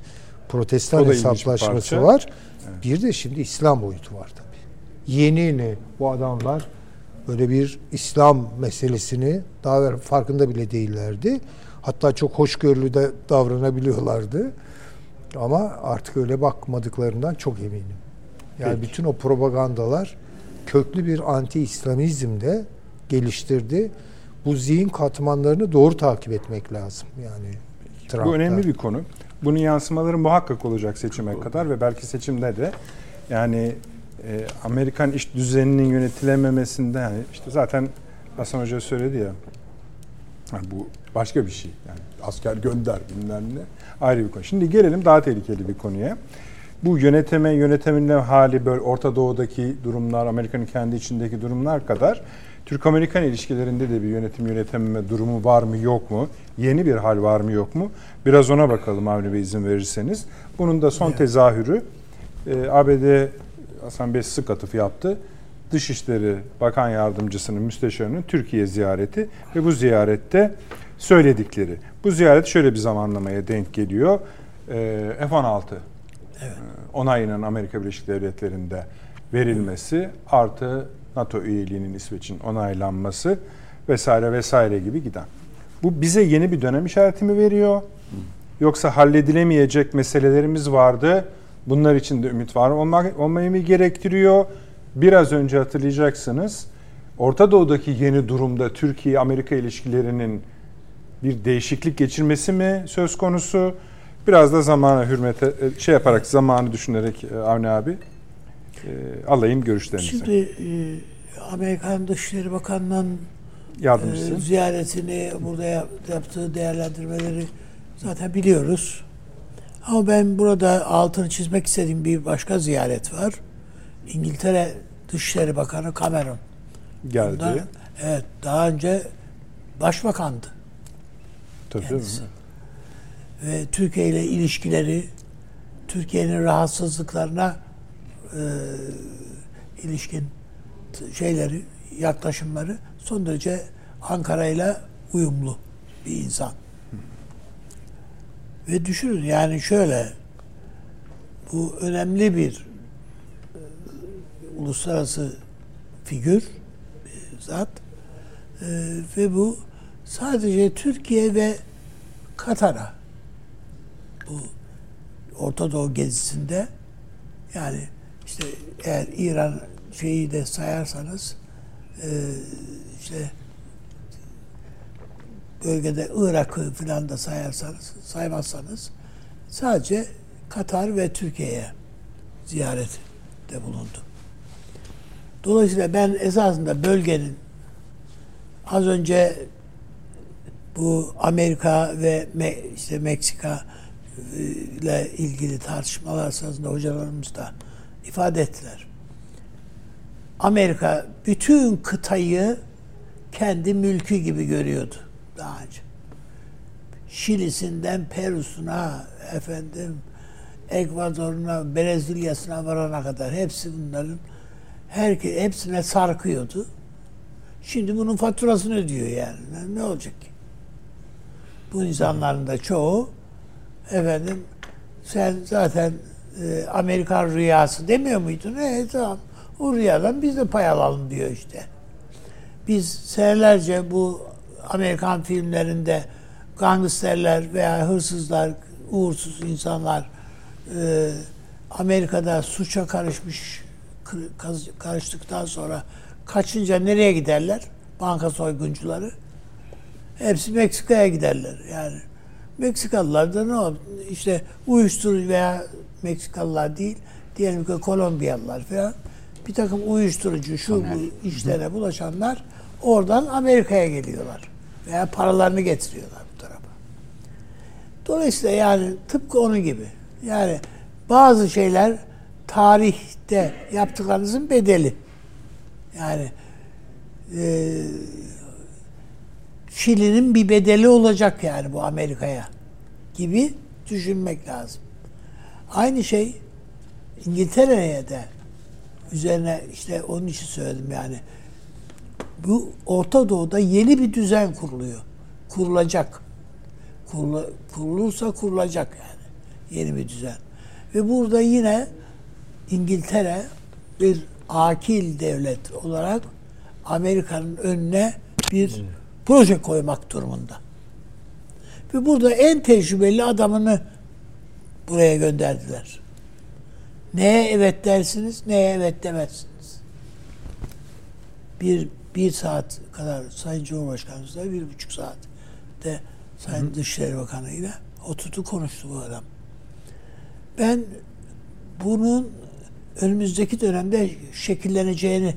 Protestan da hesaplaşması var. Bir de şimdi İslam boyutu var tabii. Yeni yeni bu adamlar böyle bir İslam meselesini daha farkında bile değillerdi. Hatta çok hoşgörülü de davranabiliyorlardı. Ama artık öyle bakmadıklarından çok eminim. Yani Peki. bütün o propagandalar köklü bir anti-İslamizm de geliştirdi. Bu zihin katmanlarını doğru takip etmek lazım. Yani Trump'ta. Bu önemli bir konu. Bunun yansımaları muhakkak olacak seçime kadar ve belki seçimde de yani e, Amerikan iş düzeninin yönetilememesinde yani işte zaten Hasan Hoca söyledi ya ha, bu başka bir şey. Yani asker gönder bilmem ne ayrı bir konu. Şimdi gelelim daha tehlikeli bir konuya. Bu yöneteme, yönetimin hali böyle Orta Doğu'daki durumlar, Amerika'nın kendi içindeki durumlar kadar Türk-Amerikan ilişkilerinde de bir yönetim yönetememe durumu var mı yok mu? Yeni bir hal var mı yok mu? Biraz ona bakalım Avni Bey izin verirseniz. Bunun da son tezahürü e, ABD Hasan Bey sık yaptı. Dışişleri Bakan Yardımcısının, müsteşarının Türkiye ziyareti ve bu ziyarette söyledikleri. Bu ziyaret şöyle bir zamanlamaya denk geliyor. E, F-16 e, onayının Amerika Birleşik Devletleri'nde verilmesi artı NATO üyeliğinin İsveç'in onaylanması vesaire vesaire gibi giden. Bu bize yeni bir dönem işareti mi veriyor? Yoksa halledilemeyecek meselelerimiz vardı. Bunlar için de ümit var olmak, olmayı mı gerektiriyor? Biraz önce hatırlayacaksınız. Orta Doğu'daki yeni durumda Türkiye-Amerika ilişkilerinin bir değişiklik geçirmesi mi söz konusu? Biraz da zamana hürmete şey yaparak zamanı düşünerek e, Avni abi e, alayım görüşlerinizi. Şimdi e, Amerikan Dışişleri Bakanı'nın Yardımcısı. e, ziyaretini, burada yap- yaptığı değerlendirmeleri zaten biliyoruz. Ama ben burada altını çizmek istediğim bir başka ziyaret var. İngiltere Dışişleri Bakanı Cameron. geldi. Bundan- evet, daha önce başbakandı Tabii, kendisi. Ve Türkiye ile ilişkileri, Türkiye'nin rahatsızlıklarına e, ilişkin şeyleri, yaklaşımları son derece Ankara ile uyumlu bir insan. Ve düşünün yani şöyle bu önemli bir e, uluslararası figür, bir zat E, ve bu sadece Türkiye ve Katar'a bu Orta Doğu gezisinde yani işte eğer İran şeyi de sayarsanız e, işte bölgede Irak'ı filan da sayarsanız saymazsanız sadece Katar ve Türkiye'ye ziyarette bulundu. Dolayısıyla ben esasında bölgenin az önce bu Amerika ve Me- işte Meksika e, ile ilgili tartışmalar sırasında hocalarımız da ifade ettiler. Amerika bütün kıtayı kendi mülkü gibi görüyordu daha önce. Şili'sinden Peru'suna, efendim Ekvador'una, Brezilya'sına varana kadar hepsi bunların herke, hepsine sarkıyordu. Şimdi bunun faturasını ödüyor yani. Ne- olacak ki? Bu insanların da çoğu efendim sen zaten e, Amerikan rüyası demiyor muydun? Evet tamam. O rüyadan biz de pay alalım diyor işte. Biz senelerce bu Amerikan filmlerinde gangsterler veya hırsızlar, uğursuz insanlar e, Amerika'da suça karışmış karıştıktan sonra kaçınca nereye giderler? Banka soyguncuları. Hepsi Meksika'ya giderler yani. Meksikalılar da ne oldu? İşte uyuşturucu veya Meksikalılar değil, diyelim ki Kolombiyalılar falan bir takım uyuşturucu şu bu işlere bulaşanlar oradan Amerika'ya geliyorlar. Veya paralarını getiriyorlar bu tarafa. Dolayısıyla yani tıpkı onun gibi. Yani bazı şeyler tarihte yaptıklarınızın bedeli. Yani e, bir bedeli olacak yani bu Amerika'ya gibi düşünmek lazım. Aynı şey İngiltere'ye de üzerine işte onun için söyledim yani. Bu Orta Doğu'da yeni bir düzen kuruluyor. Kurulacak. Kurula, kurulursa kurulacak yani. Yeni bir düzen. Ve burada yine İngiltere bir akil devlet olarak Amerika'nın önüne bir proje koymak durumunda. Ve burada en tecrübeli adamını buraya gönderdiler. Neye evet dersiniz, neye evet demezsiniz. Bir, bir saat kadar Sayın Cumhurbaşkanımızla bir buçuk saat de Sayın Dışişleri Bakanı ile oturdu konuştu bu adam. Ben bunun önümüzdeki dönemde şekilleneceğini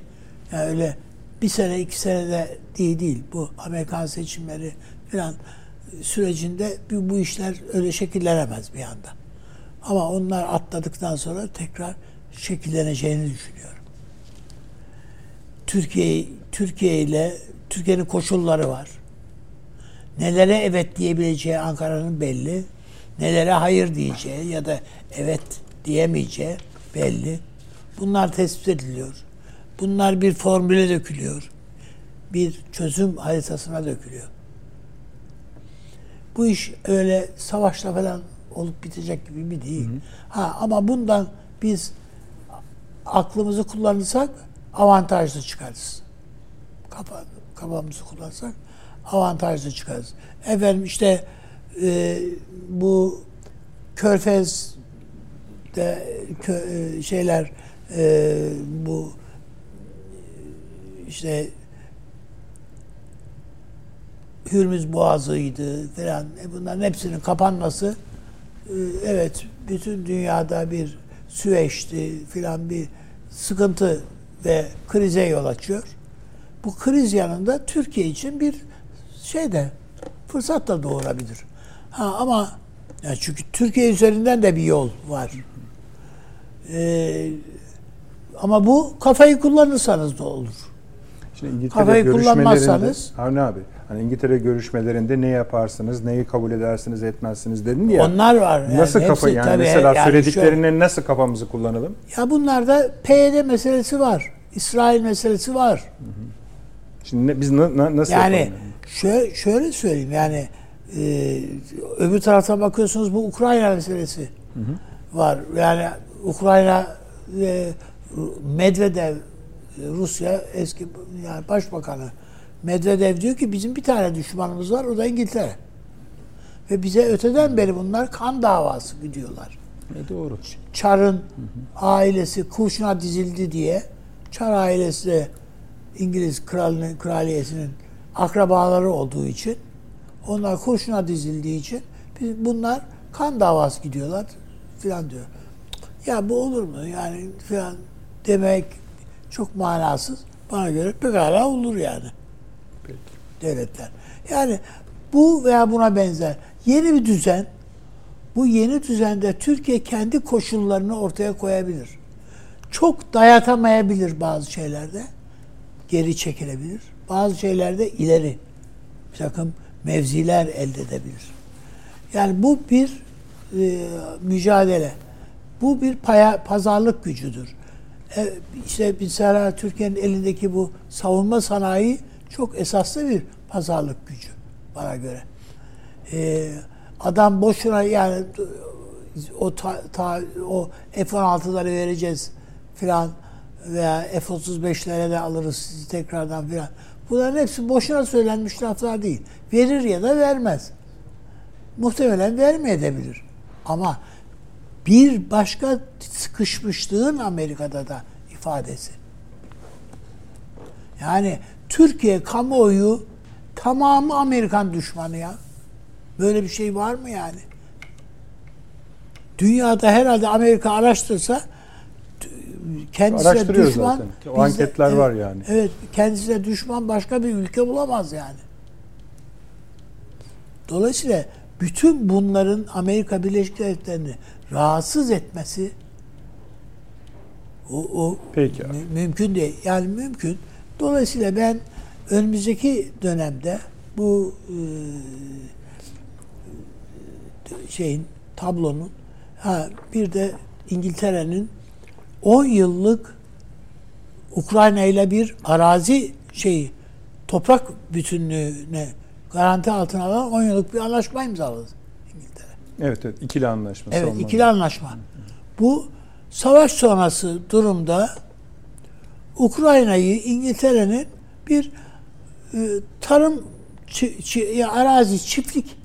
yani öyle bir sene iki senede değil değil bu Amerikan seçimleri falan sürecinde bu, bu işler öyle şekillenemez bir anda. Ama onlar atladıktan sonra tekrar şekilleneceğini düşünüyorum. Türkiye Türkiye ile Türkiye'nin koşulları var. Nelere evet diyebileceği Ankara'nın belli. Nelere hayır diyeceği ya da evet diyemeyeceği belli. Bunlar tespit ediliyor. Bunlar bir formüle dökülüyor. Bir çözüm haritasına dökülüyor. Bu iş öyle savaşla falan olup bitecek gibi bir değil. Ha ama bundan biz aklımızı kullanırsak avantajlı çıkarız. Kafa, kafamızı kullanırsak avantajlı çıkarız. Efendim işte e, bu Körfez de kö, e, şeyler e, bu işte Hürmüz Boğazı'ydı falan. E bunların hepsinin kapanması e, evet bütün dünyada bir süveçti filan bir sıkıntı ve krize yol açıyor. Bu kriz yanında Türkiye için bir şey de fırsat da doğurabilir. Ha ama yani çünkü Türkiye üzerinden de bir yol var. Ee, ama bu kafayı kullanırsanız da olur. Şimdi İngiltere Kafayı kullanmazsanız- Avni abi hani İngiltere görüşmelerinde ne yaparsınız, neyi kabul edersiniz, etmezsiniz dedin ya. Onlar var. Yani nasıl kafa hepsi yani tabii mesela yani söylediklerine nasıl kafamızı kullanalım? Ya bunlarda PYD meselesi var. İsrail meselesi var. Şimdi ne- biz na- na- nasıl Yani yapalım? şöyle, şöyle söyleyeyim yani e, öbür taraftan bakıyorsunuz bu Ukrayna meselesi var. Yani Ukrayna e, Medvedev Rusya eski yani başbakanı Medvedev diyor ki bizim bir tane düşmanımız var o da İngiltere. Ve bize öteden beri bunlar kan davası gidiyorlar. E, doğru. Çar'ın ailesi kurşuna dizildi diye Çar ailesi de İngiliz kralının, kraliyesinin akrabaları olduğu için onlar kurşuna dizildiği için biz, bunlar kan davası gidiyorlar filan diyor. Ya bu olur mu yani filan demek çok manasız. Bana göre pekala olur yani. Devletler. Yani bu veya buna benzer yeni bir düzen bu yeni düzende Türkiye kendi koşullarını ortaya koyabilir. çok dayatamayabilir bazı şeylerde. Geri çekilebilir. Bazı şeylerde ileri bir takım mevziler elde edebilir. Yani bu bir e, mücadele. Bu bir paya, pazarlık gücüdür. E, işte mesela Türkiye'nin elindeki bu savunma sanayi çok esaslı bir pazarlık gücü bana göre. E, adam boşuna yani o ta, ta, o F-16'ları vereceğiz filan veya F-35'lere de alırız sizi tekrardan filan. Bunların hepsi boşuna söylenmiş laflar değil. Verir ya da vermez. Muhtemelen vermeyebilir. Ama bir başka sıkışmışlığın Amerika'da da ifadesi. Yani Türkiye kamuoyu tamamı Amerikan düşmanı ya. Böyle bir şey var mı yani? Dünyada herhalde Amerika araştırsa kendisine düşman. zaten. O anketler evet, var yani. Evet, kendisine düşman başka bir ülke bulamaz yani. Dolayısıyla bütün bunların Amerika Birleşik Devletleri'ni rahatsız etmesi o, o Peki mü- mümkün değil. Yani mümkün. Dolayısıyla ben önümüzdeki dönemde bu e, şeyin tablonun ha bir de İngiltere'nin 10 yıllık Ukrayna ile bir arazi şeyi toprak bütünlüğüne garanti altına alan 10 yıllık bir anlaşma imzaladı İngiltere. Evet evet ikili anlaşma. Evet, savunma. ikili anlaşma. Bu savaş sonrası durumda Ukrayna'yı İngiltere'nin bir e, tarım çi- çi- ya arazi çiftlik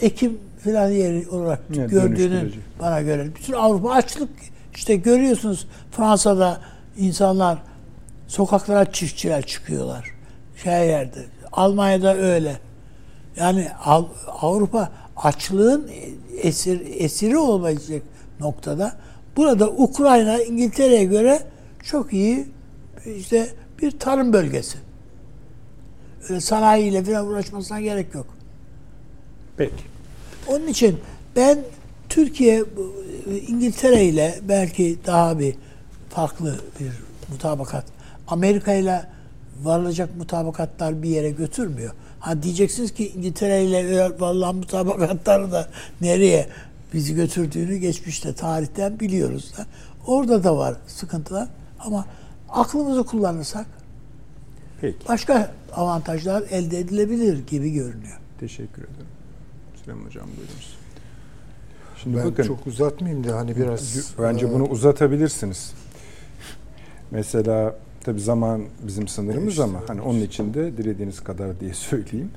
ekim filan yeri olarak Evet, gördüğünü dönüştürücü. bana göre. Bütün Avrupa açlık işte görüyorsunuz Fransa'da insanlar sokaklara çiftçiler çıkıyorlar. Şey yerde. Almanya'da öyle. Yani Av- Avrupa açlığın esir, esiri olmayacak noktada. Burada Ukrayna İngiltere'ye göre çok iyi işte bir tarım bölgesi. Öyle sanayiyle falan uğraşmasına gerek yok. Peki. Onun için ben Türkiye İngiltere ile belki daha bir farklı bir mutabakat. Amerika ile varılacak mutabakatlar bir yere götürmüyor. Ha diyeceksiniz ki İngiltere ile vallahi mutabakatları da nereye bizi götürdüğünü geçmişte tarihten biliyoruz da. Orada da var sıkıntılar ama aklımızı kullanırsak Peki. başka avantajlar elde edilebilir gibi görünüyor. Teşekkür ederim. Süleyman Hocam buyurunuz. Şimdi Ben bakın çok uzatmayayım da hani biraz bence e, bunu uzatabilirsiniz. Mesela tabii zaman bizim sınırımız İşte, ama hani onun için de dilediğiniz kadar diye söyleyeyim.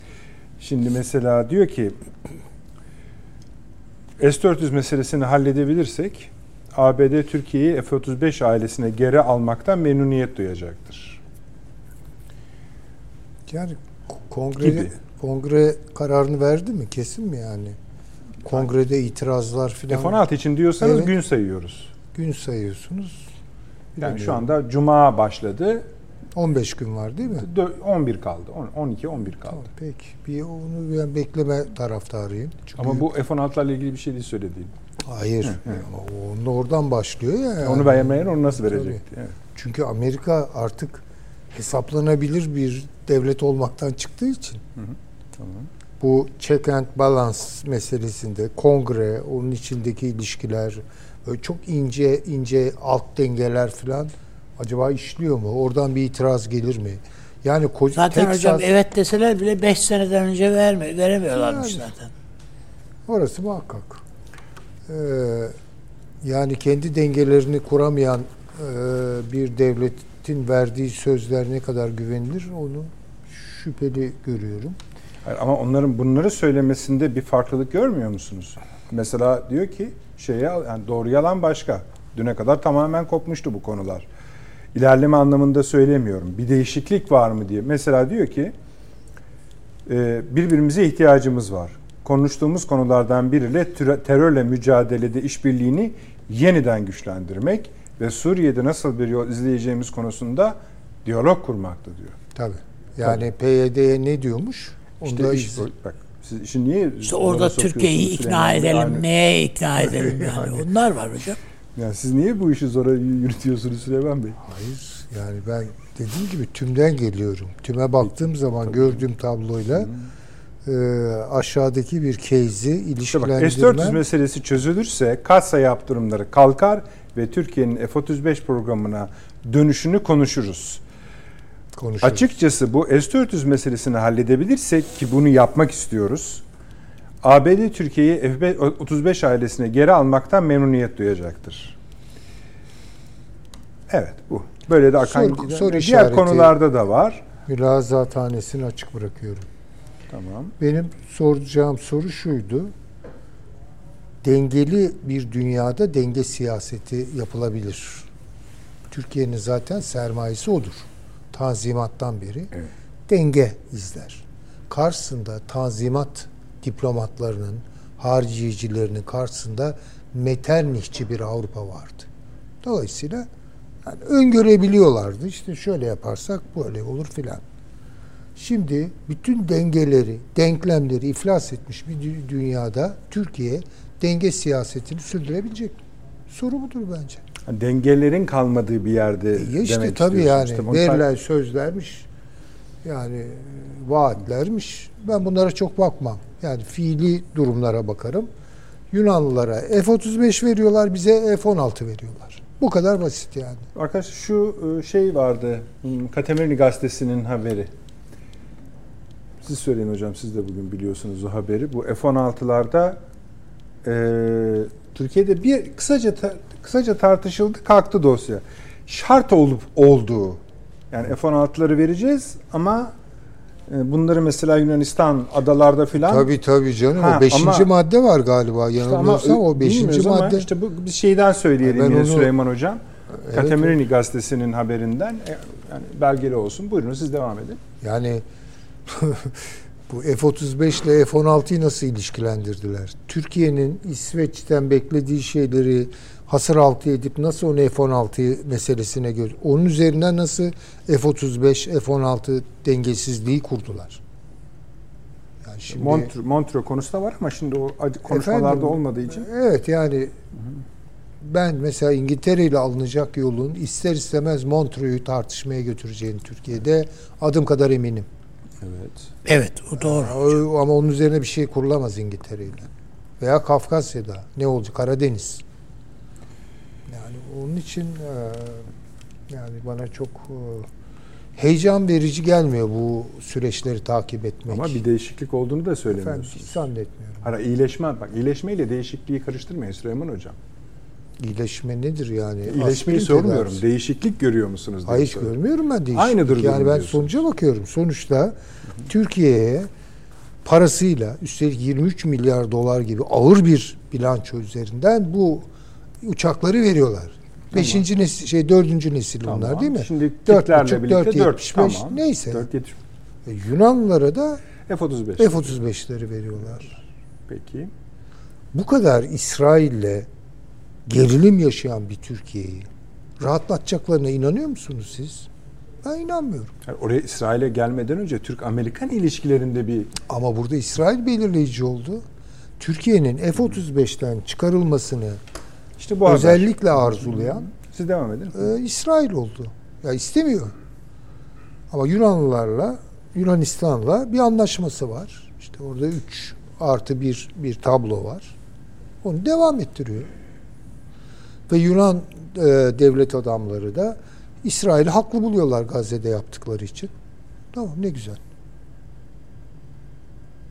Şimdi mesela diyor ki S-400 meselesini halledebilirsek ABD Türkiye'yi F-35 ailesine geri almaktan memnuniyet duyacaktır. yani kongre Gibi. kongre kararını verdi mi? Kesin mi yani? Kongrede itirazlar filan F-16 için diyorsanız Evet. gün sayıyoruz. gün sayıyorsunuz. Yani şu anda Cuma başladı. 15 gün var değil mi? Dö- 11 kaldı. On- 12 11 kaldı. Tamam, peki. Bir onu ben bekleme taraftarıyım. Çünkü Ama bu F-16'larla ilgili bir şey değil söylediğim. hayır. Onun oradan başlıyor ya. yani. Onu beğenmeyen onu nasıl verecekti? Evet. Çünkü Amerika artık hesaplanabilir bir devlet olmaktan çıktığı için Tamam. Bu check and balance meselesinde kongre, onun içindeki ilişkiler, böyle çok ince ince alt dengeler falan acaba işliyor mu? Oradan bir itiraz gelir mi? Yani ko- Zaten Texas- hocam evet deseler bile 5 seneden önce verme, veremiyorlarmış Yani. zaten. Orası muhakkak. Ee, yani kendi dengelerini kuramayan e, bir devletin verdiği sözler ne kadar güvenilir onu şüpheli görüyorum. Hayır, ama onların bunları söylemesinde bir farklılık görmüyor musunuz? Mesela diyor ki şeye yani doğru yalan başka. Düne kadar tamamen kopmuştu bu konular. İlerleme anlamında söylemiyorum. Bir değişiklik var mı diye. Mesela diyor ki e, birbirimize ihtiyacımız var. Konuştuğumuz konulardan biriyle terörle mücadelede işbirliğini yeniden güçlendirmek ve Suriye'de nasıl bir yol izleyeceğimiz konusunda diyalog kurmaktı diyor. Tabii. Yani PYD'ye ne diyormuş? İşte Onda iş, iz- bak siz işi niye İşte orada Türkiye'yi ikna edelim, Aynı- neye ikna edelim yani. Yani. Onlar var hocam. Yani siz niye bu işi zora yürütüyorsunuz Süleyman Bey? Hayır yani ben dediğim gibi tümden geliyorum. Tüme baktığım zaman gördüğüm tabloyla e, aşağıdaki bir case'i İşte bak ilişkilendirmem S-400 meselesi çözülürse kasa yaptırımları kalkar ve Türkiye'nin F-35 programına dönüşünü konuşuruz. Konuşuruz. Açıkçası bu S-400 meselesini halledebilirsek ki bunu yapmak istiyoruz. ABD Türkiye'yi F-35 ailesine geri almaktan memnuniyet duyacaktır. Evet bu. Böyle de akan Soru- giden- soru diğer konularda da var. Mülazathanesini açık bırakıyorum. Tamam. Benim soracağım soru şuydu. Dengeli bir dünyada denge siyaseti yapılabilir. Türkiye'nin zaten sermayesi odur. Tanzimattan beri Evet. denge izler. Karşısında tanzimat diplomatlarının, hariciyecilerinin karşısında meternihçi bir Avrupa vardı. Dolayısıyla yani öngörebiliyorlardı. İşte şöyle yaparsak böyle olur filan. Şimdi bütün dengeleri, denklemleri iflas etmiş bir dü- dünyada Türkiye denge siyasetini sürdürebilecek. mi? Soru budur bence. Yani Dengelerin kalmadığı bir yerde E işte demek tabii yani İşte verilen sözlermiş, yani e, vaatlermiş. Ben bunlara çok bakmam. Yani fiili durumlara bakarım. Yunanlılara F-35 veriyorlar, bize F-16 veriyorlar. Bu kadar basit yani. Arkadaşlar şu e, şey vardı. hmm, Katemerini gazetesinin haberi. Siz söyleyin hocam siz de bugün biliyorsunuz o haberi. Bu F-16'larda e, Türkiye'de bir kısaca ta- kısaca tartışıldı kalktı dosya. Şart olup olduğu. Yani F-16'ları vereceğiz ama e, bunları mesela Yunanistan adalarda filan Tabii tabii canım. Ha, o beşinci ama- madde var galiba. İşte ama Yanılmıyorsam o beşinci bilmiyoruz ama madde. işte bu bir şeyden söyleyelim Ben yine onu- Süleyman Hocam. Evet, Katemerini gazetesinin haberinden e, yani belgeli olsun. Buyurun siz devam edin. Yani bu F-35 ile F-16'yı nasıl ilişkilendirdiler? Türkiye'nin İsveç'ten beklediği şeyleri hasır altı edip nasıl onu F-16 meselesine göre onun üzerinden nasıl F-35, F-16 dengesizliği kurdular? Yani şimdi Montreux, Montreux konusu da var ama şimdi o konuşmalarda Efendim, olmadığı için. Evet yani ben mesela İngiltere ile alınacak yolun ister istemez Montreux'u tartışmaya götüreceğini Türkiye'de adım kadar eminim. Evet. Evet o doğru. Ama onun üzerine bir şey kurulamaz İngiltere ile. Veya Kafkasya'da. Ne olacak? Karadeniz. Onun için e, yani bana çok e, heyecan verici gelmiyor bu süreçleri takip etmek. Ama bir değişiklik olduğunu da Efendim, söylemiyorsunuz. hiç zannetmiyorum. Ara iyileşme bak iyileşmeyle değişikliği karıştırmayın Süleyman Hocam. İyileşme nedir yani? İyileşmeyi Aspirin sormuyorum. tedavisi. Değişiklik görüyor musunuz? Hayır soruyorum. görmüyorum ben değişiklik. Aynıdır durum Yani ben diyorsunuz. sonuca bakıyorum. Sonuçta Türkiye'ye parasıyla üstelik 23 milyar dolar gibi ağır bir bilanço üzerinden bu uçakları veriyorlar. Beşinci nesil, şey dördüncü nesil Tamam. bunlar değil mi? Şimdi Türklerle birlikte dört 4 yetmiş beş, tamam. neyse. 4.70 E, Yunanlılara da F-35. F-35'leri veriyorlar. Peki. Bu kadar İsrail'le gerilim yaşayan bir Türkiye'yi rahatlatacaklarına inanıyor musunuz siz? Ben inanmıyorum. Yani oraya İsrail'e gelmeden önce Türk-Amerikan ilişkilerinde bir Ama burada İsrail belirleyici oldu. Türkiye'nin F-35'ten çıkarılmasını işte bu haber. özellikle arzulayan Siz devam edin. e, İsrail oldu. Ya istemiyor. Ama Yunanlılarla, Yunanistan'la bir anlaşması var. İşte orada 3 artı bir bir tablo var. Onu devam ettiriyor. Ve Yunan e, devlet adamları da İsrail'i haklı buluyorlar Gazze'de yaptıkları için. Tamam ne güzel.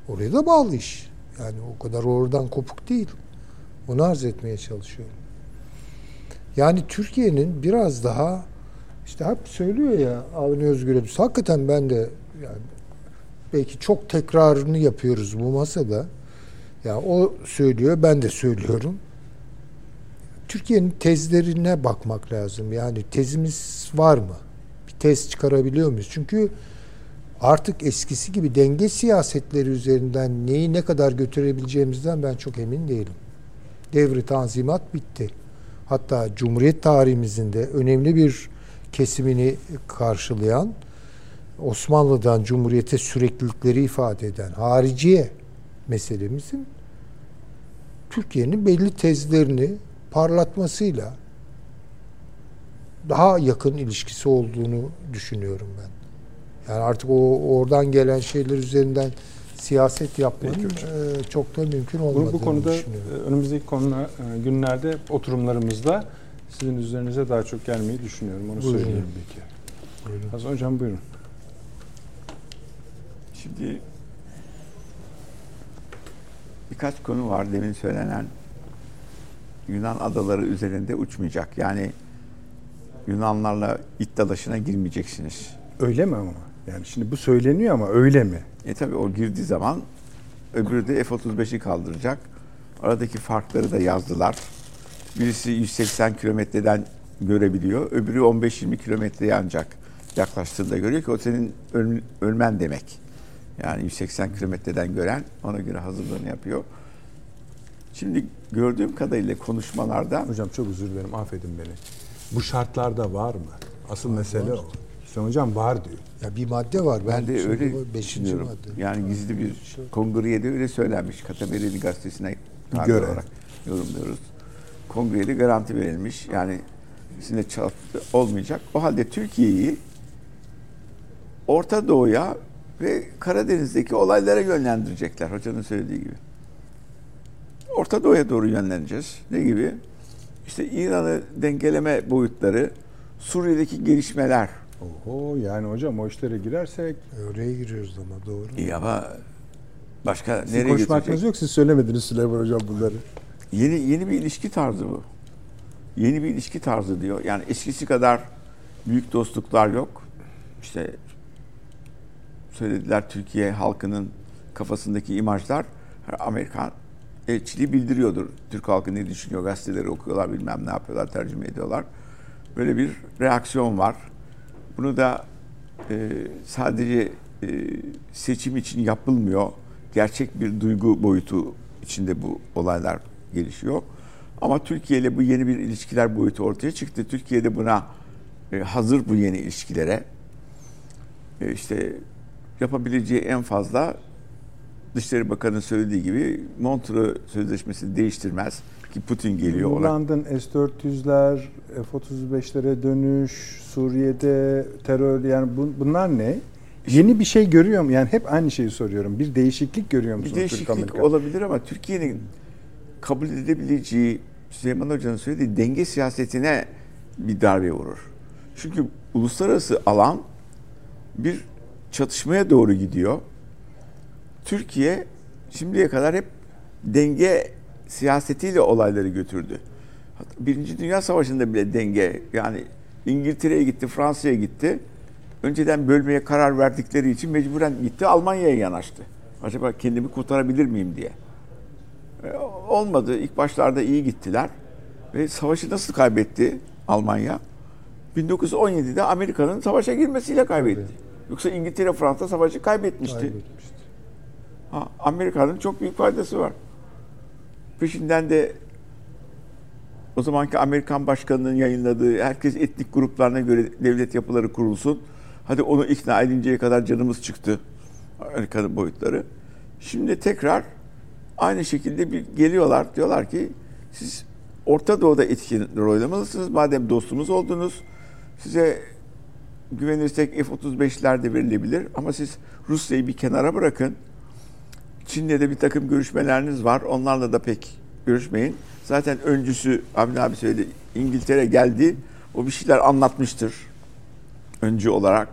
Oraya da bağlı iş. Yani o kadar oradan kopuk değil. Onu arz etmeye çalışıyorum. Yani Türkiye'nin biraz daha işte hep söylüyor ya Avni Özgür Ödüs. Hakikaten ben de yani belki çok tekrarını yapıyoruz bu masada. Ya o söylüyor, ben de söylüyorum. Türkiye'nin tezlerine bakmak lazım. Yani tezimiz var mı? Bir tez çıkarabiliyor muyuz? Çünkü artık eskisi gibi denge siyasetleri üzerinden neyi ne kadar götürebileceğimizden ben çok emin değilim. Devri tanzimat bitti. Hatta Cumhuriyet tarihimizin de önemli bir kesimini karşılayan Osmanlı'dan Cumhuriyete süreklilikleri ifade eden hariciye meselemizin Türkiye'nin belli tezlerini parlatmasıyla daha yakın ilişkisi olduğunu düşünüyorum ben. Yani artık o oradan gelen şeyler üzerinden siyaset yapmanın Peki e, çok da mümkün Bu, olmadığını bu konuda düşünüyorum. e, önümüzdeki konular, e, günlerde oturumlarımızda sizin üzerinize daha çok gelmeyi düşünüyorum. Onu Buyurun. söyleyeyim kere. Buyurun. Hasan Hocam buyurun. Şimdi birkaç konu var demin söylenen Yunan adaları üzerinde uçmayacak. Yani Yunanlarla it dalaşına girmeyeceksiniz. Öyle mi ama? Yani şimdi bu söyleniyor ama öyle mi? E tabi o girdiği zaman öbürü de F-35'i kaldıracak. Aradaki farkları da yazdılar. Birisi 180 kilometreden görebiliyor. Öbürü 15-20 kilometreye ancak yaklaştığında görüyor ki o senin öl- ölmen demek. Yani 180 kilometreden gören ona göre hazırlığını yapıyor. Şimdi gördüğüm kadarıyla konuşmalarda Hocam çok özür dilerim affedin beni. Bu şartlarda var mı? Asıl mesele o. Hüseyin Hocam var diyor. Ya bir madde var. ben de şimdi öyle düşünüyorum. madde. Yani gizli bir kongreye de öyle söylenmiş. Katamerili gazetesine tabi Göre. olarak yorumluyoruz. Kongreye de garanti verilmiş. Yani sizinle çarpı olmayacak. O halde Türkiye'yi Orta Doğu'ya ve Karadeniz'deki olaylara yönlendirecekler hocanın söylediği gibi. Orta Doğu'ya doğru yönleneceğiz. Ne gibi? İşte İran'ı dengeleme boyutları, Suriye'deki gelişmeler. Oho yani hocam o işlere girersek Oraya giriyoruz ama doğru. İyi ama başka sizin nereye hakkınız yok. Siz söylemediniz Süleyman Hocam bunları. Yeni yeni bir ilişki tarzı bu. Yeni bir ilişki tarzı diyor. Yani eskisi kadar büyük dostluklar yok. İşte söylediler Türkiye halkının kafasındaki imajlar Amerikan elçiliği bildiriyordur. Türk halkı ne düşünüyor, gazeteleri okuyorlar, bilmem ne yapıyorlar, tercüme ediyorlar. Böyle bir reaksiyon var. Bunu da e, sadece e, seçim için yapılmıyor. Gerçek bir duygu boyutu içinde bu olaylar gelişiyor. Ama Türkiye ile bu yeni bir ilişkiler boyutu ortaya çıktı. Türkiye de buna e, hazır bu yeni ilişkilere. E, işte yapabileceği en fazla Dışişleri Bakanı'nın söylediği gibi Montreux Sözleşmesi'ni değiştirmez ki Putin geliyor ona. London S-400'ler, F-35'lere dönüş, Suriye'de terör yani bu- bunlar ne? Yeni bir şey görüyor mu? Yani hep aynı şeyi soruyorum. Bir değişiklik görüyor Bir musunuz değişiklik Türk-Amerika? olabilir ama Türkiye'nin kabul edebileceği Süleyman Hoca'nın söylediği denge siyasetine bir darbe vurur. Çünkü uluslararası alan bir çatışmaya doğru gidiyor. Türkiye şimdiye kadar hep denge siyasetiyle olayları götürdü. Birinci Dünya Savaşı'nda bile denge yani İngiltere'ye gitti, Fransa'ya gitti. Önceden bölmeye karar verdikleri için mecburen gitti Almanya'ya yanaştı. Acaba kendimi kurtarabilir miyim diye. E, olmadı. İlk başlarda iyi gittiler. Ve savaşı nasıl kaybetti Almanya? 1917'de Amerika'nın savaşa girmesiyle kaybetti. Yoksa İngiltere Fransa savaşı kaybetmişti. Kaybetmişti. Amerika'nın çok büyük faydası var. Peşinden de o zamanki Amerikan başkanının yayınladığı herkes etnik gruplarına göre devlet yapıları kurulsun. Hadi onu ikna edinceye kadar canımız çıktı. Amerika'nın boyutları. Şimdi tekrar aynı şekilde bir geliyorlar. Diyorlar ki siz Orta Doğu'da etkin rol oynamalısınız. Madem dostumuz oldunuz size güvenirsek F-35'ler de verilebilir. Ama siz Rusya'yı bir kenara bırakın. Çin'le de bir takım görüşmeleriniz var. Onlarla da pek görüşmeyin. Zaten öncüsü Avni abi söyledi. İngiltere geldi. O bir şeyler anlatmıştır. Öncü olarak.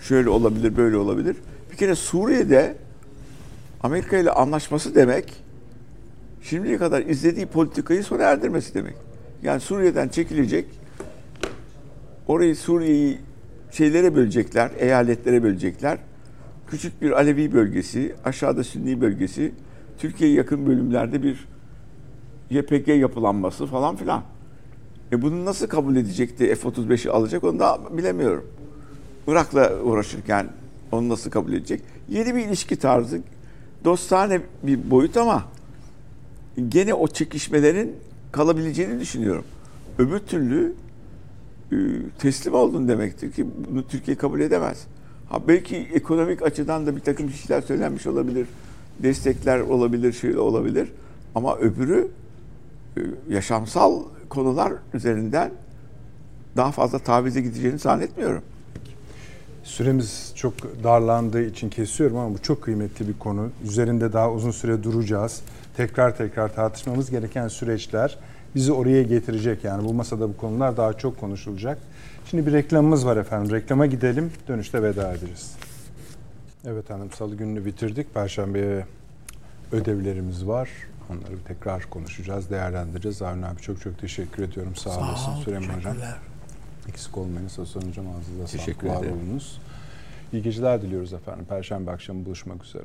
Şöyle olabilir, böyle olabilir. Bir kere Suriye'de Amerika ile anlaşması demek şimdiye kadar izlediği politikayı sona erdirmesi demek. Yani Suriye'den çekilecek. Orayı Suriye'yi şeylere bölecekler, eyaletlere bölecekler. Küçük bir Alevi bölgesi, aşağıda Sünni bölgesi, Türkiye'ye yakın bölümlerde bir YPG yapılanması falan filan. E bunu nasıl kabul edecekti F-35'i alacak onu da bilemiyorum. Irak'la uğraşırken onu nasıl kabul edecek? Yeni bir ilişki tarzı, dostane bir boyut ama gene o çekişmelerin kalabileceğini düşünüyorum. Öbür türlü e, teslim oldun demektir ki bunu Türkiye kabul edemez. Ha belki ekonomik açıdan da bir takım şeyler söylenmiş olabilir. Destekler olabilir, şey olabilir. Ama öbürü e, yaşamsal konular üzerinden daha fazla tavize gideceğini zannetmiyorum. Süremiz çok darlandığı için kesiyorum ama bu çok kıymetli bir konu. Üzerinde daha uzun süre duracağız. Tekrar tekrar tartışmamız gereken süreçler bizi oraya getirecek. Yani bu masada bu konular daha çok konuşulacak. Şimdi bir reklamımız var efendim. Reklama gidelim. Dönüşte veda edeceğiz. Evet hanım salı gününü bitirdik. Perşembeye ödevlerimiz var. Onları tekrar konuşacağız, değerlendireceğiz. Avni abi çok çok teşekkür ediyorum. Sağ, olasın ol, Süleyman Hocam. Eksik olmayın. Sosyal Hocam ağzınıza Teşekkür sağlık. Var ederim. olunuz. İyi geceler diliyoruz efendim. Perşembe akşamı buluşmak üzere.